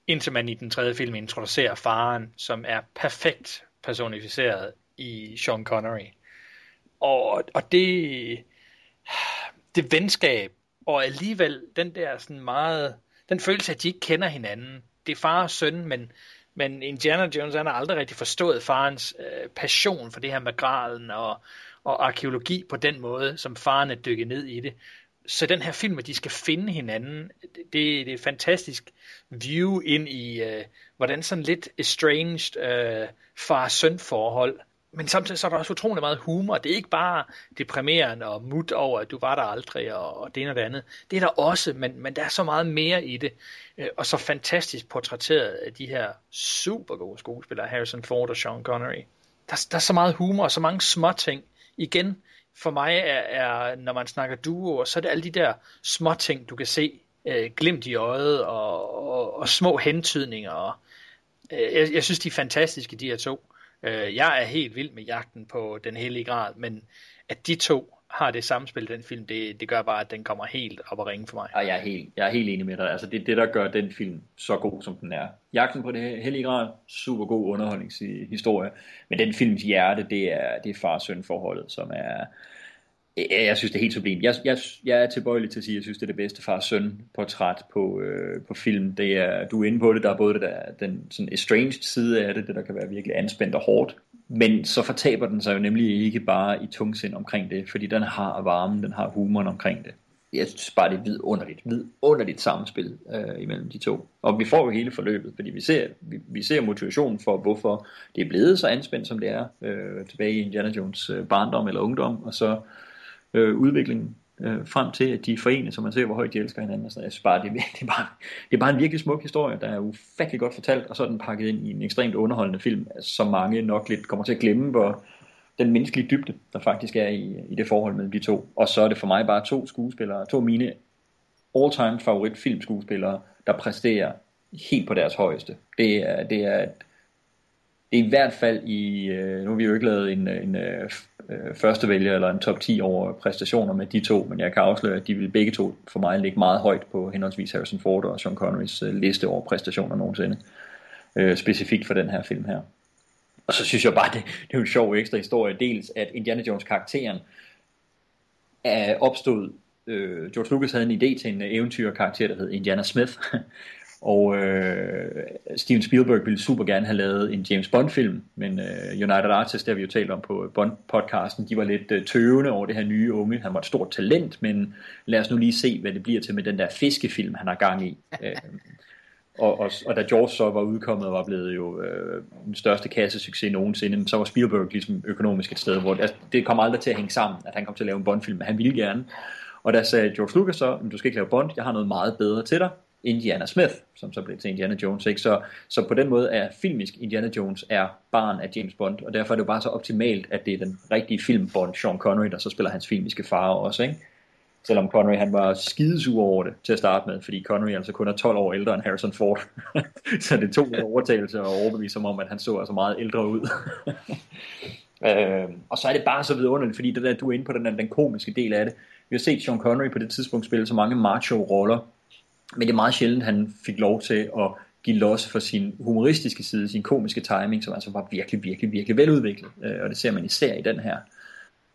indtil man i den tredje film introducerer faren, som er perfekt personificeret i Sean Connery. Og, og det, det venskab, og alligevel den der sådan meget, den følelse, at de ikke kender hinanden. Det er far og søn, men, men Indiana Jones han har aldrig rigtig forstået farens øh, passion for det her med graden og, og arkeologi på den måde, som faren er dykket ned i det. Så den her film, at de skal finde hinanden, det, det er et fantastisk view ind i, øh, hvordan sådan lidt estranged øh, far-søn forhold, men samtidig så er der også utrolig meget humor. Det er ikke bare deprimerende og mut over, at du var der aldrig, og, og det ene og det andet. Det er der også, men, men der er så meget mere i det. Øh, og så fantastisk portrætteret af de her super gode skuespillere, Harrison Ford og Sean Connery. Der, der er så meget humor og så mange små ting. Igen, for mig er, er når man snakker duo, så er det alle de der små ting, du kan se øh, glimt i øjet og, og, og små hentydninger. Og, øh, jeg, jeg synes, de er fantastiske, de her to. Øh, jeg er helt vild med jagten på den hellige grad, men at de to har det samspil i den film, det, det gør bare, at den kommer helt op og ringe for mig. Og jeg er helt, jeg er helt enig med dig. Altså, det er det, der gør den film så god, som den er. Jagten på det hellige grad, super god underholdningshistorie. Men den films hjerte, det er, det er far-søn-forholdet, som er... Jeg, jeg synes, det er helt sublimt. Jeg, jeg, jeg er tilbøjelig til at sige, at jeg synes, det er det bedste far-søn-portræt på, øh, på film. Det er, du er inde på det, der er både det der, den sådan estranged side af det, det der kan være virkelig anspændt og hårdt. Men så fortaber den sig jo nemlig ikke bare i tungsind omkring det, fordi den har varmen, den har humoren omkring det. Jeg synes bare, det er vidunderligt, vidunderligt samspil øh, imellem de to. Og vi får jo hele forløbet, fordi vi ser, vi, vi ser motivationen for, hvorfor det er blevet så anspændt, som det er øh, tilbage i Indiana Jones øh, barndom eller ungdom, og så øh, udviklingen øh, frem til, at de forenes, så man ser, hvor højt de elsker hinanden. Så jeg synes bare, det, er, det, er bare, det er bare en virkelig smuk historie, der er ufattelig godt fortalt, og så er den pakket ind i en ekstremt underholdende film, altså, som mange nok lidt kommer til at glemme, hvor den menneskelige dybde, der faktisk er i, i det forhold mellem de to. Og så er det for mig bare to skuespillere, to mine all-time favorit filmskuespillere, der præsterer helt på deres højeste. Det er, det er, det er i hvert fald i, øh, nu har vi jo ikke lavet en, en øh, øh, første vælger eller en top 10 over præstationer med de to, men jeg kan afsløre, at de vil begge to for mig ligge meget højt på henholdsvis Harrison Ford og Sean Connerys øh, liste over præstationer nogensinde. Øh, specifikt for den her film her. Og så synes jeg bare, [laughs] det, det er en sjov ekstra historie. Dels at Indiana Jones karakteren er opstået. Øh, George Lucas havde en idé til en eventyrkarakter, der hed Indiana Smith. [laughs] og øh, Steven Spielberg ville super gerne have lavet en James Bond film, men øh, United Artists, der vi jo talt om på Bond-podcasten, de var lidt øh, tøvende over det her nye unge. Han var et stort talent, men lad os nu lige se, hvad det bliver til med den der fiskefilm, han har gang i. [laughs] Øh, og, og, og da George så var udkommet og var blevet jo øh, den største kassesucces nogensinde, så var Spielberg ligesom økonomisk et sted, hvor altså, det kom aldrig til at hænge sammen, at han kom til at lave en Bond-film, men han ville gerne. Og der sagde George Lucas så, du skal ikke lave Bond, jeg har noget meget bedre til dig, Indiana Smith, som så blev til Indiana Jones. Ikke? Så, så på den måde er filmisk Indiana Jones er barn af James Bond, og derfor er det jo bare så optimalt, at det er den rigtige film Bond, Sean Connery, der så spiller hans filmiske far også. Ikke? Selvom Connery han var skidesur over det til at starte med, fordi Connery altså kun er 12 år ældre end Harrison Ford. [laughs] så det tog en overtagelse og overbevise ham om, at han så altså meget ældre ud. [laughs] Øh, og så er det bare så vidunderligt, fordi det der, du er inde på den, den komiske del af det. Vi har set Sean Connery på det tidspunkt spille så mange macho-roller, men det er meget sjældent, han fik lov til at give los for sin humoristiske side, sin komiske timing, som altså var virkelig, virkelig, virkelig veludviklet. Øh, og det ser man især i den her.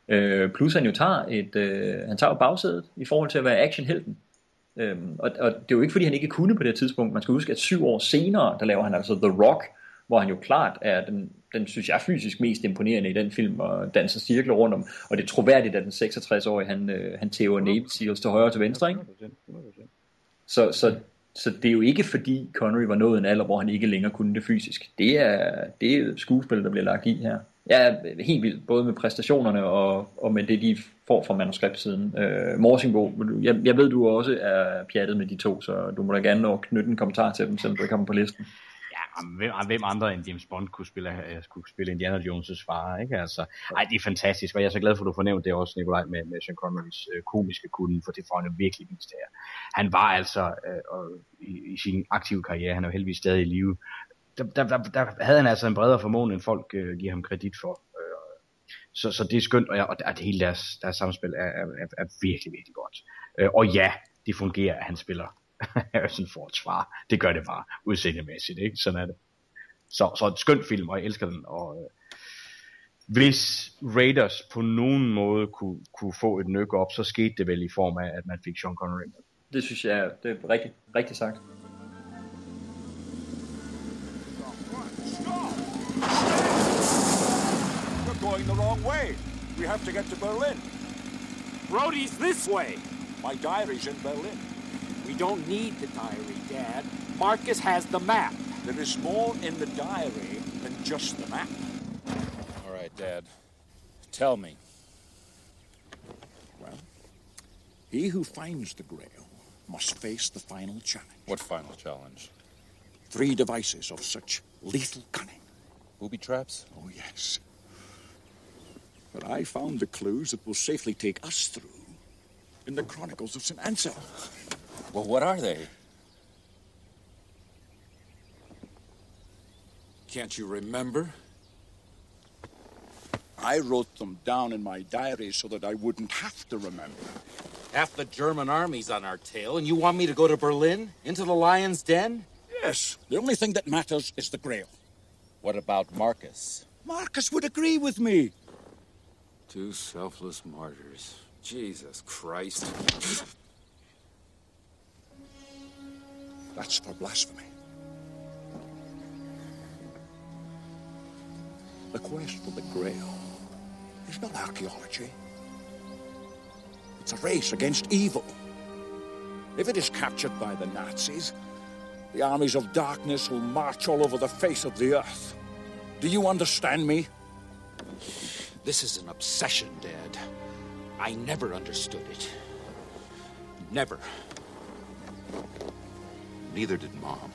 Øh, plus han jo tager et, øh, han tager jo bagsædet i forhold til at være actionhelten. Øhm, og, og det er jo ikke fordi han ikke kunne på det tidspunkt. Man skal huske at syv år senere, der laver han altså The Rock, hvor han jo klart er den, den synes jeg fysisk mest imponerende i den film, og danser cirkler rundt om. Og det er troværdigt, at den 66-årige, han, øh, han tæver Navy Seals til højre og til venstre, ikke? Så, så, så det er jo ikke fordi Connery var nået en alder, hvor han ikke længere kunne det fysisk. Det er, det er skuespil, der bliver lagt i her. Jeg er helt vildt, både med præstationerne og, og med det, de får fra manuskriptsiden. Øh, Morsingbo, jeg, jeg ved, du også er pjattet med de to, så du må da gerne nå knytte en kommentar til dem, selvom du ikke kommer på listen. Jamen, hvem, hvem andre end James Bond kunne spille, øh, kunne spille Indiana Jones' far, ikke? Altså, ej, det er fantastisk, og jeg er så glad for, at du fornævnte det også, Nikolaj, med, med Sean Connerys øh, komiske kunde, for det får han jo virkelig vist her. Han var altså øh, og, i, i sin aktive karriere, han er jo heldigvis stadig i live, der, der, der, der havde han altså en bredere formåen, end folk øh, giver ham kredit for. Øh, så, så det er skønt, og, jeg, og det hele deres, deres samspil er, er, er virkelig, virkelig godt. Øh, og ja, det fungerer, at han spiller Harrison Fords far. Det gør det bare udseendemæssigt, ikke? Sådan er det. Så, så et skønt film, og jeg elsker den. Og, øh, hvis Raiders på nogen måde kunne, kunne få et nyk op, så skete det vel i form af, at man fik Sean Connery med. Det synes jeg, det er rigtig, rigtig sagt. We're going the wrong way. We have to get to Berlin. Brody's this way. My diary's in Berlin. We don't need the diary, Dad. Marcus has the map. There is more in the diary than just the map. All right, Dad. Tell me. Well, he who finds the Grail must face the final challenge. What final challenge? Three devices of such lethal cunning. Booby traps? Oh, yes. But I found the clues that will safely take us through in the Chronicles of St. Anselm. Well, what are they? Can't you remember? I wrote them down in my diary so that I wouldn't have to remember. Half the German army's on our tail, and you want me to go to Berlin? Into the lion's den? Yes. The only thing that matters is the Grail. What about Marcus? Marcus would agree with me. Two selfless martyrs. Jesus Christ. That's for blasphemy. The quest for the Grail is not archaeology. It's a race against evil. If it is captured by the Nazis, the armies of darkness will march all over the face of the earth. Do you understand me? This is an obsession, Dad. I never understood it. Never. Neither did Mom.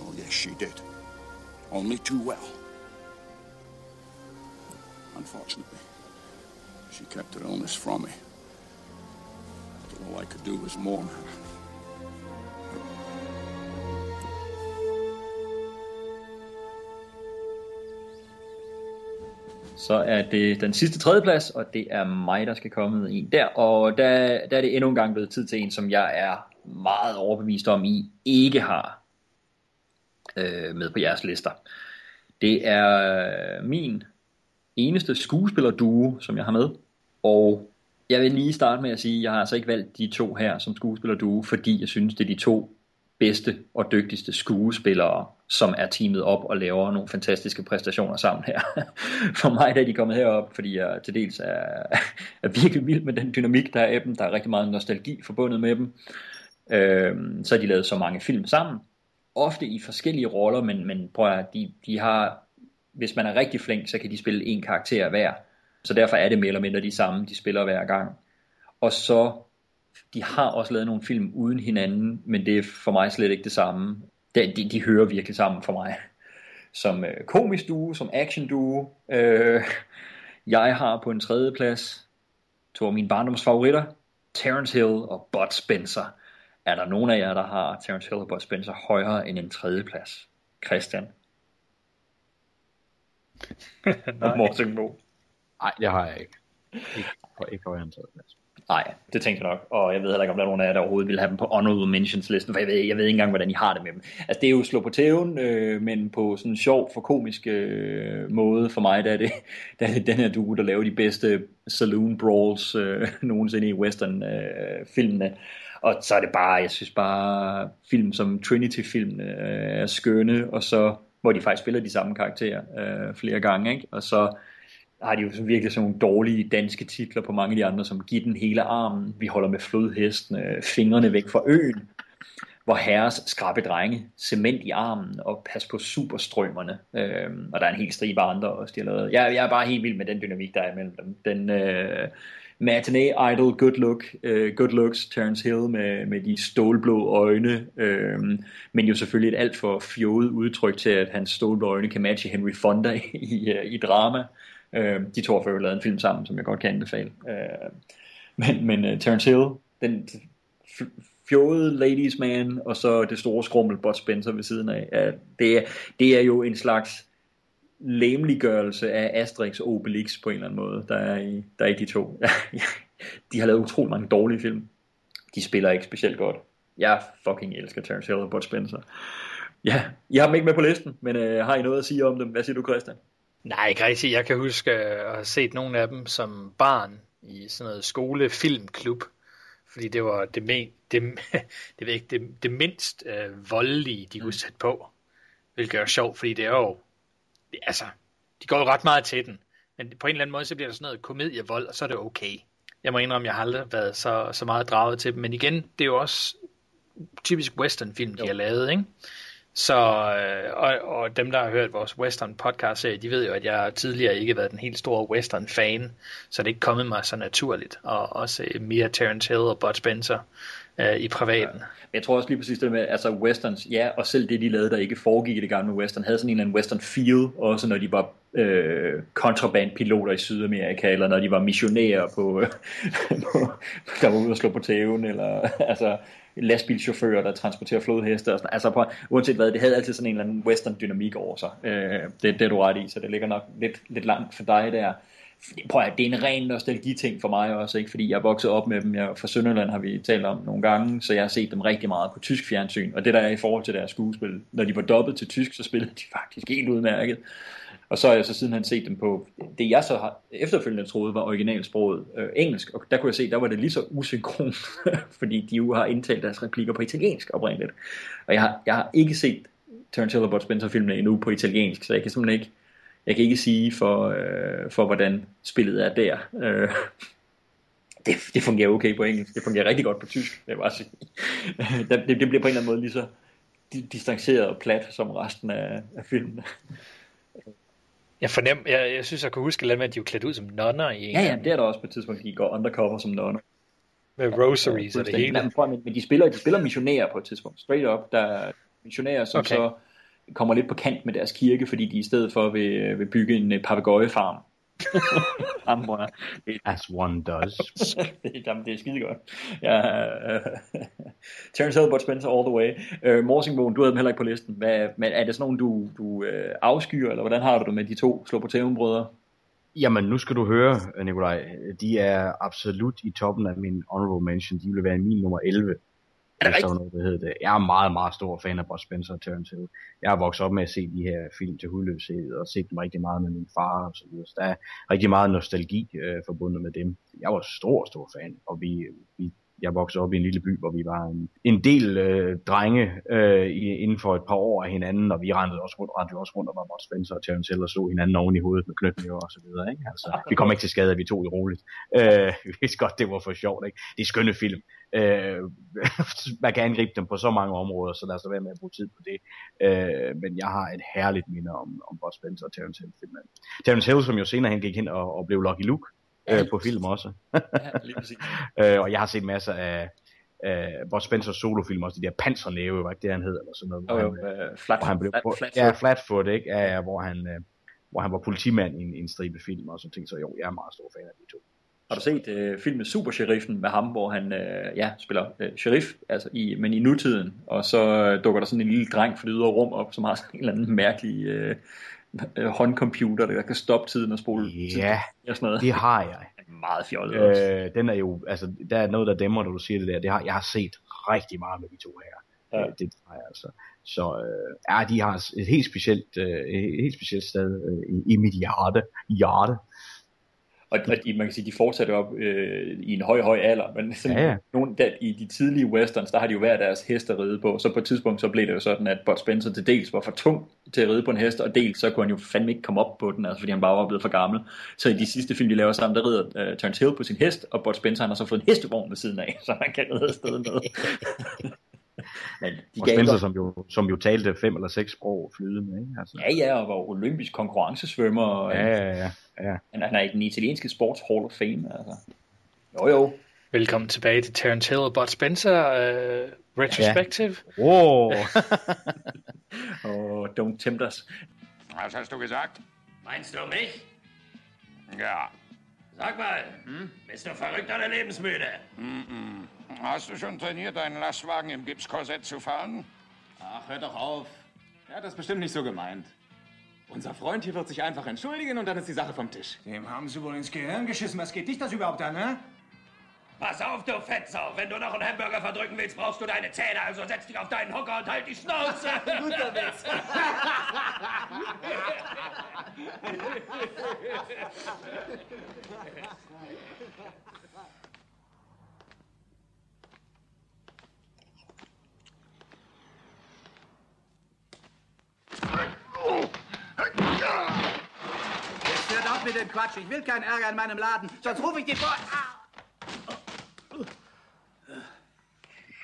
Oh, yes, she did. Only too well. Unfortunately, she kept her illness from me. But all I could do was mourn her. Så er det den sidste tredjeplads, og det er mig, der skal komme med en der. Og der, der er det endnu en gang blevet tid til en, som jeg er meget overbevist om, I ikke har øh, med på jeres lister. Det er øh, min eneste skuespillerduo, som jeg har med. Og jeg vil lige starte med at sige, at jeg har altså ikke valgt de to her som skuespillerduo, fordi jeg synes, det er de to bedste og dygtigste skuespillere, som er teamet op og laver nogle fantastiske præstationer sammen her. [laughs] For mig da er de kommet herop, fordi jeg til dels er, [laughs] er virkelig vild med den dynamik, der er af dem. Der er rigtig meget nostalgi forbundet med dem. Øh, så har de lavet så mange film sammen. Ofte i forskellige roller, men, men prøv at de, de har, hvis man er rigtig flink, så kan de spille en karakter hver. Så derfor er det mere eller mindre de samme, de spiller hver gang. Og så de har også lavet nogle film uden hinanden, men det er for mig slet ikke det samme. De, de, de hører virkelig sammen for mig. Som øh, komisk duo, som action duo. Øh, jeg har på en tredje plads to af mine barndomsfavoritter, Terence Hill og Bud Spencer. Er der nogen af jer, der har Terence Hill og Bud Spencer højere end en tredje plads? Christian? [laughs] Nej. Morsing Bo. Nej, det har jeg ikke. Ikke på, ikke på antaget plads. Nej, det tænkte jeg nok. Og jeg ved heller ikke, om der er nogen af jer, der overhovedet vil have dem på honorable mentions listen, for jeg ved, jeg ved ikke engang, hvordan I har det med dem. Altså, det er jo slå på tæven, øh, men på sådan en sjov, for komisk øh, måde for mig, der er, det, der er det den her duo, der laver de bedste saloon brawls øh, nogensinde i western-filmene. Øh, og så er det bare, jeg synes bare, film som Trinity-film øh, er skønne, og så, hvor de faktisk spiller de samme karakterer øh, flere gange, ikke? Og så har de jo så virkelig sådan nogle dårlige danske titler på mange af de andre, som giver den hele armen, Vi holder med flodhestene, øh, Fingrene væk fra øen, hvor herres skrabe drenge, cement i armen og pas på superstrømmerne. Øhm, og der er en hel stribe andre også, de har lavet. Jeg, jeg er bare helt vild med den dynamik, der er imellem dem. Den øh, matinee idol, good look, øh, good looks, Terence Hill med, med de stålblå øjne, øh, men jo selvfølgelig et alt for fjollet udtryk til, at hans stålblå øjne kan matche Henry Fonda [laughs] i, i, i drama. Øh, de to har før lavet en film sammen, som jeg godt kan anbefale. Øh, men men øh, uh, Terence Hill, den fjollet ladies man, og så det store skrummel Bud Spencer ved siden af. Ja, det, er, det er jo en slags lemliggørelse af Asterix og Obelix på en eller anden måde, der er i, der er i de to. [laughs] de har lavet utrolig mange dårlige film. De spiller ikke specielt godt. Jeg fucking elsker Terence Hill og Bud Spencer. Ja, jeg har dem ikke med på listen, men uh, har I noget at sige om dem? Hvad siger du, Christian? Nej, ikke rigtigt. Jeg kan huske at have set nogle af dem som barn i sådan noget skolefilmklub, fordi det var det, men, det, [laughs] det, ikke, det, det mindst øh, voldelige, de kunne mm. sætte på. Hvilket er sjovt, fordi det er jo, altså, de går jo ret meget til den. Men på en eller anden måde, så bliver der sådan noget komedievold, og så er det okay. Jeg må indrømme, at jeg har aldrig været så, så meget draget til dem. Men igen, det er jo også typisk westernfilm, de jo. har lavet, ikke? Så, øh, og, og dem, der har hørt vores western podcast serie, de ved jo, at jeg tidligere ikke har været den helt store western fan, så det er ikke kommet mig så naturligt at også øh, Mia Terrence Hill og Bud Spencer øh, i privaten. Ja. Jeg tror også lige præcis det med, altså westerns, ja, og selv det de lavede, der ikke foregik i det gamle western, havde sådan en eller anden western feel, også når de var øh, kontrabandpiloter i Sydamerika, eller når de var missionærer på, øh, [laughs] på der var ude og slå på tæven, eller [laughs] altså lastbilchauffører, der transporterer flodheste og sådan Altså på, uanset hvad, det havde altid sådan en eller anden western dynamik over sig. Øh, det, det er du ret i, så det ligger nok lidt, lidt langt for dig der. Prøv at, det er en ren nostalgi-ting for mig også, ikke? fordi jeg er vokset op med dem. Jeg, fra Sønderland har vi talt om nogle gange, så jeg har set dem rigtig meget på tysk fjernsyn. Og det der er i forhold til deres skuespil, når de var dobbelt til tysk, så spillede de faktisk helt udmærket. Og så har jeg så sidenhen set dem på det, jeg så har efterfølgende troede var originalsproget øh, engelsk, og der kunne jeg se, der var det lige så usynkron, [laughs] fordi de jo har indtalt deres replikker på italiensk oprindeligt. Og jeg har, jeg har ikke set Terence Hill og Bud Spencer filmene endnu på italiensk, så jeg kan simpelthen ikke, jeg kan ikke sige for, øh, for hvordan spillet er der. Øh, [laughs] det, det fungerer okay på engelsk, det fungerer rigtig godt på tysk, [laughs] det var sige. det, det bliver på en eller anden måde lige så distanceret og plat som resten af, af filmen. Jeg fornem, jeg, jeg synes, jeg kunne huske lidt med, at de er klædt ud som nonner i en Ja, ja, det er der også på et tidspunkt, de går undercover som nonner. Med rosaries ja, og det hele. Men, de, spiller, de spiller missionærer på et tidspunkt. Straight up, der er missionærer, som okay. så kommer lidt på kant med deres kirke, fordi de i stedet for vil, vil bygge en øh, papegøjefarm As one does. [laughs] det, jamen, det er skide godt. Ja, [laughs] uh, Terence Hill, Bud Spencer all the way. Uh, Morsingbogen, du havde dem heller ikke på listen. Hvad, men er det sådan nogen, du, du uh, afskyer, eller hvordan har du det med de to slå på brødre? Jamen, nu skal du høre, Nikolaj. De er absolut i toppen af min honorable mention. De vil være min nummer 11. Er det rigtigt? Noget, der hedder det. Jeg er meget, meget stor fan af Bud Spencer og Terence Hill. Jeg har vokset op med at se de her film til hudløshed, og set dem rigtig meget med min far og så videre. Så der er rigtig meget nostalgi øh, forbundet med dem. Jeg var stor, stor fan, og vi, vi jeg voksede op i en lille by, hvor vi var en, en del øh, drenge øh, inden for et par år af hinanden, og vi rendte også rundt, rendte også rundt og var Bud Spencer og Terence Hill og så hinanden oven i hovedet med knytnæver og så videre. Ikke? Altså, vi kom ikke til skade, at vi tog det roligt. Øh, [laughs] vi vidste godt, det var for sjovt. Ikke? Det er skønne film. Øh, [laughs] man kan angribe dem på så mange områder, så lad os da være med at bruge tid på det. Øh, men jeg har et herligt minde om, om Bud Spencer og Terence Hill filmen. Terence Hill, som jo senere hen gik hen og, og blev Lucky Luke, øh, på film også. ja, lige [laughs] øh, og jeg har set masser af uh, Bud Spencer solofilm også, de der pansernæve, var ikke det han hed, eller sådan noget. Hvor, oh, han, uh, flat, hvor han blev, flat, flat, ja, Flatfoot, ikke? Ja, ja, hvor han, uh, hvor han var politimand i en, i en stribe film, og så tænkte så jo, jeg er meget stor fan af de to. Har du set uh, filmen Super Sheriffen med ham, hvor han uh, ja, spiller uh, sheriff, altså i, men i nutiden, og så uh, dukker der sådan en lille dreng fra det ydre rum op, som har sådan en eller anden mærkelig uh, øh, håndcomputer, der kan stoppe tiden og spole Ja, og sådan noget. det har jeg. [laughs] Meget fjollet også. Øh, den er jo, altså, der er noget, der dæmmer, når du siger det der. Det har, jeg har set rigtig meget med de to her. Ja. Ja. Det har jeg altså. Så øh, ja, de har et helt specielt, øh, et helt specielt sted øh, i, i mit hjerte. hjerte. Og, og de, man kan sige, de fortsætter op øh, i en høj, høj alder, men sådan, ja. ja. Nogle, der, i de tidlige westerns, der har de jo hver deres hest at ride på, så på et tidspunkt så blev det jo sådan, at Bud Spencer til dels var for tung til at ride på en hest, og dels så kunne han jo fandme ikke komme op på den, altså fordi han bare var blevet for gammel. Så i de sidste film, de laver sammen, der rider uh, Terence Hill på sin hest, og Bud Spencer han har så fået en hestevogn ved siden af, [laughs] så han kan ride afsted med. Men de Og godt- som jo, som jo talte fem eller seks sprog flydende. Ikke? Altså. Ja, ja, og var olympisk konkurrencesvømmer. Og, Ja, ja, ja. ja. Han, han er i den italienske sports Hall of Fame, altså. Jo, jo. Velkommen tilbage til Terence Hill og Bud Spencer uh, Retrospective. Wow. oh, [laughs] don't tempt us. Was hast du gesagt? Meinst du mich? Ja. Sag mal, bist du verrückt oder lebensmüde? Mm-mm. Hast du schon trainiert, einen Lastwagen im Gipskorsett zu fahren? Ach, hör doch auf. Er hat das bestimmt nicht so gemeint. Unser Freund hier wird sich einfach entschuldigen und dann ist die Sache vom Tisch. Dem haben Sie wohl ins Gehirn geschissen. Was geht dich das überhaupt an, ne? Pass auf, du Fettsau. Wenn du noch einen Hamburger verdrücken willst, brauchst du deine Zähne. Also setz dich auf deinen Hocker und halt die Schnauze. [laughs] Guter Witz. [laughs] Jetzt hört auf mit dem Quatsch. Ich will keinen Ärger in meinem Laden. Sonst rufe ich die vor.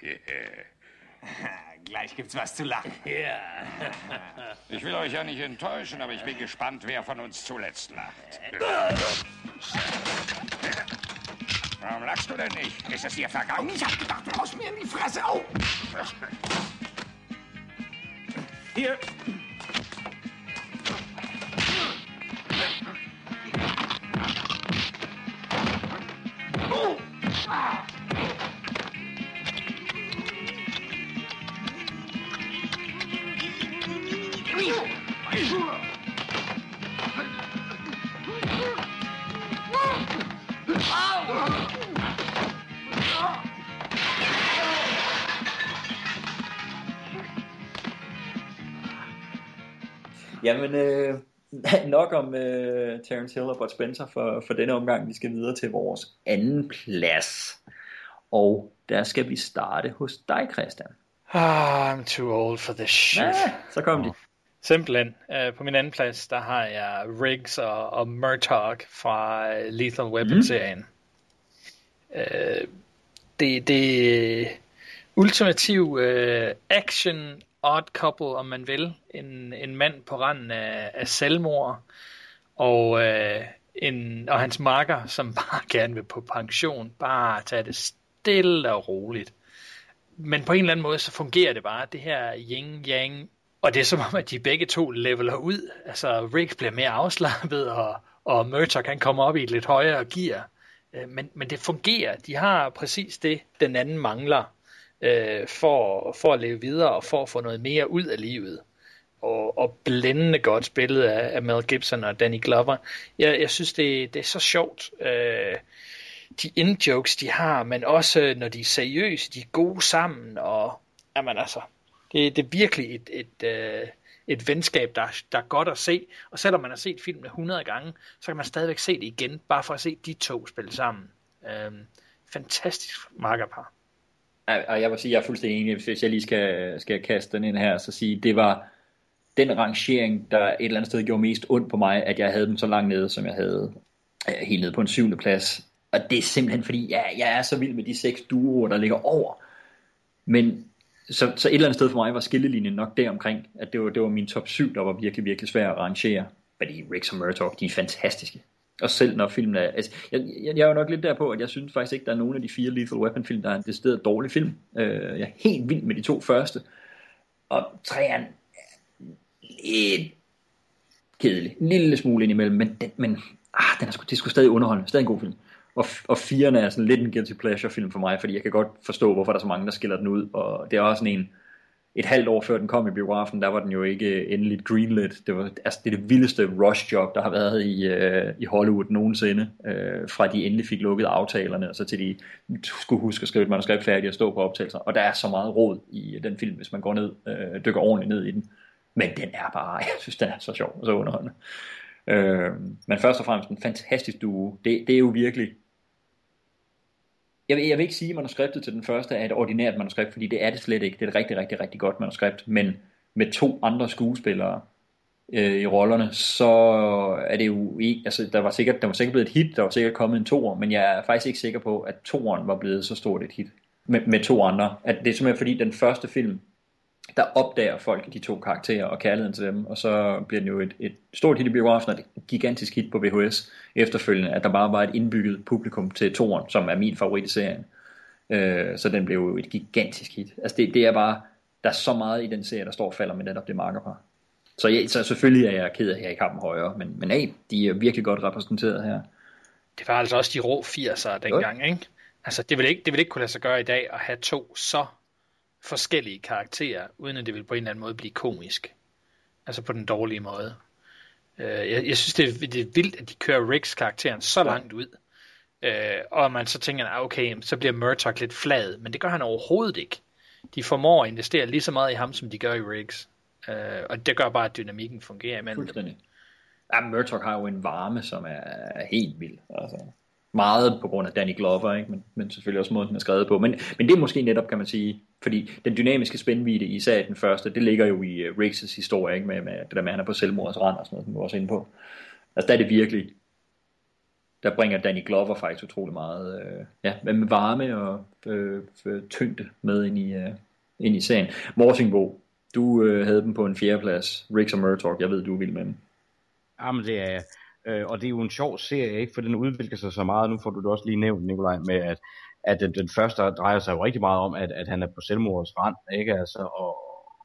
[laughs] Gleich gibt's was zu lachen. Ja. Ich will euch ja nicht enttäuschen, aber ich bin gespannt, wer von uns zuletzt lacht. Warum lachst du denn nicht? Ist es dir vergangen? Ich hab gedacht, du haust mir in die Fresse. Au! Here. Jamen, øh, [laughs] nok om øh, Terence Hill og Bud Spencer for, for denne omgang. Vi skal videre til vores anden plads. Og der skal vi starte hos dig, Christian. Ah, I'm too old for this shit. Ja, så kom de. Simpelthen. Uh, på min anden plads, der har jeg Riggs og, og Murtaugh fra uh, Lethal Weapon-serien. Mm. Uh, det det ultimativ uh, action odd couple, om man vil. En, en mand på randen af, af selvmord, og, øh, en, og hans marker, som [laughs] bare gerne vil på pension. Bare tage det stille og roligt. Men på en eller anden måde, så fungerer det bare, det her yin-yang. Og det er som om, at de begge to leveler ud. Altså, Rick bliver mere afslappet, og, og Murtaugh kan komme op i et lidt højere gear. Øh, men, men det fungerer. De har præcis det, den anden mangler, øh, for, for at leve videre, og for at få noget mere ud af livet. Og, og blændende godt spillet af, af Mel Gibson og Danny Glover. Jeg, jeg synes, det, det er så sjovt. Øh, de indjokes, de har, men også øh, når de er seriøse, de er gode sammen, og jamen altså, det, det er virkelig et, et, øh, et venskab, der, der er godt at se, og selvom man har set filmen 100 gange, så kan man stadigvæk se det igen, bare for at se de to spille sammen. Øhm, fantastisk makkerpar. Og jeg vil sige, jeg er fuldstændig enig, hvis jeg lige skal, skal kaste den ind her, så sige, det var den rangering, der et eller andet sted gjorde mest ondt på mig, at jeg havde dem så langt nede, som jeg havde. Helt nede på en syvende plads. Og det er simpelthen fordi, ja, jeg er så vild med de seks duoer, der ligger over. Men så, så et eller andet sted for mig var skillelinjen nok deromkring, at det var, det var min top 7, der var virkelig, virkelig svær at rangere. Fordi Riggs og Murtaugh, de er fantastiske. Og selv når filmen er... Altså, jeg, jeg, jeg er jo nok lidt der på, at jeg synes faktisk ikke, der er nogen af de fire Lethal Weapon film, der er en decideret dårlig film. Øh, jeg er helt vild med de to første. Og træerne er lidt kedelig. En lille smule indimellem, men, den, men ah, den er sgu, det er sgu stadig underholdende. Stadig en god film. Og, og firen er sådan lidt en guilty pleasure film for mig, fordi jeg kan godt forstå, hvorfor der er så mange, der skiller den ud. Og det er også sådan en, et halvt år før den kom i biografen, der var den jo ikke endeligt greenlit. Det var altså det, er det vildeste rush job, der har været i, øh, i Hollywood nogensinde, øh, fra de endelig fik lukket aftalerne, og så til de skulle huske at skrive et manuskript færdigt og stå på optagelser. Og der er så meget råd i øh, den film, hvis man går ned, øh, dykker ordentligt ned i den. Men den er bare, [laughs] jeg synes, den er så sjov og så underholdende. Øh, men først og fremmest en fantastisk duo. Det, det er jo virkelig jeg jeg vil ikke sige, at manuskriptet til den første er et ordinært manuskript, fordi det er det slet ikke. Det er et rigtig, rigtig, rigtig godt manuskript, men med to andre skuespillere øh, i rollerne, så er det jo ikke, altså der var sikkert, der var sikkert blevet et hit, der var sikkert kommet en toer, men jeg er faktisk ikke sikker på, at toeren var blevet så stort et hit med, med to andre. At det er simpelthen fordi den første film, der opdager folk de to karakterer og kærligheden til dem, og så bliver den jo et, et stort hit i biografen, og et gigantisk hit på VHS efterfølgende, at der bare var et indbygget publikum til toren, som er min favorit i serien. Øh, så den blev jo et gigantisk hit. Altså det, det er bare, der er så meget i den serie, der står og falder med netop det markerpar. Så, ja, så selvfølgelig er jeg ked af, at jeg ikke har dem højere, men, men hey, de er virkelig godt repræsenteret her. Det var altså også de rå 80'ere dengang, ikke? Altså det vil ikke, det vil ikke kunne lade sig gøre i dag at have to så forskellige karakterer, uden at det vil på en eller anden måde blive komisk. Altså på den dårlige måde. Øh, jeg, jeg synes, det er, det er vildt, at de kører Ricks karakteren så ja. langt ud. Øh, og man så tænker, ah, okay, så bliver Murdoch lidt flad, men det gør han overhovedet ikke. De formår at investere lige så meget i ham, som de gør i Riggs. Øh, og det gør bare, at dynamikken fungerer imellem Fuldstændig. Ja, Murdoch har jo en varme, som er helt vild. Altså, meget på grund af Danny Glover, ikke? Men, men selvfølgelig også måden, den er skrevet på. Men, men det er måske netop, kan man sige, fordi den dynamiske spændvidde, især den første, det ligger jo i uh, Riggs' historie, ikke? Med, med det der med, at han er på selvmordets rand og sådan noget, som vi var også inde på. Altså der er det virkelig, der bringer Danny Glover faktisk utrolig meget, øh, ja, med varme og øh, øh, tyngde med ind i, øh, ind i serien. Morsingbo, du øh, havde dem på en fjerdeplads, Riggs og Murdoch, jeg ved, du er vild med dem. Jamen det er jeg. Øh, og det er jo en sjov serie, ikke? for den udvikler sig så meget. Nu får du det også lige nævnt, Nikolaj, med at, at den, den første drejer sig jo rigtig meget om, at, at han er på selvmordets rand, ikke? Altså, og,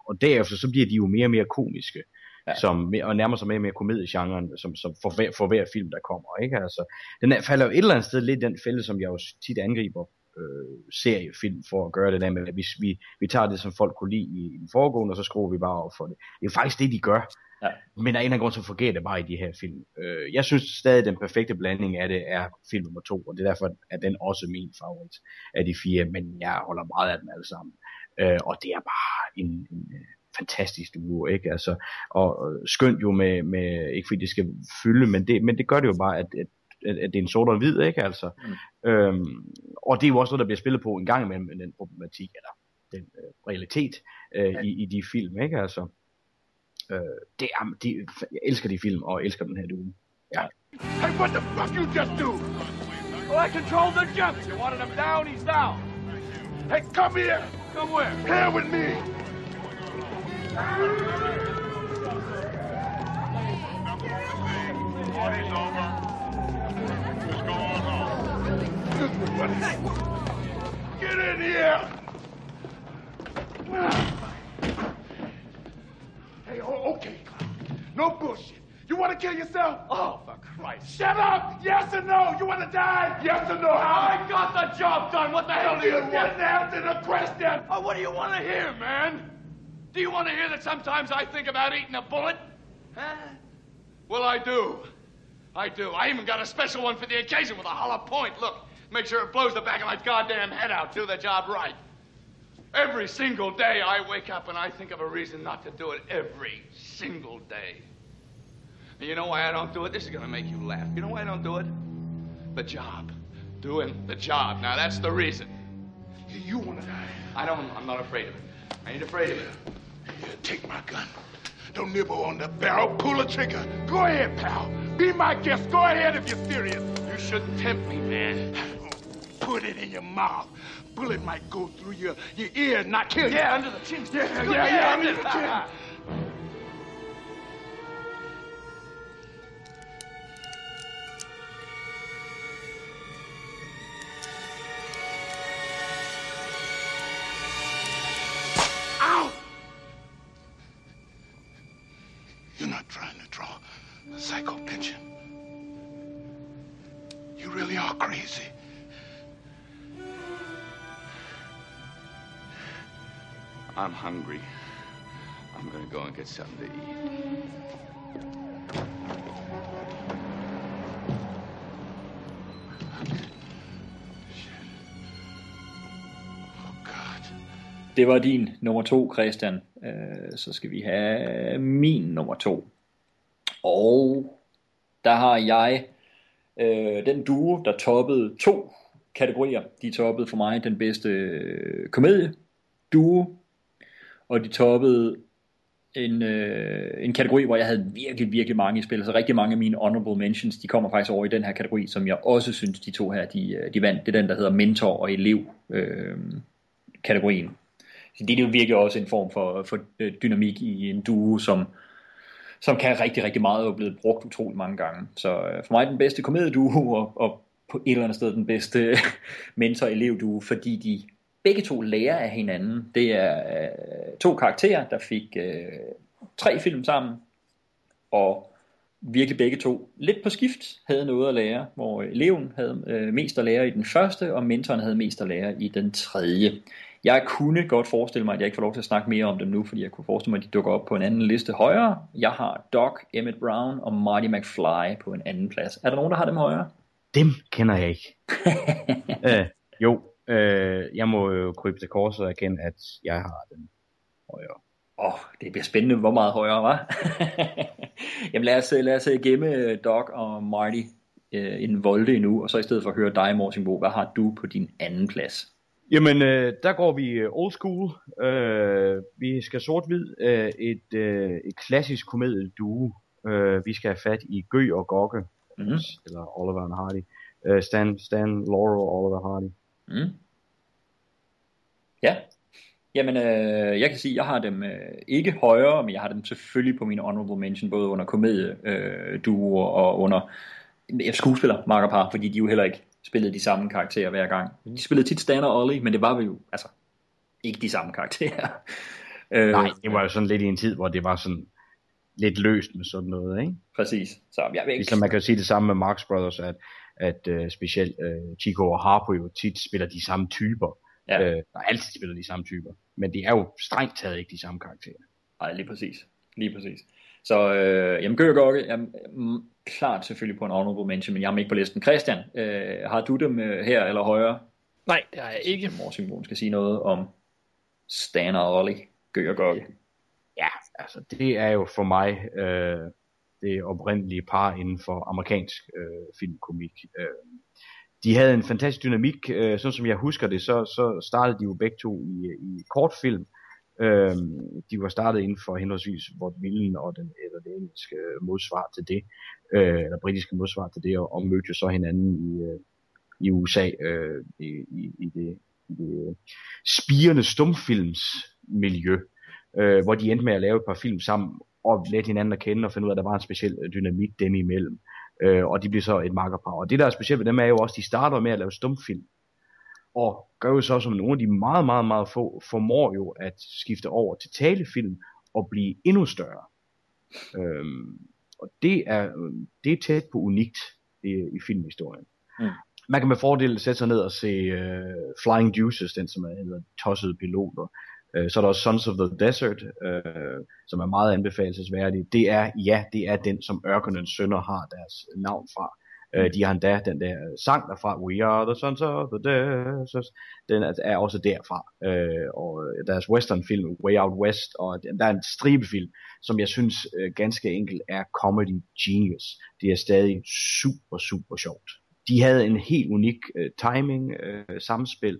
og derefter så bliver de jo mere og mere komiske. Ja. Som, og nærmer sig mere og mere komediegenren, som, som for, hver, for hver film, der kommer. Ikke? Altså, den er, falder jo et eller andet sted lidt den fælde, som jeg jo tit angriber øh, seriefilm for at gøre det der med, at vi, vi, vi tager det, som folk kunne lide i, den foregående, og så skruer vi bare op for det. Det er faktisk det, de gør. Ja. Men af en eller anden grund, så fungerer det bare i de her film. Øh, jeg synes stadig, at den perfekte blanding af det er film nummer to, og det er derfor, at den også min favorit af de fire, men jeg holder meget af dem alle sammen. Øh, og det er bare en, en øh, fantastisk duo, ikke? Altså, og, og skønt jo med, med, ikke fordi det skal fylde, men det, men det gør det jo bare, at, at at, at det er en sort og hvid, ikke altså? Mm. Øhm, og det er jo også noget, der bliver spillet på en gang imellem den problematik, eller den øh, realitet øh, ja. i, i de film, ikke altså? Øh, det er, de, jeg elsker de film, og elsker den her duo. Ja. Hey, what the fuck you just do? Well, I control the jump. You wanted him down, he's down. Hey, come here. Come where? Here with me. Over. What's going on? Get in here! Hey, oh, okay, No bullshit. You want to kill yourself? Oh, for Christ. Shut up! Yes or no? You want to die? Yes or no? I got the job done. What the hell do you, you want? didn't answer the question. Oh, what do you want to hear, man? Do you want to hear that sometimes I think about eating a bullet? Huh? Well, I do. I do. I even got a special one for the occasion with a hollow point. Look, make sure it blows the back of my goddamn head out. Do the job right. Every single day I wake up and I think of a reason not to do it every single day. And you know why I don't do it? This is going to make you laugh. You know why I don't do it? The job. Doing the job. Now that's the reason. You want to die? I don't. I'm not afraid of it. I ain't afraid of it. Here, take my gun. Don't nibble on the barrel. Pull the trigger. Go ahead, pal. Be my guest. Go ahead if you're serious. You shouldn't tempt me, man. Put it in your mouth bullet might go through your, your ear and not kill you. Yeah, under the chin. Yeah, yeah, yeah, yeah, under the chin. You're not trying to draw a psycho pension. You really are crazy. I'm hungry. I'm gonna go and get something to eat. Det var din nummer to, Christian. Øh, så skal vi have min nummer to. Og der har jeg øh, den duo, der toppede to kategorier. De toppede for mig den bedste øh, komedie duo, og de toppede en, øh, en kategori, hvor jeg havde virkelig, virkelig mange i spil. Så rigtig mange af mine honorable mentions, de kommer faktisk over i den her kategori, som jeg også synes, de to her, de, øh, de vandt. Det er den, der hedder mentor og elev øh, kategorien. Så det er jo virkelig også en form for, for øh, dynamik i en duo, som, som kan rigtig, rigtig meget og er blevet brugt utrolig mange gange. Så øh, for mig den bedste komedieduo, og, og på et eller andet sted den bedste øh, mentor-elev-duo, fordi de begge to lærer af hinanden. Det er øh, to karakterer, der fik øh, tre film sammen, og virkelig begge to lidt på skift havde noget at lære, hvor eleven havde øh, mest at lære i den første, og mentoren havde mest at lære i den tredje. Jeg kunne godt forestille mig, at jeg ikke får lov til at snakke mere om dem nu, fordi jeg kunne forestille mig, at de dukker op på en anden liste højere. Jeg har Doc, Emmett Brown og Marty McFly på en anden plads. Er der nogen, der har dem højere? Dem kender jeg ikke. [laughs] øh, jo, øh, jeg må jo krybe til korset og erkende, at jeg har den højere. Åh, oh, det bliver spændende, hvor meget højere, var. [laughs] Jamen lad os, lad os gemme Doc og Marty øh, en volde endnu, og så i stedet for at høre dig, Morten Bo, hvad har du på din anden plads? Jamen, øh, der går vi øh, old school. Øh, vi skal sort-hvid. Øh, et, øh, et klassisk komedie-duo. Øh, vi skal have fat i Gø og Gokke. Mm-hmm. Eller Oliver and Hardy. Øh, Stan, Stan, Laurel og Oliver Hardy. Mm. Ja. Jamen, øh, jeg kan sige, at jeg har dem øh, ikke højere, men jeg har dem selvfølgelig på min honorable mention, både under komedie, øh, duo og under skuespiller makkerpar, fordi de jo heller ikke spillede de samme karakterer hver gang. De spillede tit Stan og Ollie, men det var jo altså ikke de samme karakterer. [laughs] øh, Nej, det var jo sådan lidt i en tid, hvor det var sådan lidt løst med sådan noget, ikke? Præcis. Så jeg vil ikke... Ligesom man kan sige det samme med Marx Brothers, at, at uh, specielt uh, Chico og Harpo jo tit spiller de samme typer. Ja. Øh, der altid spiller de samme typer. Men det er jo strengt taget ikke de samme karakterer. Nej, lige præcis. Lige præcis. Så øh, jamen, Gør Gokke, jeg er klart selvfølgelig på en honorable mention, men jeg er ikke på listen. Christian, øh, har du dem øh, her eller højere? Nej, det har jeg ikke. Morsimon skal sige noget om Stan og Ollie, Gør Gokke. Ja, altså det er jo for mig øh, det oprindelige par inden for amerikansk øh, filmkomik. Øh, de havde en fantastisk dynamik, øh, sådan som jeg husker det, så, så startede de jo begge to i, i kortfilm. Øh, de var startet inden for henholdsvis Vort Villen og den, eller det engelske modsvar til det, øh, eller britiske modsvar til det, og, og mødte jo så hinanden i, øh, i USA øh, i, i, i det, i det øh, spirende stumfilmsmiljø, øh, hvor de endte med at lave et par film sammen, og lette hinanden at kende og finde ud af, at der var en speciel dynamik dem imellem. Øh, og de bliver så et makkerpar. Og det der er specielt ved dem er jo også, at de starter med at lave stumfilm. Og gør jo så som nogle af de meget, meget, meget få, formår jo at skifte over til talefilm og blive endnu større. Øhm, og det er, det er tæt på unikt i, i filmhistorien. Mm. Man kan med fordel sætte sig ned og se uh, Flying Juices, den som er hedder Tossede Piloter. Uh, så er der også Sons of the Desert, uh, som er meget anbefalesværdig. Det er, ja, det er den, som Ørkenens Sønner har deres navn fra. Uh, de har endda den der sang derfra, We are the sons of the desert, den er også derfra. Og deres westernfilm, Way Out West, og der er en stribefilm, som jeg synes ganske enkelt er comedy genius. Det er stadig super, super sjovt. De havde en helt unik timing, samspil,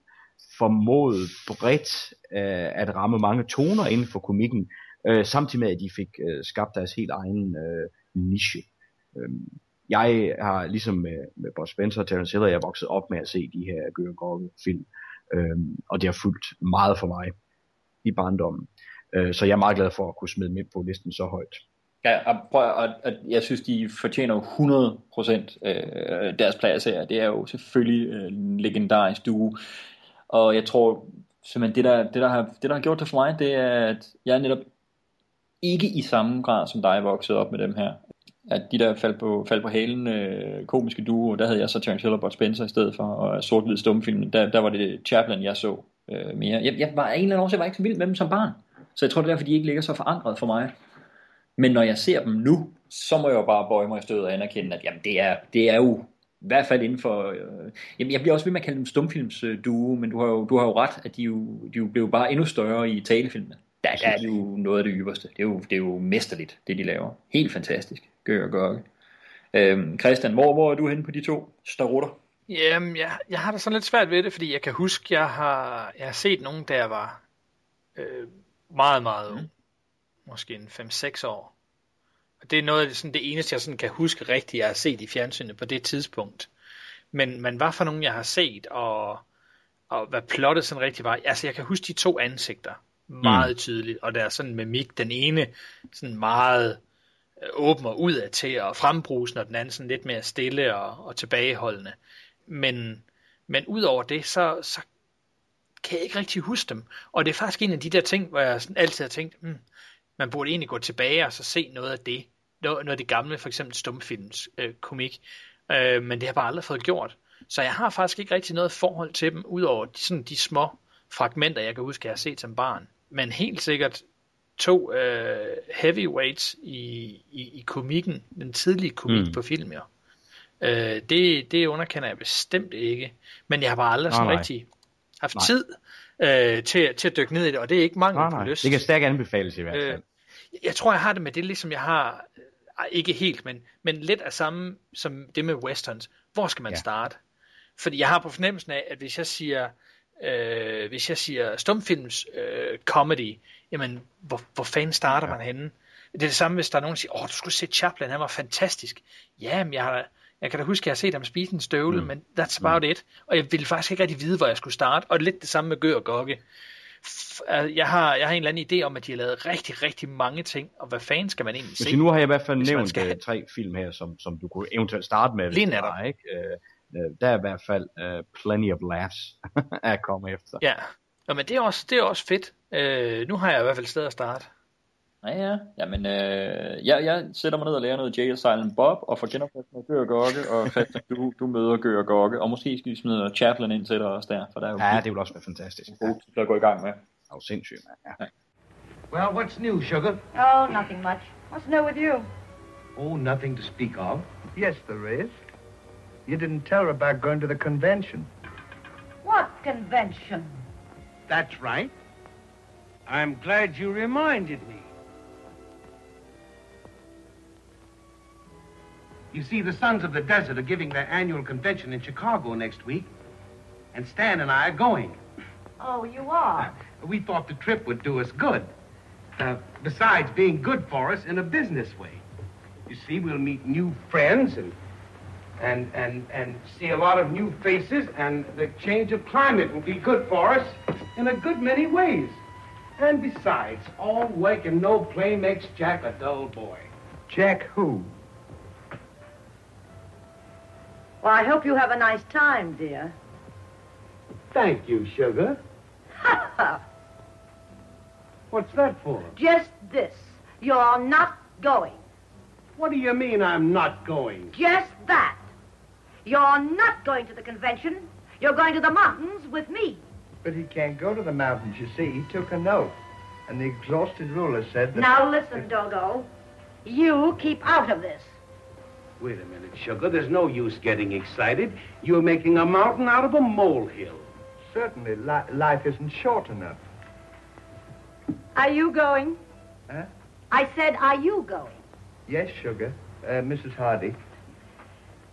formåede bredt øh, at ramme mange toner inden for komikken, øh, samtidig med at de fik øh, skabt deres helt egen øh, niche. Øh, jeg har ligesom med, med Bob Spencer og Terence Hill, jeg er vokset op med at se de her Gør Gorge film, øh, og det har fulgt meget for mig i barndommen. Øh, så jeg er meget glad for at kunne smide med på listen så højt. Ja, og, prøv, og, og jeg synes, de fortjener 100% øh, deres plads her. Det er jo selvfølgelig øh, en legendarisk duo. Og jeg tror simpelthen, det der, det, der har, det der har gjort det for mig, det er, at jeg er netop ikke i samme grad som dig vokset op med dem her at de der faldt på, faldt på halen øh, komiske duo, der havde jeg så Terence Hill og Bud Spencer i stedet for, og sort-hvid stumfilm, der, der var det Chaplin, jeg så øh, mere. Jeg, jeg var af en eller anden årsag var ikke så vild med dem som barn. Så jeg tror, det er derfor, de ikke ligger så forankret for mig. Men når jeg ser dem nu, så må jeg jo bare bøje mig i stødet og anerkende, at jamen, det, er, det er jo i hvert fald inden for... Øh, jamen, jeg bliver også ved med at kalde dem stumfilmsduo, men du har, jo, du har jo ret, at de jo, de jo blev bare endnu større i talefilmene. Der, der er det jo noget af det ypperste. Det er jo, det er jo mesterligt, det de laver. Helt fantastisk. Gør og gør. Øhm, Christian, hvor, hvor er du henne på de to starutter? Jamen, jeg, jeg har da sådan lidt svært ved det, fordi jeg kan huske, jeg har, jeg har set nogen, der var øh, meget, meget ung. Måske en 5-6 år. Og det er noget af det, sådan, det eneste, jeg sådan kan huske rigtigt, jeg har set i fjernsynet på det tidspunkt. Men, men hvad for nogen, jeg har set, og, og hvad plottet sådan rigtig var. Altså, jeg kan huske de to ansigter meget mm. tydeligt, og der er sådan mimik. Den ene sådan meget øh, åben og udad til og frembrusende, og den anden sådan lidt mere stille og, og tilbageholdende. Men, men udover det, så, så kan jeg ikke rigtig huske dem. Og det er faktisk en af de der ting, hvor jeg sådan altid har tænkt, hmm, man burde egentlig gå tilbage og så se noget af det. Noget af det gamle, for eksempel stumfilms øh, komik. Øh, men det har bare aldrig fået gjort. Så jeg har faktisk ikke rigtig noget forhold til dem, udover de, sådan de små fragmenter, jeg kan huske, jeg har set som barn. Men helt sikkert to øh, heavyweights i, i, i komikken, den tidlige komik mm. på film, ja. Øh, det, det underkender jeg bestemt ikke. Men jeg har bare aldrig sådan nej, nej. rigtig haft nej. tid øh, til, til at dykke ned i det, og det er ikke mangel på lyst. Det kan stærkt anbefales i hvert fald. Øh, jeg tror, jeg har det med det, ligesom jeg har, ikke helt, men, men lidt af samme som det med westerns. Hvor skal man ja. starte? Fordi jeg har på fornemmelsen af, at hvis jeg siger, øh, hvis jeg siger stumfilms øh, comedy, jamen, hvor, hvor fanden starter ja. man henne? Det er det samme, hvis der er nogen, der siger, åh, du skulle se Chaplin, han var fantastisk. Ja, men jeg har jeg kan da huske, at jeg har set ham spise en støvle, mm. men that's about mm. it. Og jeg ville faktisk ikke rigtig vide, hvor jeg skulle starte. Og lidt det samme med Gør og Gokke. Jeg har, jeg har en eller anden idé om, at de har lavet rigtig, rigtig mange ting, og hvad fanden skal man egentlig se? Nu har jeg i hvert fald nævnt skal... Øh, tre film her, som, som du kunne eventuelt starte med. Lige netop. Ikke? Uh, der er i hvert fald uh, plenty of laughs [laughs] at komme efter. Ja, ja men det er også, det er også fedt. Uh, nu har jeg i hvert fald sted at starte. Ja, ja. Jamen, øh, jeg, jeg sætter mig ned og lærer noget Jail Silent Bob, og får genopført med Gør og Gokke, og [laughs] Christian, du, du møder Gør og Gokke, og måske skal vi smide Chaplin ind til dig også der, for der er jo ja, det vil også være fantastisk. God til at gå i gang med. Det er jo sindssygt, man. Ja. Well, what's new, sugar? Oh, nothing much. What's new with you? Oh, nothing to speak of. Yes, there is. You didn't tell her about going to the convention. What convention? That's right. I'm glad you reminded me. You see, the Sons of the Desert are giving their annual convention in Chicago next week, and Stan and I are going. Oh, you are? Uh, [laughs] we thought the trip would do us good. Uh, besides being good for us in a business way. You see, we'll meet new friends and and and and see a lot of new faces, and the change of climate will be good for us in a good many ways. And besides, all work and no play makes Jack a dull boy. Jack who? Well, I hope you have a nice time, dear. Thank you, sugar. [laughs] What's that for? Just this. You're not going. What do you mean I'm not going? Just that. You're not going to the convention. You're going to the mountains with me. But he can't go to the mountains, you see. He took a note. And the exhausted ruler said that... Now listen, Dogo. You keep out of this. Wait a minute, Sugar. There's no use getting excited. You're making a mountain out of a molehill. Certainly, li life isn't short enough. Are you going? Huh? I said, are you going? Yes, Sugar. Uh, Mrs. Hardy.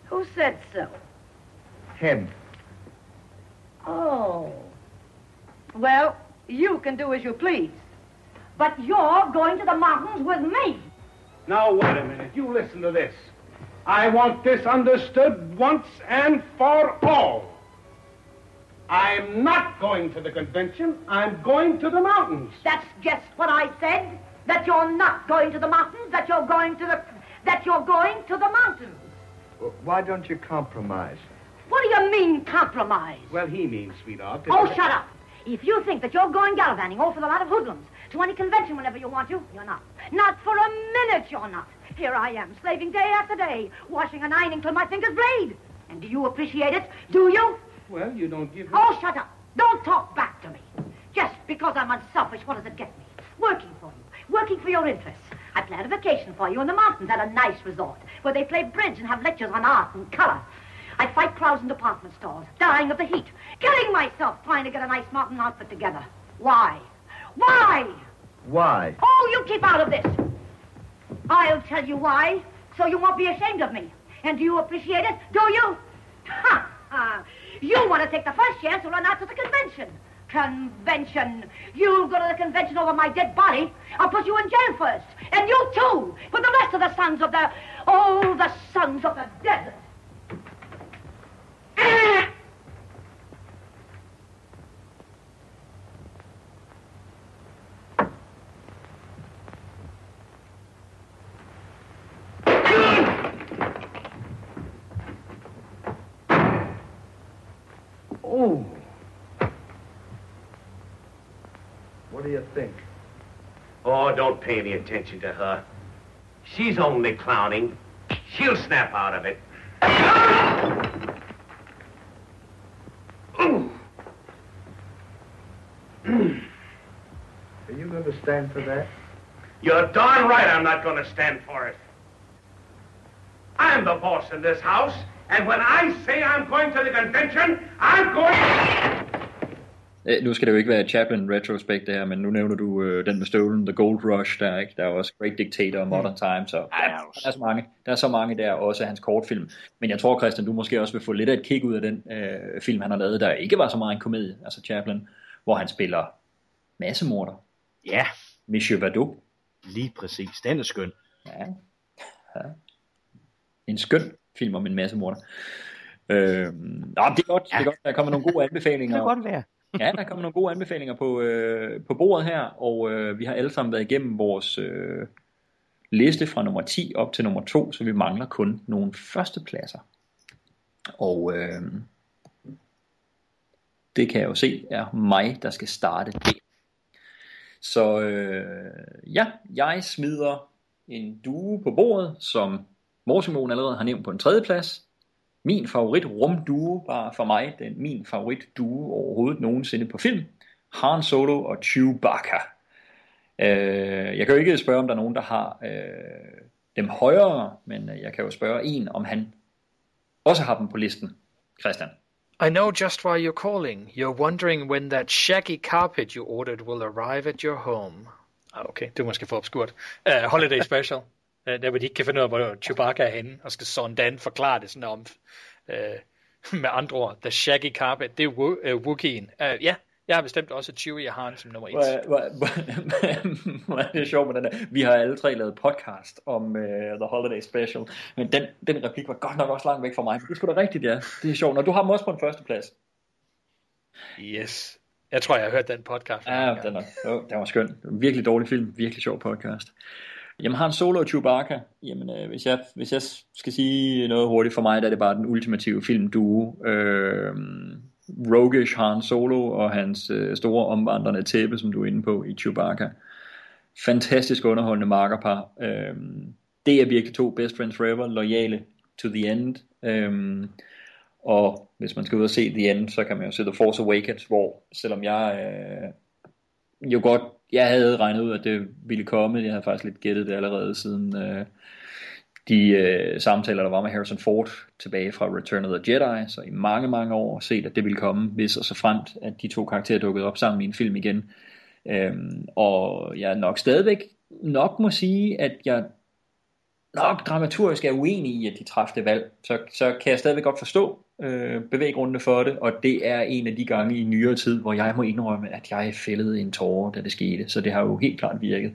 Who said so? Him. Oh. Well, you can do as you please. But you're going to the mountains with me. Now, wait a minute. You listen to this. I want this understood once and for all. I'm not going to the convention. I'm going to the mountains. That's just what I said. That you're not going to the mountains. That you're going to the that you're going to the mountains. Well, why don't you compromise? What do you mean compromise? Well, he means, sweetheart. Oh, shut up. If you think that you're going gallivanting off with a lot of hoodlums to any convention whenever you want to, you're not. Not for a minute you're not. Here I am, slaving day after day, washing and ironing till my fingers bleed. And do you appreciate it? Do you? Well, you don't give... me... Oh, shut up. Don't talk back to me. Just because I'm unselfish, what does it get me? Working for you, working for your interests. I planned a vacation for you in the mountains at a nice resort where they play bridge and have lectures on art and color. I fight crowds in department stores, dying of the heat, killing myself trying to get a nice mountain outfit together. Why? Why? Why? Oh, you keep out of this. I'll tell you why, so you won't be ashamed of me. And do you appreciate it? Do you? Ha! ha. You want to take the first chance to run out to the convention. Convention. You'll go to the convention over my dead body. I'll put you in jail first. And you too. With the rest of the sons of the... Oh, the sons of the desert. [clears throat] Oh. What do you think? Oh, don't pay any attention to her. She's only clowning. She'll snap out of it. Are you going to stand for that? You're darn right I'm not going to stand for it. I'm the boss in this house, and when I say I'm going to the convention, I'm going... Øh, Nu skal det jo ikke være Chaplin retrospect det her, men nu nævner du øh, den med støvlen, The Gold Rush, der, er, ikke? der er også Great Dictator og Modern Times, og der, der, er så mange, der er så mange der, også af hans kortfilm. Men jeg tror, Christian, du måske også vil få lidt af et kick ud af den øh, film, han har lavet, der ikke var så meget en komedie, altså Chaplin, hvor han spiller massemorder. Ja. Monsieur Vadot. Lige præcis. Den er skøn. Ja. ja. En skøn film om en massemorder. Øh, nå, det er godt, det er godt, der kommer nogle gode anbefalinger. Det kan godt være ja, der kommer nogle gode anbefalinger på, øh, på bordet her, og øh, vi har alle sammen været igennem vores øh, liste fra nummer 10 op til nummer 2, så vi mangler kun nogle førstepladser. Og øh, det kan jeg jo se er mig, der skal starte det. Så øh, ja, jeg smider en due på bordet, som Morsimon allerede har nævnt på en tredje plads. Min favorit rumduo var for mig den min favorit duo overhovedet nogensinde på film. Han Solo og Chewbacca. Øh, jeg kan jo ikke spørge, om der er nogen, der har øh, dem højere, men øh, jeg kan jo spørge en, om han også har dem på listen. Christian. I know just why you're calling. You're wondering when that shaggy carpet you ordered will arrive at your home. Ah, okay, det er måske for obskurt. Uh, holiday special. Uh, der hvor de ikke kan finde ud af, hvor Chewbacca er henne, og skal sådan forklare det sådan om, uh, med andre ord, The Shaggy Carpet, det er Wo- uh, Wookie'en. Uh, ja, jeg har bestemt også Chewie og Han som nummer et. Hvor, hvor, hvor, [laughs] hvor er det sjovt med den der. Vi har alle tre lavet podcast om uh, The Holiday Special, men den, den replik var godt nok også langt væk fra mig. Det skulle da rigtigt, ja. Det er sjovt. Når du har dem også på en første plads. Yes. Jeg tror, jeg har hørt den podcast. Ja, den, er, den var skøn. Virkelig dårlig film. Virkelig sjov podcast. Jamen Han Solo og Chewbacca, jamen øh, hvis, jeg, hvis jeg skal sige noget hurtigt for mig, der er det bare den ultimative filmduo. Øh, Rogish Han Solo og hans øh, store omvandrende tæppe, som du er inde på i Chewbacca. Fantastisk underholdende markerpar. Øh, det er virkelig to best friends forever, lojale to the end. Øh, og hvis man skal ud og se The End, så kan man jo se The Force Awakens, hvor selvom jeg øh, jo godt, jeg havde regnet ud, at det ville komme, jeg havde faktisk lidt gættet det allerede siden øh, de øh, samtaler, der var med Harrison Ford tilbage fra Return of the Jedi, så i mange, mange år set, at det ville komme, hvis og så fremt, at de to karakterer dukkede op sammen i en film igen. Øhm, og jeg nok stadigvæk nok må sige, at jeg nok dramaturgisk er uenig i, at de træffede valg, så, så kan jeg stadigvæk godt forstå øh, bevæggrundene for det, og det er en af de gange i nyere tid, hvor jeg må indrømme, at jeg fældede en tårer, da det skete, så det har jo helt klart virket.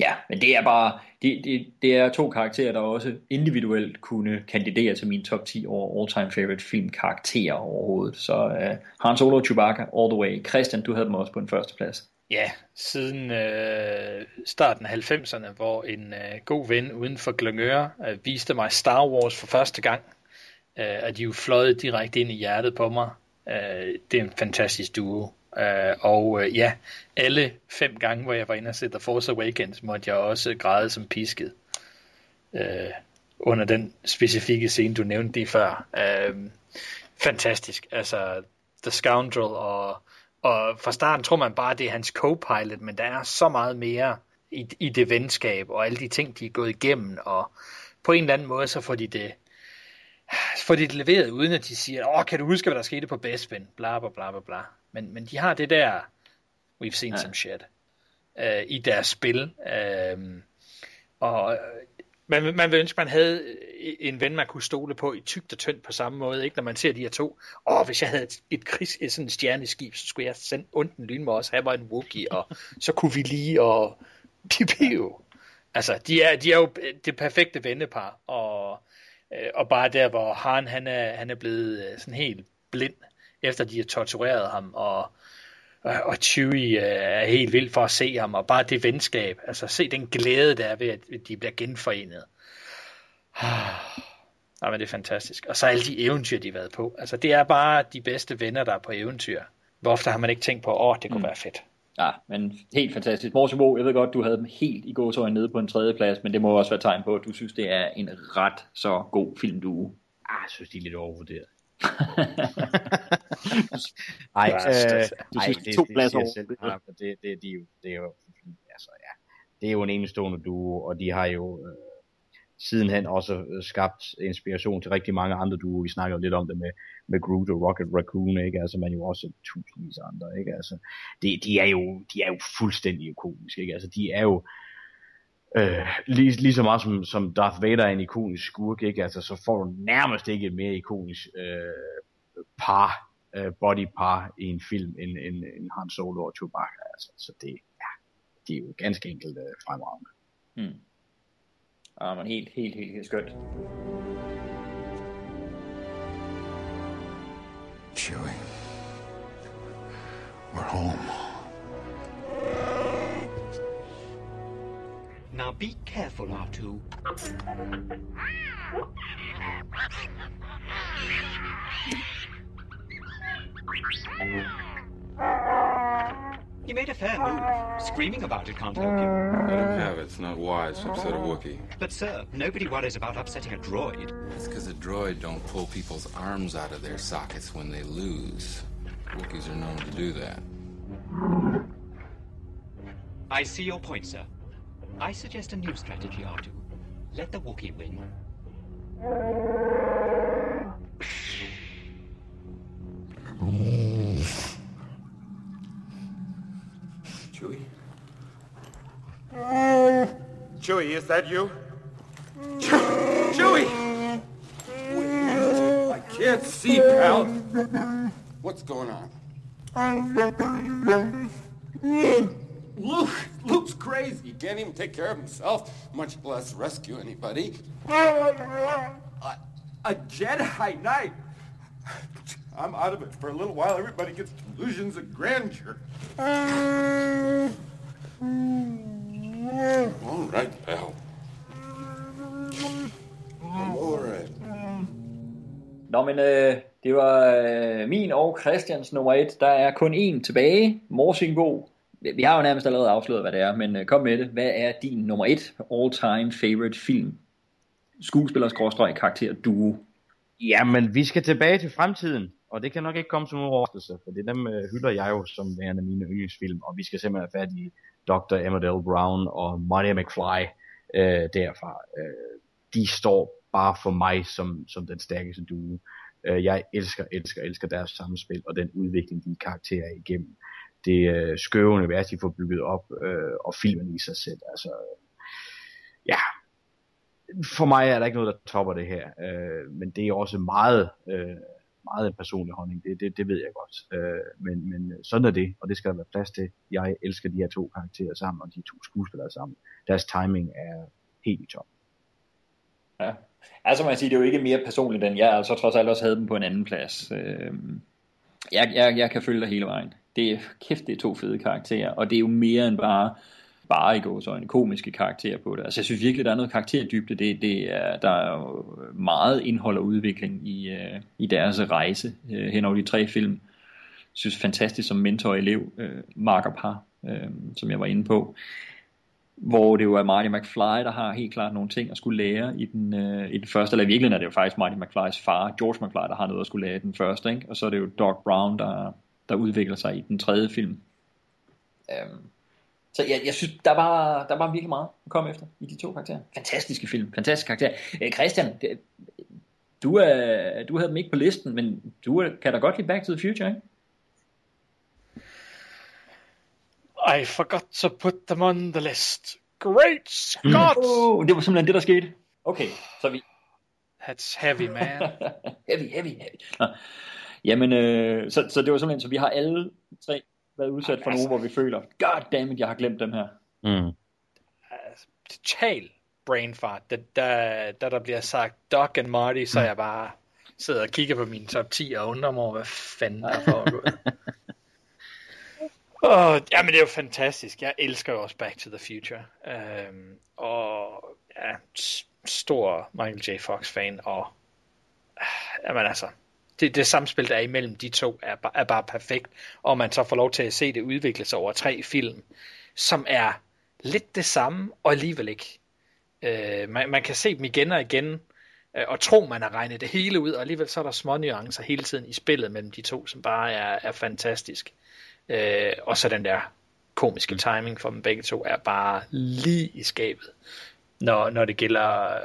Ja, men det er bare, det, det, det er to karakterer, der også individuelt kunne kandidere til min top 10 over all-time favorite film karakterer overhovedet. Så øh, Han Solo og Chewbacca all the way. Christian, du havde dem også på en første plads. Ja, siden øh, starten af 90'erne, hvor en øh, god ven uden for Glengøre øh, viste mig Star Wars for første gang, øh, at de jo fløjet direkte ind i hjertet på mig. Øh, det er en fantastisk duo. Øh, og øh, ja, alle fem gange, hvor jeg var inde og se The Force Awakens, måtte jeg også græde som pisket. Øh, under den specifikke scene, du nævnte lige før. Øh, fantastisk. Altså, The Scoundrel, og, og fra starten tror man bare, det er hans co-pilot, men der er så meget mere i, i det venskab, og alle de ting, de er gået igennem, og på en eller anden måde, så får de det, får de det leveret, uden at de siger, åh, kan du huske, hvad der skete på Bespin, bla bla bla bla bla. Men, men de har det der, we've seen ja. some shit, øh, i deres spil. Øh, og man, man vil ønske, man havde øh, en ven, man kunne stole på i tygt og tyndt på samme måde, ikke? når man ser de her to. Åh, hvis jeg havde et, et, krigs, et sådan stjerneskib, så skulle jeg sende onten lyn med os, have mig en Wookie, og så kunne vi lige, og pipio. altså, de er, de er jo øh, det perfekte vennepar, og, øh, og bare der, hvor Han, han er, han er blevet sådan helt blind, efter de har tortureret ham, og og Chewie er helt vild for at se ham, og bare det venskab, altså se den glæde, der er ved, at de bliver genforenet. Ja, [sighs] men det er fantastisk. Og så alle de eventyr, de har været på. Altså, det er bare de bedste venner, der er på eventyr. Hvor ofte har man ikke tænkt på, åh, det kunne mm. være fedt. Ja, men helt fantastisk. Morsebo, jeg ved godt, du havde dem helt i gåsøjne nede på en tredje plads, men det må også være tegn på, at du synes, det er en ret så god film, du... Ah, jeg synes, de er lidt overvurderet. [laughs] Ej, øh, du synes, det, to pladser over. Selv, det, det, det, er jo, det er jo, altså, ja, det er jo en enestående duo, og de har jo øh, sidenhen også øh, skabt inspiration til rigtig mange andre duo. Vi snakker jo lidt om det med, med Groot og Rocket Raccoon, ikke? Altså, man jo også tusindvis af andre, ikke? Altså, det, de, er jo, de er jo fuldstændig ikoniske, ikke? Altså, de er jo, Øh, lige, lige så meget som, som Darth Vader er en ikonisk skurk, ikke? Altså, så får du nærmest ikke et mere ikonisk øh, par, øh, body par i en film end, end, end Han Solo og Chewbacca. Altså, så det, ja, det er jo ganske enkelt øh, fremragende. Mm. Ja, men helt, helt, helt, helt skønt. Chewie, we're home. Now be careful, R2. You made a fair move. Screaming about it can't help you. Let him have it. It's not wise to upset a Wookiee. But, sir, nobody worries about upsetting a droid. That's because a droid don't pull people's arms out of their sockets when they lose. Wookiees are known to do that. I see your point, sir. I suggest a new strategy, R2. Let the Wookiee win. Chewie? Chewie, is that you? Chewie! I can't see, pal. What's going on? Luke, Luke's crazy. He can't even take care of himself, much less rescue anybody. A, a Jedi Knight. I'm out of it for a little while. Everybody gets delusions of grandeur. All right, pal. All right. Nå, men øh, det var øh, min og Christians nummer et. Der er kun én tilbage. Morsingbo vi har jo nærmest allerede afsløret, hvad det er, men øh, kom med det. Hvad er din nummer et all-time favorite film? Skuespiller, karakter, duo. Jamen, vi skal tilbage til fremtiden, og det kan nok ikke komme som en overraskelse, for det dem øh, hylder jeg jo som værende mine yndlingsfilm, og vi skal simpelthen have fat i Dr. Emmerdale Brown og Marty McFly øh, derfra. Øh, de står bare for mig som, som den stærkeste duo. Øh, jeg elsker, elsker, elsker deres samspil og den udvikling, de karakterer igennem det øh, skøve univers, de får bygget op, øh, og filmen i sig selv. Altså, øh, ja, for mig er der ikke noget, der topper det her, øh, men det er også meget, øh, meget en personlig holdning, det, det, det ved jeg godt. Øh, men, men sådan er det, og det skal der være plads til. Jeg elsker de her to karakterer sammen, og de to skuespillere sammen. Deres timing er helt i top. Ja, altså man siger, det er jo ikke mere personligt, end jeg altså trods alt også havde dem på en anden plads. Øh, jeg, jeg, jeg kan følge dig hele vejen det er, kæft, det er to fede karakterer, og det er jo mere end bare, bare i går så en komiske karakter på det. Altså jeg synes virkelig, der er noget karakterdybde, det, det er, der er jo meget indhold og udvikling i, øh, i deres rejse øh, hen over de tre film. Jeg synes fantastisk som mentor og elev, øh, Mark og Par, øh, som jeg var inde på. hvor det jo er Marty McFly, der har helt klart nogle ting at skulle lære i den, øh, i den første, eller i virkeligheden er det jo faktisk Marty McFlys far, George McFly, der har noget at skulle lære i den første, ikke? og så er det jo Doc Brown, der, der udvikler sig i den tredje film. Um, så jeg, jeg synes, der var, der var virkelig meget at komme efter i de to karakterer. Fantastiske film, fantastiske karakterer. Øh, Christian, det, du, er, du havde dem ikke på listen, men du er, kan da godt lide Back to the Future, ikke? I forgot to put them on the list. Great Scott! Oh, det var simpelthen det, der skete. Okay, så vi... That's heavy, man. [laughs] heavy, heavy, heavy. Nå. Jamen, øh, så, så det var simpelthen, så vi har alle tre været udsat for nogen, hvor vi føler, god damn it, jeg har glemt dem her. Mm. Total brain fart. Da, da, da der bliver sagt Doc and Marty, så er jeg bare sidder og kigger på min top 10 og undrer mig over, hvad fanden der er foregået. Oh, [laughs] jamen det er jo fantastisk. Jeg elsker jo også Back to the Future. Um, og ja, stor Michael J. Fox fan. Og jamen altså, det, det samspil, der er imellem de to, er, er bare perfekt. Og man så får lov til at se det udvikle sig over tre film, som er lidt det samme, og alligevel ikke. Øh, man, man kan se dem igen og igen, øh, og tro, man har regnet det hele ud, og alligevel så er der små nuancer hele tiden i spillet mellem de to, som bare er, er fantastisk. Øh, og så den der komiske timing for dem begge to er bare lige i skabet. Når, når det gælder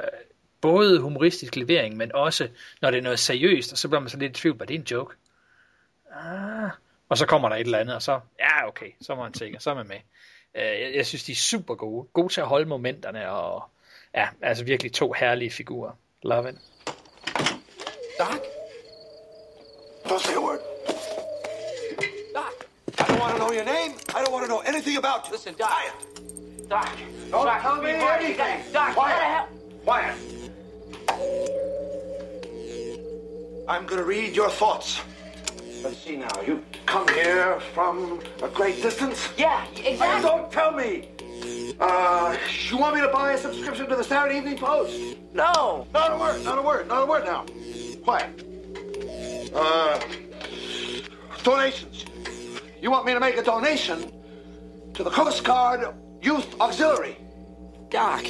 både humoristisk levering, men også når det er noget seriøst, og så bliver man så lidt i tvivl, var det en joke? Ah. Og så kommer der et eller andet, og så, ja okay, så er man sikker, så er man med. Øh, jeg, jeg synes, de er super gode. Gode til at holde momenterne, og ja, altså virkelig to herlige figurer. Love it. Doc? Don't say a word. I don't want to know your name. I don't want to know anything about you. Listen, Doc. Doc. Don't Doc, tell me anything. Doc, Quiet. Quiet. I'm going to read your thoughts. Let's see now. You come here from a great distance? Yeah, exactly. don't tell me. Uh, you want me to buy a subscription to the Saturday Evening Post? No. Not a word, not a word, not a word now. Quiet. Uh, donations. You want me to make a donation to the Coast Guard Youth Auxiliary? Doc.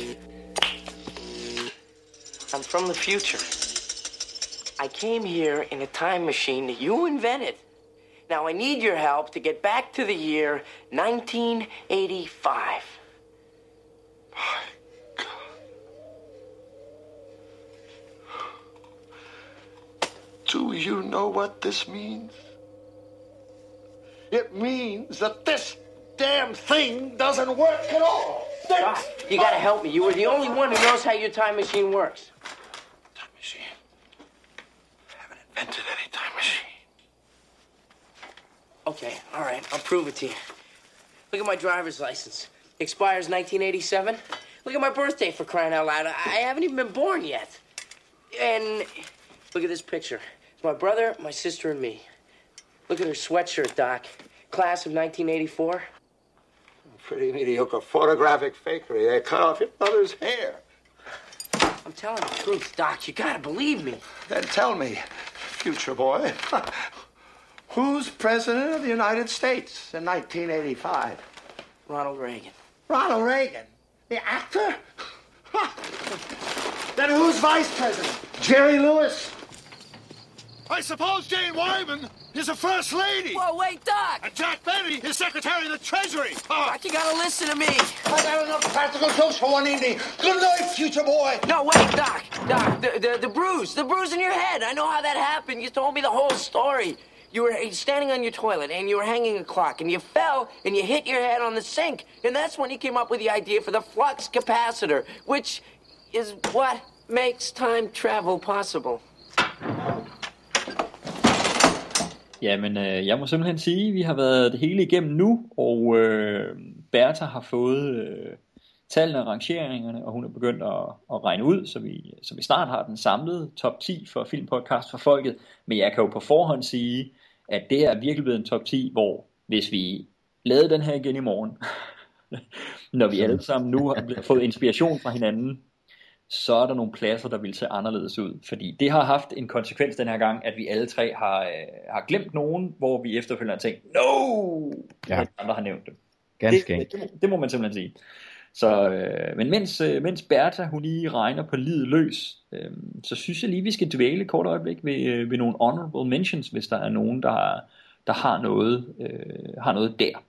I'm from the future. I came here in a time machine that you invented. Now I need your help to get back to the year 1985. My God. Do you know what this means? It means that this damn thing doesn't work at all. Doc, you gotta help me. You were the only one who knows how your time machine works. Time machine? I haven't invented any time machine. Okay, all right, I'll prove it to you. Look at my driver's license. Expires 1987. Look at my birthday for crying out loud. I I haven't even been born yet. And look at this picture. It's my brother, my sister, and me. Look at her sweatshirt, Doc. Class of 1984. Pretty mediocre photographic fakery. They cut off your mother's hair. I'm telling the truth, Doc. You gotta believe me. Then tell me, future boy, [laughs] who's president of the United States in 1985? Ronald Reagan. Ronald Reagan, the actor? [laughs] then who's vice president? Jerry Lewis? I suppose Jane Wyman is a first lady. Whoa, wait, Doc! And Jack Benny is Secretary of the Treasury. Ah. Doc, you gotta listen to me. I got enough practical jokes for one evening. Good night, future boy. No, wait, Doc. Doc, the, the, the bruise. The bruise in your head. I know how that happened. You told me the whole story. You were standing on your toilet and you were hanging a clock and you fell and you hit your head on the sink. And that's when you came up with the idea for the flux capacitor, which is what makes time travel possible. Jamen, øh, jeg må simpelthen sige, at vi har været det hele igennem nu, og øh, Bertha har fået øh, tallene og rangeringerne, og hun er begyndt at, at regne ud, så vi, så vi snart har den samlede top 10 for filmpodcast for folket. Men jeg kan jo på forhånd sige, at det er virkelig blevet en top 10, hvor hvis vi lavede den her igen i morgen, [laughs] når vi alle sammen nu har fået inspiration fra hinanden, så er der nogle pladser, der vil se anderledes ud. Fordi det har haft en konsekvens den her gang, at vi alle tre har, øh, har glemt nogen, hvor vi efterfølgende har tænkt, no! Ja. Andre har nævnt dem. Ganske det, det, det, må man simpelthen sige. Så, øh, men mens, øh, mens Bertha, hun lige regner på livet løs, øh, så synes jeg lige, vi skal dvæle kort øjeblik ved, øh, ved nogle honorable mentions, hvis der er nogen, der, der har, noget, øh, har noget der.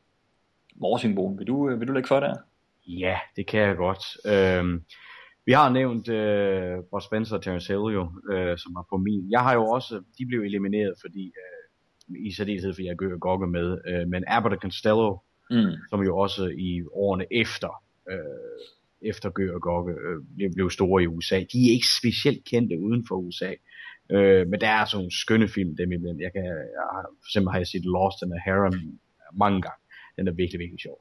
Morsingbon, vil du, øh, vil du lægge for der? Ja, det kan jeg godt. Øhm, vi har nævnt øh, Bob Spencer og Terence Hill jo, øh, som var på min. Jeg har jo også, de blev elimineret, fordi øh, i særdeleshed, fordi jeg gør Gogge med, øh, men Abbott og Costello, mm. som jo også i årene efter, øh, efter Gør og Gogge øh, blev store i USA, de er ikke specielt kendte uden for USA. Øh, men der er sådan nogle skønne film, dem imellem. Jeg kan, jeg har, for eksempel har jeg set Lost in the Harem mange gange. Den er virkelig, virkelig sjov.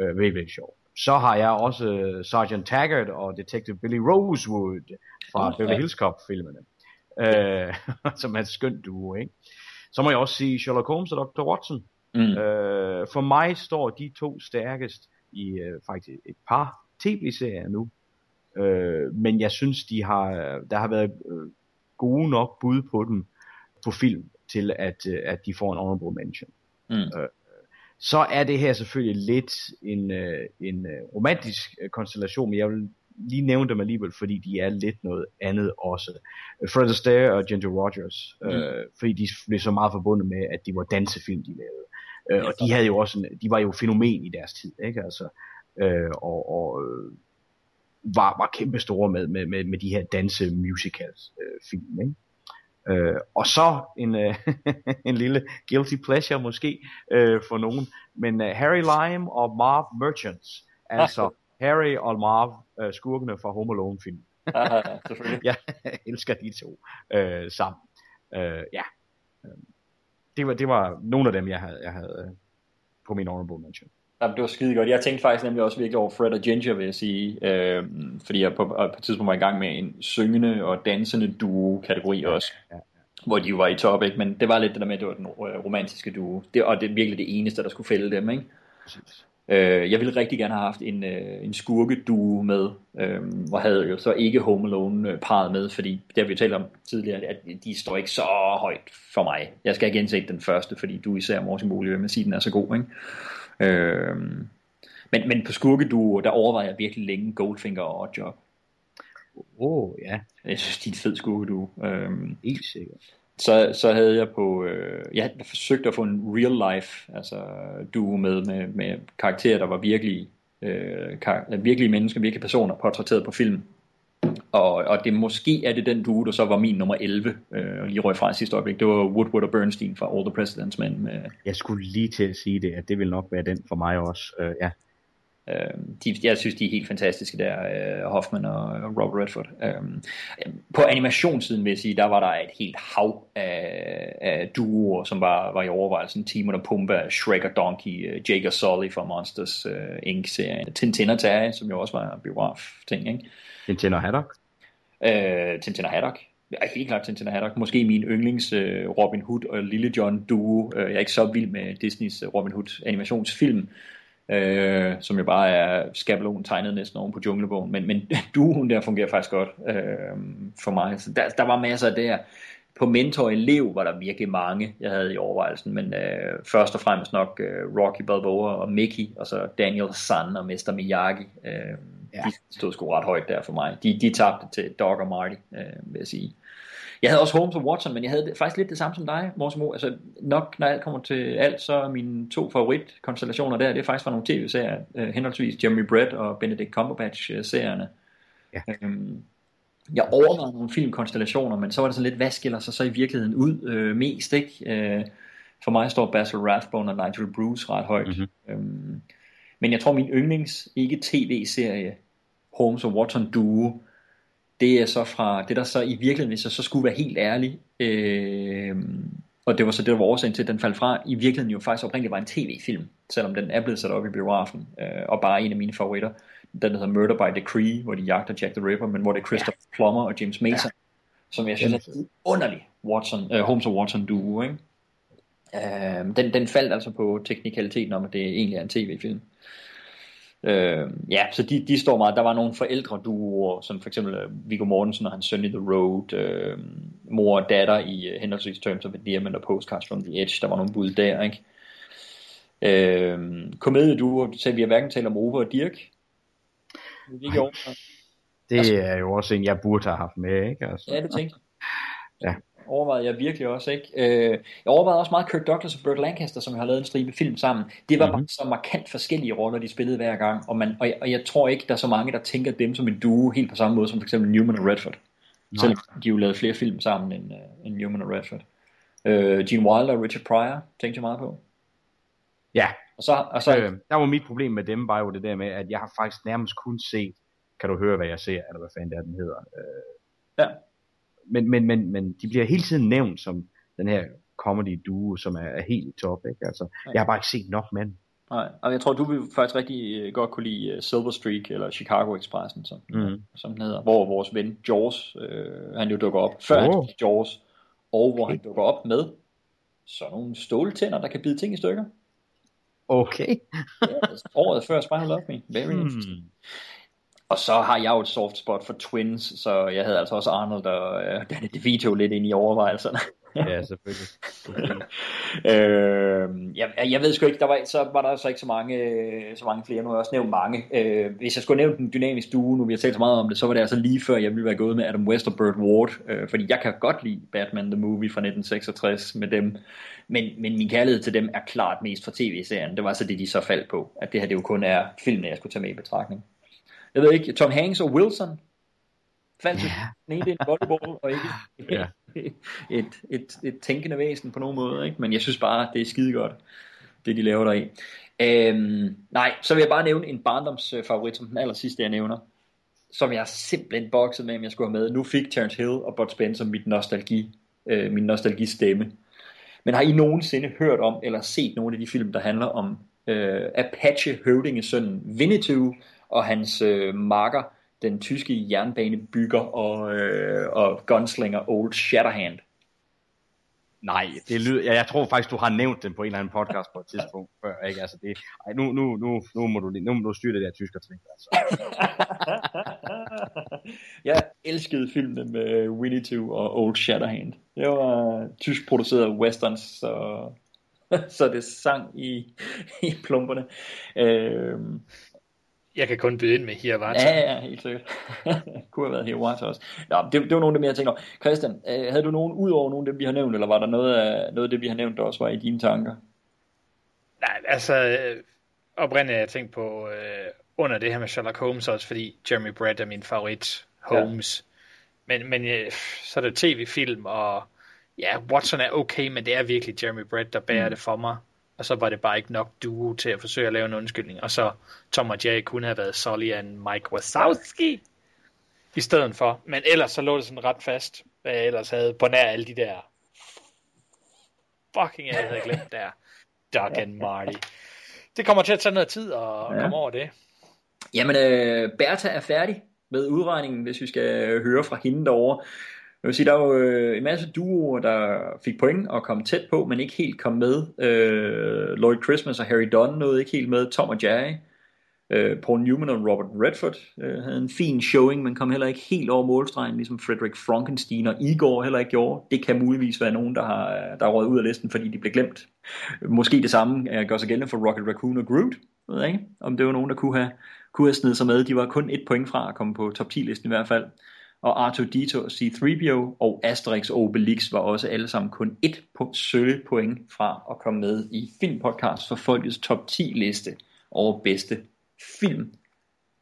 Øh, virkelig, virkelig sjov. Så har jeg også uh, Sergeant Taggart og Detective Billy Rosewood fra Okay. Beverly Hills Cop-filmene. Øh, [laughs] som er et skønt duo, ikke? Så må jeg også sige Sherlock Holmes og Dr. Watson. Mm. Øh, for mig står de to stærkest i øh, faktisk et par tv-serier nu. Øh, men jeg synes, de har, der har været øh, gode nok bud på dem på film, til at, øh, at de får en honorable mention. Mm. Øh, så er det her selvfølgelig lidt en, øh, en øh, romantisk øh, konstellation, men jeg vil lige nævne dem alligevel, fordi de er lidt noget andet også. Fred Astaire og Ginger Rogers, Mm. øh, fordi de blev så meget forbundet med, at de var dansefilm, de lavede. Øh, og de havde jo også en, de var jo fænomen i deres tid, ikke? Altså, øh, og, og var, var kæmpe store med, med, med, med de her danse musicals øh, film, ikke? Øh, og så en, øh, [laughs] en lille guilty pleasure måske øh, for nogen, men øh, Harry Lime og Marv Merchants, altså Harry og Marv, øh, skurkene fra Home Alone film. Aha, selvfølgelig. [laughs] jeg elsker de to øh, sammen. Øh, ja. Øh, Det var, det var nogle af dem, jeg havde, jeg havde øh, på min honorable mention. Jamen, det var skide godt. Jeg tænkte faktisk nemlig også virkelig over Fred og Ginger, vil jeg sige. Øh, fordi jeg på, på et tidspunkt var i gang med en syngende og dansende duo-kategori også. Ja, ja. Hvor de var i top, ikke? Men det var lidt det der med, at det var den øh, romantiske duo. Det, og det er virkelig det eneste, der skulle fælde dem, ikke? Øh, jeg ville rigtig gerne have haft en, øh, en skurkeduo med, øh, hvor havde jo så ikke Home Alone parret med, fordi det har vi talt om tidligere, at de står ikke så højt for mig. Jeg skal ikke gense den første, fordi du især Morten Bolig vil med sige, den er så god, ikke? Øh, men, men på skurkeduo, der overvejer jeg virkelig længe Goldfinger og Oddjob. Åh, oh, ja. Jeg synes, de er en fed skurkeduo. Øh, Helt sikkert. så, så havde jeg på, øh, jeg havde forsøgt at få en real life, altså duo med, med, med karakterer, der var virkelig, øh, kar- virkelige mennesker, virkelige personer portrætteret på film. Og, og det måske er det den duo, der så var min nummer 11, øh, og lige røg fra sidste øjeblik. Det var Woodward og Bernstein fra All the President's Men. Med, Jeg skulle lige til at sige det, at det vil nok være den for mig også. Øh, ja. Øh, de, jeg synes, de er helt fantastiske der, øh, Hoffman og, og Robert Redford. Øh, på animationssiden vil jeg sige, der var der et helt hav af, af duoer, som var, var i overvejelsen. Timon og Pumba, Shrek og Donkey, øh, Jake og Sully fra Monsters øh, Inc.-serien. Tintin og Terje, som jo også var biograf-ting, ikke? Tintin og Haddock? Øh, Tintin og Haddock. Ja, helt klart Tintin og Haddock. Måske min yndlings øh, Robin Hood og Lille John duo. Øh, jeg er ikke så vild med Disneys øh, Robin Hood animationsfilm, øh, som jo bare er skabelon tegnet næsten oven på junglebogen. Men, men [laughs] duoen der fungerer faktisk godt øh, for mig. Så der, der var masser af der. På mentor elev var der virkelig mange, jeg havde i overvejelsen, men øh, først og fremmest nok øh, Rocky Balboa og Mickey, og så Daniel Sun og Mr. Miyagi. Øh, ja. De stod sgu ret højt der for mig. De, de tabte til Dog og Marty, øh, vil jeg sige. Jeg havde også Holmes og Watson, men jeg havde faktisk lidt det samme som dig, Morsmo. Altså nok, når alt kommer til alt, så er mine to favoritkonstellationer der, det er faktisk fra nogle tv-serier, øh, henholdsvis Jeremy Brett og Benedict Cumberbatch-serierne. Ja. Øhm, jeg overvejede nogle filmkonstellationer, men så var det sådan lidt, hvad skiller sig så i virkeligheden ud øh, mest, ikke? Øh, for mig står Basil Rathbone og Nigel Bruce ret højt. Mm-hmm. Øhm, men jeg tror, min yndlings ikke tv-serie, Holmes og Watson Duo, det er så fra, det der så i virkeligheden, hvis jeg så skulle være helt ærlig, øh, og det var så det, der var årsagen til, at den faldt fra, i virkeligheden jo faktisk oprindeligt var en tv-film, selvom den er blevet sat op i biografen, øh, og bare en af mine favoritter, den der hedder Murder by Decree, hvor de jagter Jack the Ripper, men hvor det er Christopher ja. Plummer og James Mason, ja. som jeg synes er underlig Watson, øh, Holmes og Watson duo, ikke? Øh, den, den faldt altså på teknikaliteten om, at det egentlig er en tv-film. Øh, ja, så de, de står meget. Der var nogle forældre duoer, som for eksempel øh, Viggo Mortensen og hans søn i The Road, øh, mor og datter i øh, henholdsvis Terms of Endearment og Postcards from the Edge. Der var nogle bud der, ikke? Øh, komedieduoer, så vi har hverken talt om Ove og Dirk. Det gik over. Det er jo også en, jeg burde have haft med, ikke? Altså. Ja, det tænkte Ja. Overvejede jeg virkelig også, ikke? Øh, jeg overvejede også meget Kirk Douglas og Burt Lancaster, som har lavet en stribe film sammen. Det var mm-hmm. bare så markant forskellige roller, de spillede hver gang, og, man, og, jeg, og jeg tror ikke, der er så mange, der tænker dem som en duo, helt på samme måde som for eksempel Newman og Redford. Nej. Selvom de jo lavede flere film sammen end, uh, end Newman og Redford. Øh, Gene Wilder og Richard Pryor tænkte jeg meget på. Ja. Og så, og så, øh, der var mit problem med dem, var jo det der med, at jeg har faktisk nærmest kun set, kan du høre, hvad jeg ser, eller hvad fanden det er, den hedder. Øh, ja. Men, men, men, men de bliver hele tiden nævnt som den her comedy duo, som er, er helt i top, ikke? Altså, Ja. jeg har bare ikke set nok med. Nej, og jeg tror, du vil faktisk rigtig øh, godt kunne lide øh, Silver Streak eller Chicago Expressen, som, Mhm. som den hedder, hvor vores ven Jaws, øh, han jo dukker op, før Oh. han Jaws, og hvor han dukker op med sådan nogle ståltænder, der kan bide ting i stykker. Okay. [laughs] yes, året før Spy Who Loved Me. Very Hmm. interesting. Og så har jeg jo et soft spot for Twins, så jeg havde altså også Arnold og øh, Danny DeVito lidt ind i overvejelserne. ja, selvfølgelig. [laughs] øh, jeg, jeg ved sgu ikke, der var, så var der så ikke så mange, øh, så mange flere, nu har jeg også nævnt mange. Øh, hvis jeg skulle nævne den dynamiske duo, nu vi har talt så meget om det, så var det altså lige før, jeg ville være gået med Adam West og Burt Ward, øh, fordi jeg kan godt lide Batman The Movie fra 1966 med dem, men, men min kærlighed til dem er klart mest fra tv-serien. Det var så det, de så faldt på, at det her det jo kun er filmen, jeg skulle tage med i betragtning. Jeg ved ikke, Tom Hanks og Wilson faldt til den ene del volleyball, og ikke [laughs] [laughs] Ja. et, et, et tænkende væsen på nogen måde, ikke? men jeg synes bare, det er skide godt, det de laver deri. Øhm, nej, så vil jeg bare nævne en barndomsfavorit, som den aller sidste, jeg nævner, som jeg simpelthen bokset med, om jeg skulle have med. Nu fik Terence Hill og Bud Spencer mit nostalgi, øh, min nostalgistemme. Men har I nogensinde hørt om, eller set nogle af de film, der handler om øh, Apache høvdingesønnen Winnetou og hans øh, makker, den tyske jernbanebygger og, øh, og gunslinger Old Shatterhand? Nej, det lyder, ja, jeg tror faktisk, du har nævnt den på en eller anden podcast på et tidspunkt [laughs] før, ikke? Altså, det, ej, nu, nu, nu, nu, må du, nu må du styre det der tysker ting, altså. [laughs] Jeg elskede filmen med Winnetou og Old Shatterhand. Det var tysk produceret westerns, så, [laughs] så det sang i, i plumperne. Øhm, Jeg kan kun byde ind med Hiawatha. ja, ja, helt sikkert. [laughs] Kunne have været Hiawatha også. Nå, det, det var nogle af dem, jeg tænkte over. Christian, øh, havde du nogen ud over nogle af dem, vi har nævnt, eller var der noget af, noget af det, vi har nævnt, der også var i dine tanker? Nej, altså, øh, oprindeligt jeg tænkt på øh, under det her med Sherlock Holmes også, fordi Jeremy Brett er min favorit Holmes. Ja. Men, men øh, så er der tv-film, og ja, Watson er okay, men det er virkelig Jeremy Brett, der bærer mm. det for mig. Og så var det bare ikke nok duo til at forsøge at lave en undskyldning. Og så Tom og Jerry kunne have været Sully og Mike Wazowski i stedet for. Men ellers så lå det sådan ret fast, hvad jeg ellers havde på nær alle de der fucking jeg havde glemt der. Doug and Marty. Det kommer til at tage noget tid at Ja. komme over det. Jamen, øh, Bertha er færdig med udregningen, hvis vi skal høre fra hende derovre. Jeg vil sige, der er jo øh, en masse duoer, der fik point og kom tæt på, men ikke helt kom med. Øh, Lloyd Christmas og Harry Dunn nåede ikke helt med. Tom og Jerry. Øh, Paul Newman og Robert Redford øh, havde en fin showing, men kom heller ikke helt over målstregen, ligesom Frederick Frankenstein og Igor heller ikke gjorde. Det kan muligvis være nogen, der har der er røget ud af listen, fordi de blev glemt. Måske det samme øh, gør sig gældende for Rocket Raccoon og Groot. Jeg ved ikke, om det var nogen, der kunne have, kunne have snedet sig med. De var kun et point fra at komme på top 10-listen i hvert fald. Og Arthur Dito C-3PO og Asterix og Obelix var også alle sammen kun et på sølle point fra at komme med i Filmpodcast for Folkets top 10 liste over bedste film,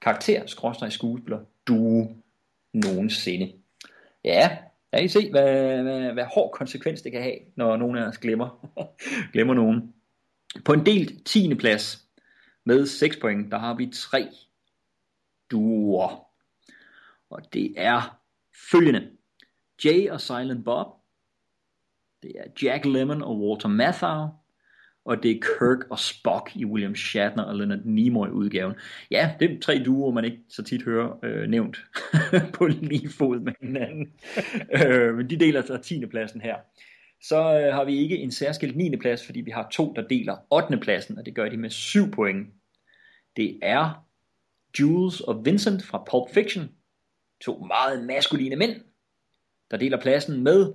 karakter, skråstrej skuespiller, duo nogensinde. Ja, der kan I se, hvad, hvad, hvad hård konsekvens det kan have, når nogen af os glemmer, [laughs] glemmer nogen. På en delt 10. plads med 6 point, der har vi tre duoer. Og det er følgende. Jay og Silent Bob. Det er Jack Lemmon og Walter Matthau. Og det er Kirk og Spock i William Shatner og Leonard Nimoy udgaven. Ja, det er tre duoer, man ikke så tit hører øh, nævnt [laughs] på lige fod med hinanden. [laughs] øh, men de deler så 10. pladsen her. Så øh, har vi ikke en særskilt 9. plads, fordi vi har to, der deler 8. pladsen, og det gør de med 7 point. Det er Jules og Vincent fra Pulp Fiction. To meget maskuline mænd, der deler pladsen med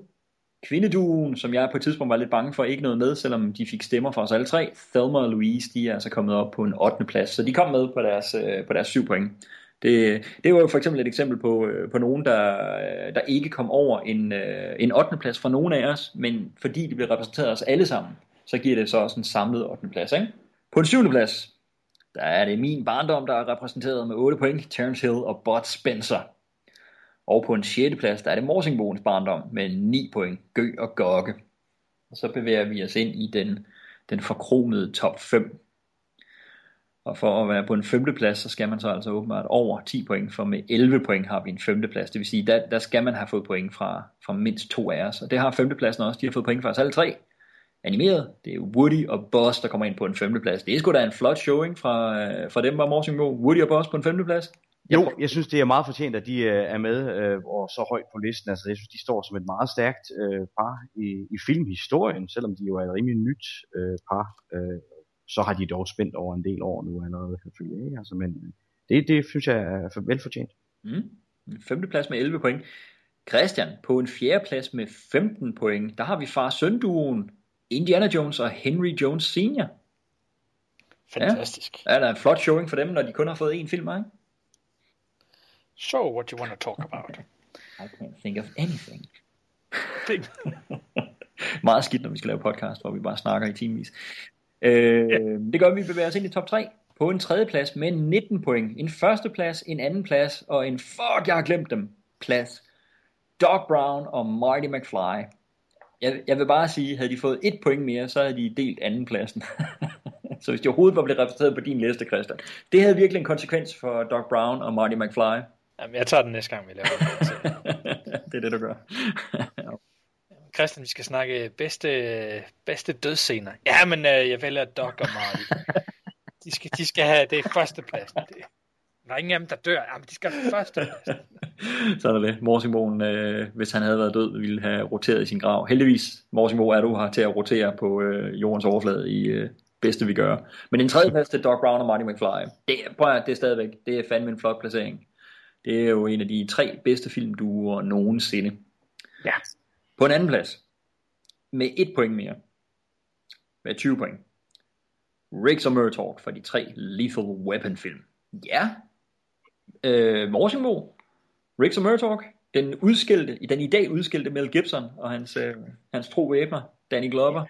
kvindeduen, som jeg på et tidspunkt var lidt bange for ikke noget med, selvom de fik stemmer for os alle tre. Thelma og Louise, de er altså kommet op på en 8. plads, så de kom med på deres, øh, på deres 7 point. Det, det var jo for eksempel et eksempel på, øh, på nogen, der, øh, der ikke kom over en, en 8. plads fra nogen af os, men fordi de blev repræsenteret os alle sammen, så giver det så også en samlet 8. plads. Ikke? På den 7. plads, der er det min barndom, der er repræsenteret med 8 point, Terence Hill og Bud Spencer. Og på en 6. plads, der er det Morsingboens barndom med 9 point, Gø og Gokke. Og så bevæger vi os ind i den, den forkromede top 5. Og for at være på en femte plads, så skal man så altså åbenbart over 10 point, for med 11 point har vi en femte plads. Det vil sige, der, der skal man have fået point fra, fra mindst to af os. Og det har femtepladsen også. De har fået point fra os alle tre. Animeret. Det er Woody og Buzz, der kommer ind på en femteplads. Det er sgu da en flot showing fra, øh, fra dem, var Morsingbo. Woody og Buzz på en femteplads. Jo, jeg synes, det er meget fortjent, at de øh, er med øh, og så højt på listen. Altså, jeg synes, de står som et meget stærkt øh, par i, i filmhistorien, selvom de jo er et rimelig nyt øh, par. Øh, så har de dog spændt over en del år nu allerede, selvfølgelig. Ikke? Altså, men øh, det, det synes jeg er for- velfortjent. Mm. En femteplads med 11 point. Christian på en fjerdeplads med 15 point. Der har vi far søn duoen Indiana Jones og Henry Jones Sr. Fantastisk. Ja, er der en flot showing for dem, når de kun har fået én film, ikke? So, what you want to talk about? I can't think of anything. [laughs] Meget skidt, når vi skal lave podcast, hvor vi bare snakker i timevis. Øh, Det gør, at vi bevæger os ind i top 3 på en tredje plads med 19 point. En første plads, en anden plads og en fuck, jeg har glemt dem, plads. Doc Brown og Marty McFly. Jeg, jeg vil bare sige, havde de fået et point mere, så havde de delt anden pladsen. [laughs] så hvis de overhovedet var blevet repræsenteret på din liste, Christian. Det havde virkelig en konsekvens for Doc Brown og Marty McFly. Jamen, jeg tager den næste gang, vi laver det. [laughs] det er det, du gør. Christian, vi skal snakke bedste, bedste dødsscener. Ja, men øh, jeg vælger Doc og Marty. De skal, de skal have det første plads. Det, der er ingen af dem, der dør. Jamen, de skal have første plads. Så er det det. Morsingboen, øh, hvis han havde været død, ville have roteret i sin grav. Heldigvis, Morsingbo, er du her til at rotere på øh, jordens overflade i øh, bedste vi gør. Men en tredje plads til Doc Brown og Marty McFly. Det, prøv at, det er stadigvæk, det er fandme en flot placering. Det er jo en af de tre bedste filmduer nogensinde. Ja. På en anden plads, med et point mere, med 20 point, Riggs og Murtaugh for de tre Lethal Weapon film. Ja, øh, Morsingbo, Riggs og Murtaugh, den udskilte, den i dag udskilte Mel Gibson og hans, øh, hans tro væbner, Danny Glover.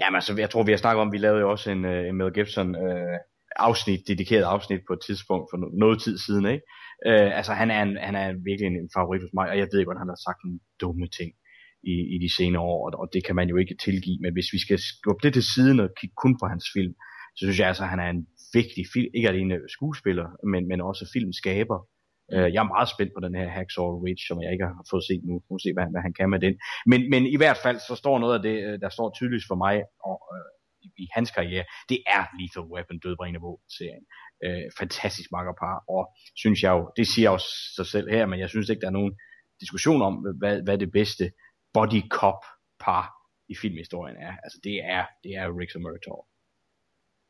Jamen altså, jeg tror, vi har snakket om, vi lavede jo også en, øh, en Mel Gibson øh, afsnit, dedikeret afsnit på et tidspunkt for no- noget tid siden, ikke? Øh, altså, han er, en, han er virkelig en, en favorit hos mig, og jeg ved godt, han har sagt nogle dumme ting i, i de senere år, og, og det kan man jo ikke tilgive, men hvis vi skal skubbe det til siden og kigge kun på hans film, så synes jeg altså, at han er en vigtig film, ikke alene skuespiller, men, men også filmskaber. Øh, jeg er meget spændt på den her Hacksaw Ridge, som jeg ikke har fået set nu. Nu se, hvad, hvad han kan med den. Men, men i hvert fald, så står noget af det, øh, der står tydeligst for mig og, øh, i, i hans karriere, det er Lethal Weapon, dødbringende våben-serien. Øh, fantastisk makkerpar, og synes jeg jo, det siger jo sig selv her, men jeg synes ikke, der er nogen diskussion om, hvad, hvad det bedste body cop par i filmhistorien er. Altså det er, det er Riggs og Murtaugh.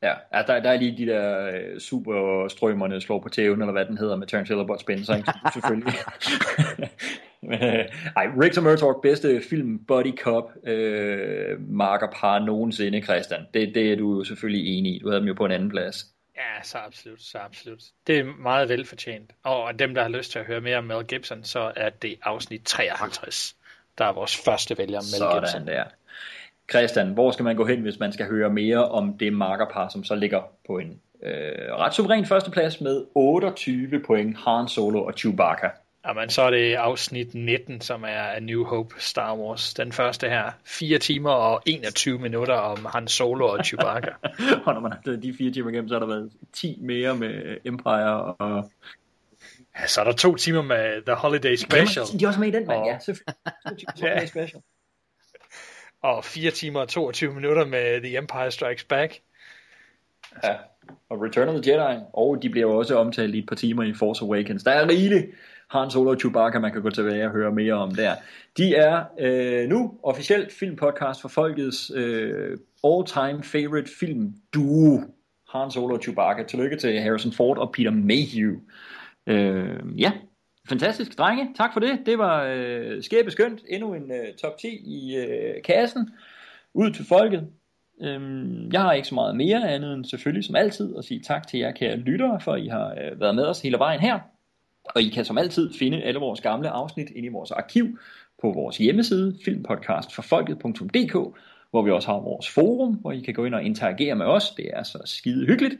Ja, altså, der, der er lige de der øh, superstrømmerne slår på tæven, eller hvad den hedder, med Terence Hill og Bud Spencer, ikke? [laughs] selvfølgelig. Men, øh, ej, Riggs og Murtaugh, bedste film, Body Cop, øh, markerpar nogensinde, Christian. Det, det er du jo selvfølgelig enig i. Du havde dem jo på en anden plads. Ja, så absolut, så absolut. Det er meget velfortjent. Og dem, der har lyst til at høre mere om Mel Gibson, så er det afsnit 53, der er vores første vælger om Mel Sådan Gibson. der. Christian, hvor skal man gå hen, hvis man skal høre mere om det markerpar, som så ligger på en øh, ret suveræn førsteplads med 28 point, Han Solo og Chewbacca. Jamen, så er det afsnit 19, som er A New Hope Star Wars. Den første her. 4 timer og 21 minutter om Han Solo og Chewbacca. [laughs] og når man har de fire timer igennem, så har der været 10 mere med Empire og... Ja, så er der to timer med The Holiday Special. De er også med i den, mand. Og- Ja, selvfølgelig. [laughs] Special. Og 4 timer og 22 minutter med The Empire Strikes Back. Ja, og Return of the Jedi, og de bliver jo også omtalt i et par timer i Force Awakens. Der er rigeligt han Solo og Chewbacca, man kan gå tilbage og høre mere om der. De er øh, nu officielt filmpodcast for folkets øh, all-time favorite film duo, Han Solo og Chewbacca. Tillykke til Harrison Ford og Peter Mayhew. Øh, ja, fantastisk, drenge. Tak for det. Det var øh, skæbeskønt. Endnu en øh, top 10 i øh, kassen. Ud til folket. Øhm, jeg har ikke så meget mere andet end selvfølgelig som altid at sige tak til jer kære lyttere, for I har øh, været med os hele vejen her. Og I kan som altid finde alle vores gamle afsnit inde i vores arkiv på vores hjemmeside, filmpodcastforfolket.dk, hvor vi også har vores forum, hvor I kan gå ind og interagere med os. Det er så skide hyggeligt.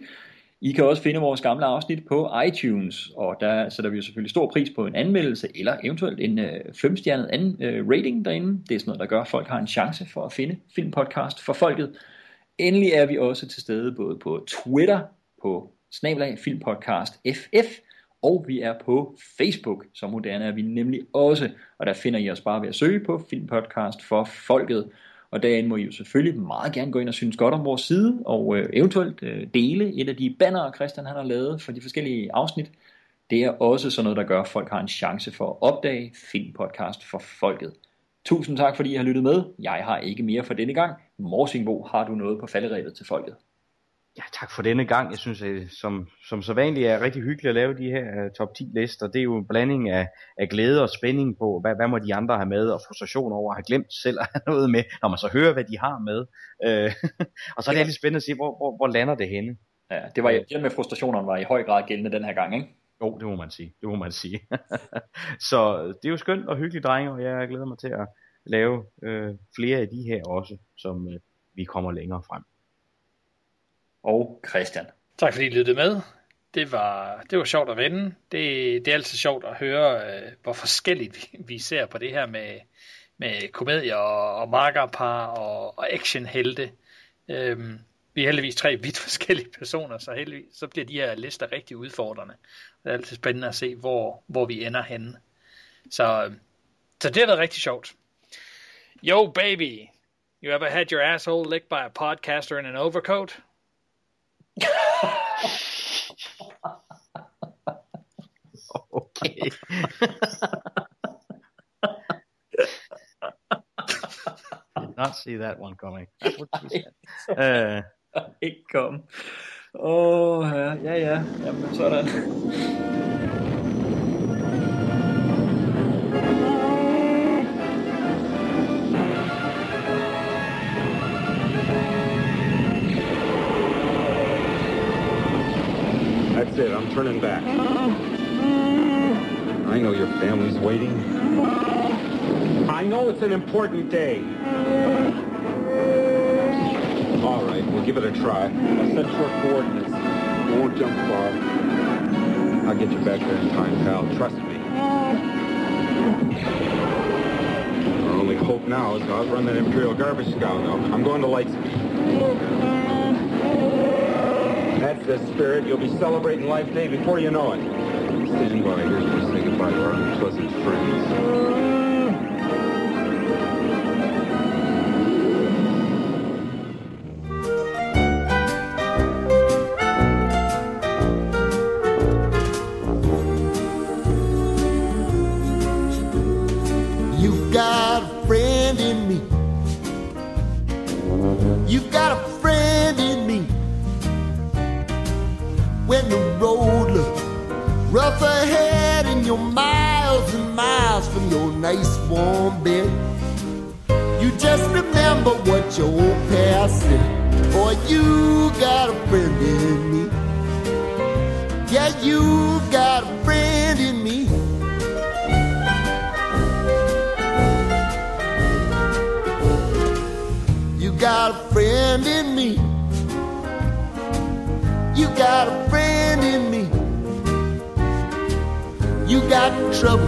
I kan også finde vores gamle afsnit på iTunes, og der sætter vi jo selvfølgelig stor pris på en anmeldelse, eller eventuelt en øh, femstjernet anden øh, rating derinde. Det er sådan noget, der gør, at folk har en chance for at finde filmpodcast for folket. Endelig er vi også til stede både på Twitter, på snablag filmpodcast FF, og vi er på Facebook, så moderne er vi nemlig også, og der finder I os bare ved at søge på filmpodcast for folket. Og derinde må I jo selvfølgelig meget gerne gå ind og synes godt om vores side, og øh, eventuelt øh, dele et af de bannere, Christian han har lavet for de forskellige afsnit. Det er også sådan noget, der gør, at folk har en chance for at opdage Filmpodcast for folket. Tusind tak, fordi I har lyttet med. Jeg har ikke mere for denne gang. Morsingbo, har du noget på falderæbet til folket? Ja, tak for denne gang. Jeg synes, at som, som så vanligt er rigtig hyggeligt at lave de her uh, top 10 lister. Det er jo en blanding af, af glæde og spænding på, hvad, hvad må de andre have med, og frustration over at have glemt selv at have noget med, når man så hører, hvad de har med. Uh, [laughs] og så er det lidt spændende at se, hvor, hvor, hvor lander det henne. Ja, det var det med frustrationerne var i høj grad gældende den her gang, ikke? Jo, det må man sige. Det må man sige. [laughs] så det er jo skønt og hyggeligt, drenge, og jeg glæder mig til at lave øh, flere af de her også, som øh, vi kommer længere frem og Christian. Tak fordi I lyttede med. Det var, det var sjovt at vende. Det, det er altid sjovt at høre, øh, hvor forskelligt vi, vi ser på det her med, med komedier og, og og, og actionhelte. Øhm, vi er heldigvis tre vidt forskellige personer, så, heldigvis, så bliver de her lister rigtig udfordrende. Det er altid spændende at se, hvor, hvor vi ender henne. Så, øhm, så det har været rigtig sjovt. Yo, baby. You ever had your asshole licked by a podcaster in an overcoat? Okay. Did not see that one coming. That's [laughs] what she said. Uh, ikke kom. Åh, oh, ja, ja, ja. Jamen, sådan. That's it. I'm turning back. I know your family's waiting. I know it's an important day. All right, we'll give it a try. I'll set your coordinates. Won't jump far. I'll get you back there in time, pal. Trust me. Our only hope now is to outrun that Imperial garbage scoundrel. I'm going to Lightspeed. The spirit. You'll be celebrating Life Day before you know it. Stand by. Here's where we to our unpleasant friends. Nice warm bed, you just remember what your old past said. Boy, you got a friend in me. Yeah, you got a friend in me. You got a friend in me. You got a friend in me. You got trouble,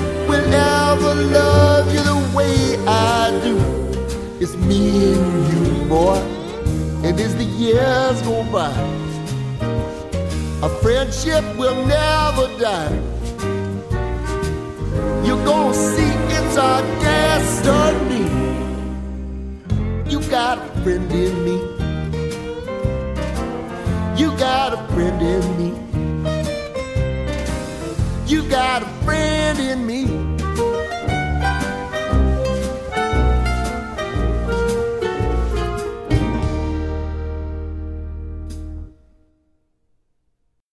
will ever love you the way I do. It's me and you, boy. And as the years go by, a friendship will never die. You're gonna see it's our destiny. You got a friend in me. You got a friend in me. You got a friend in me.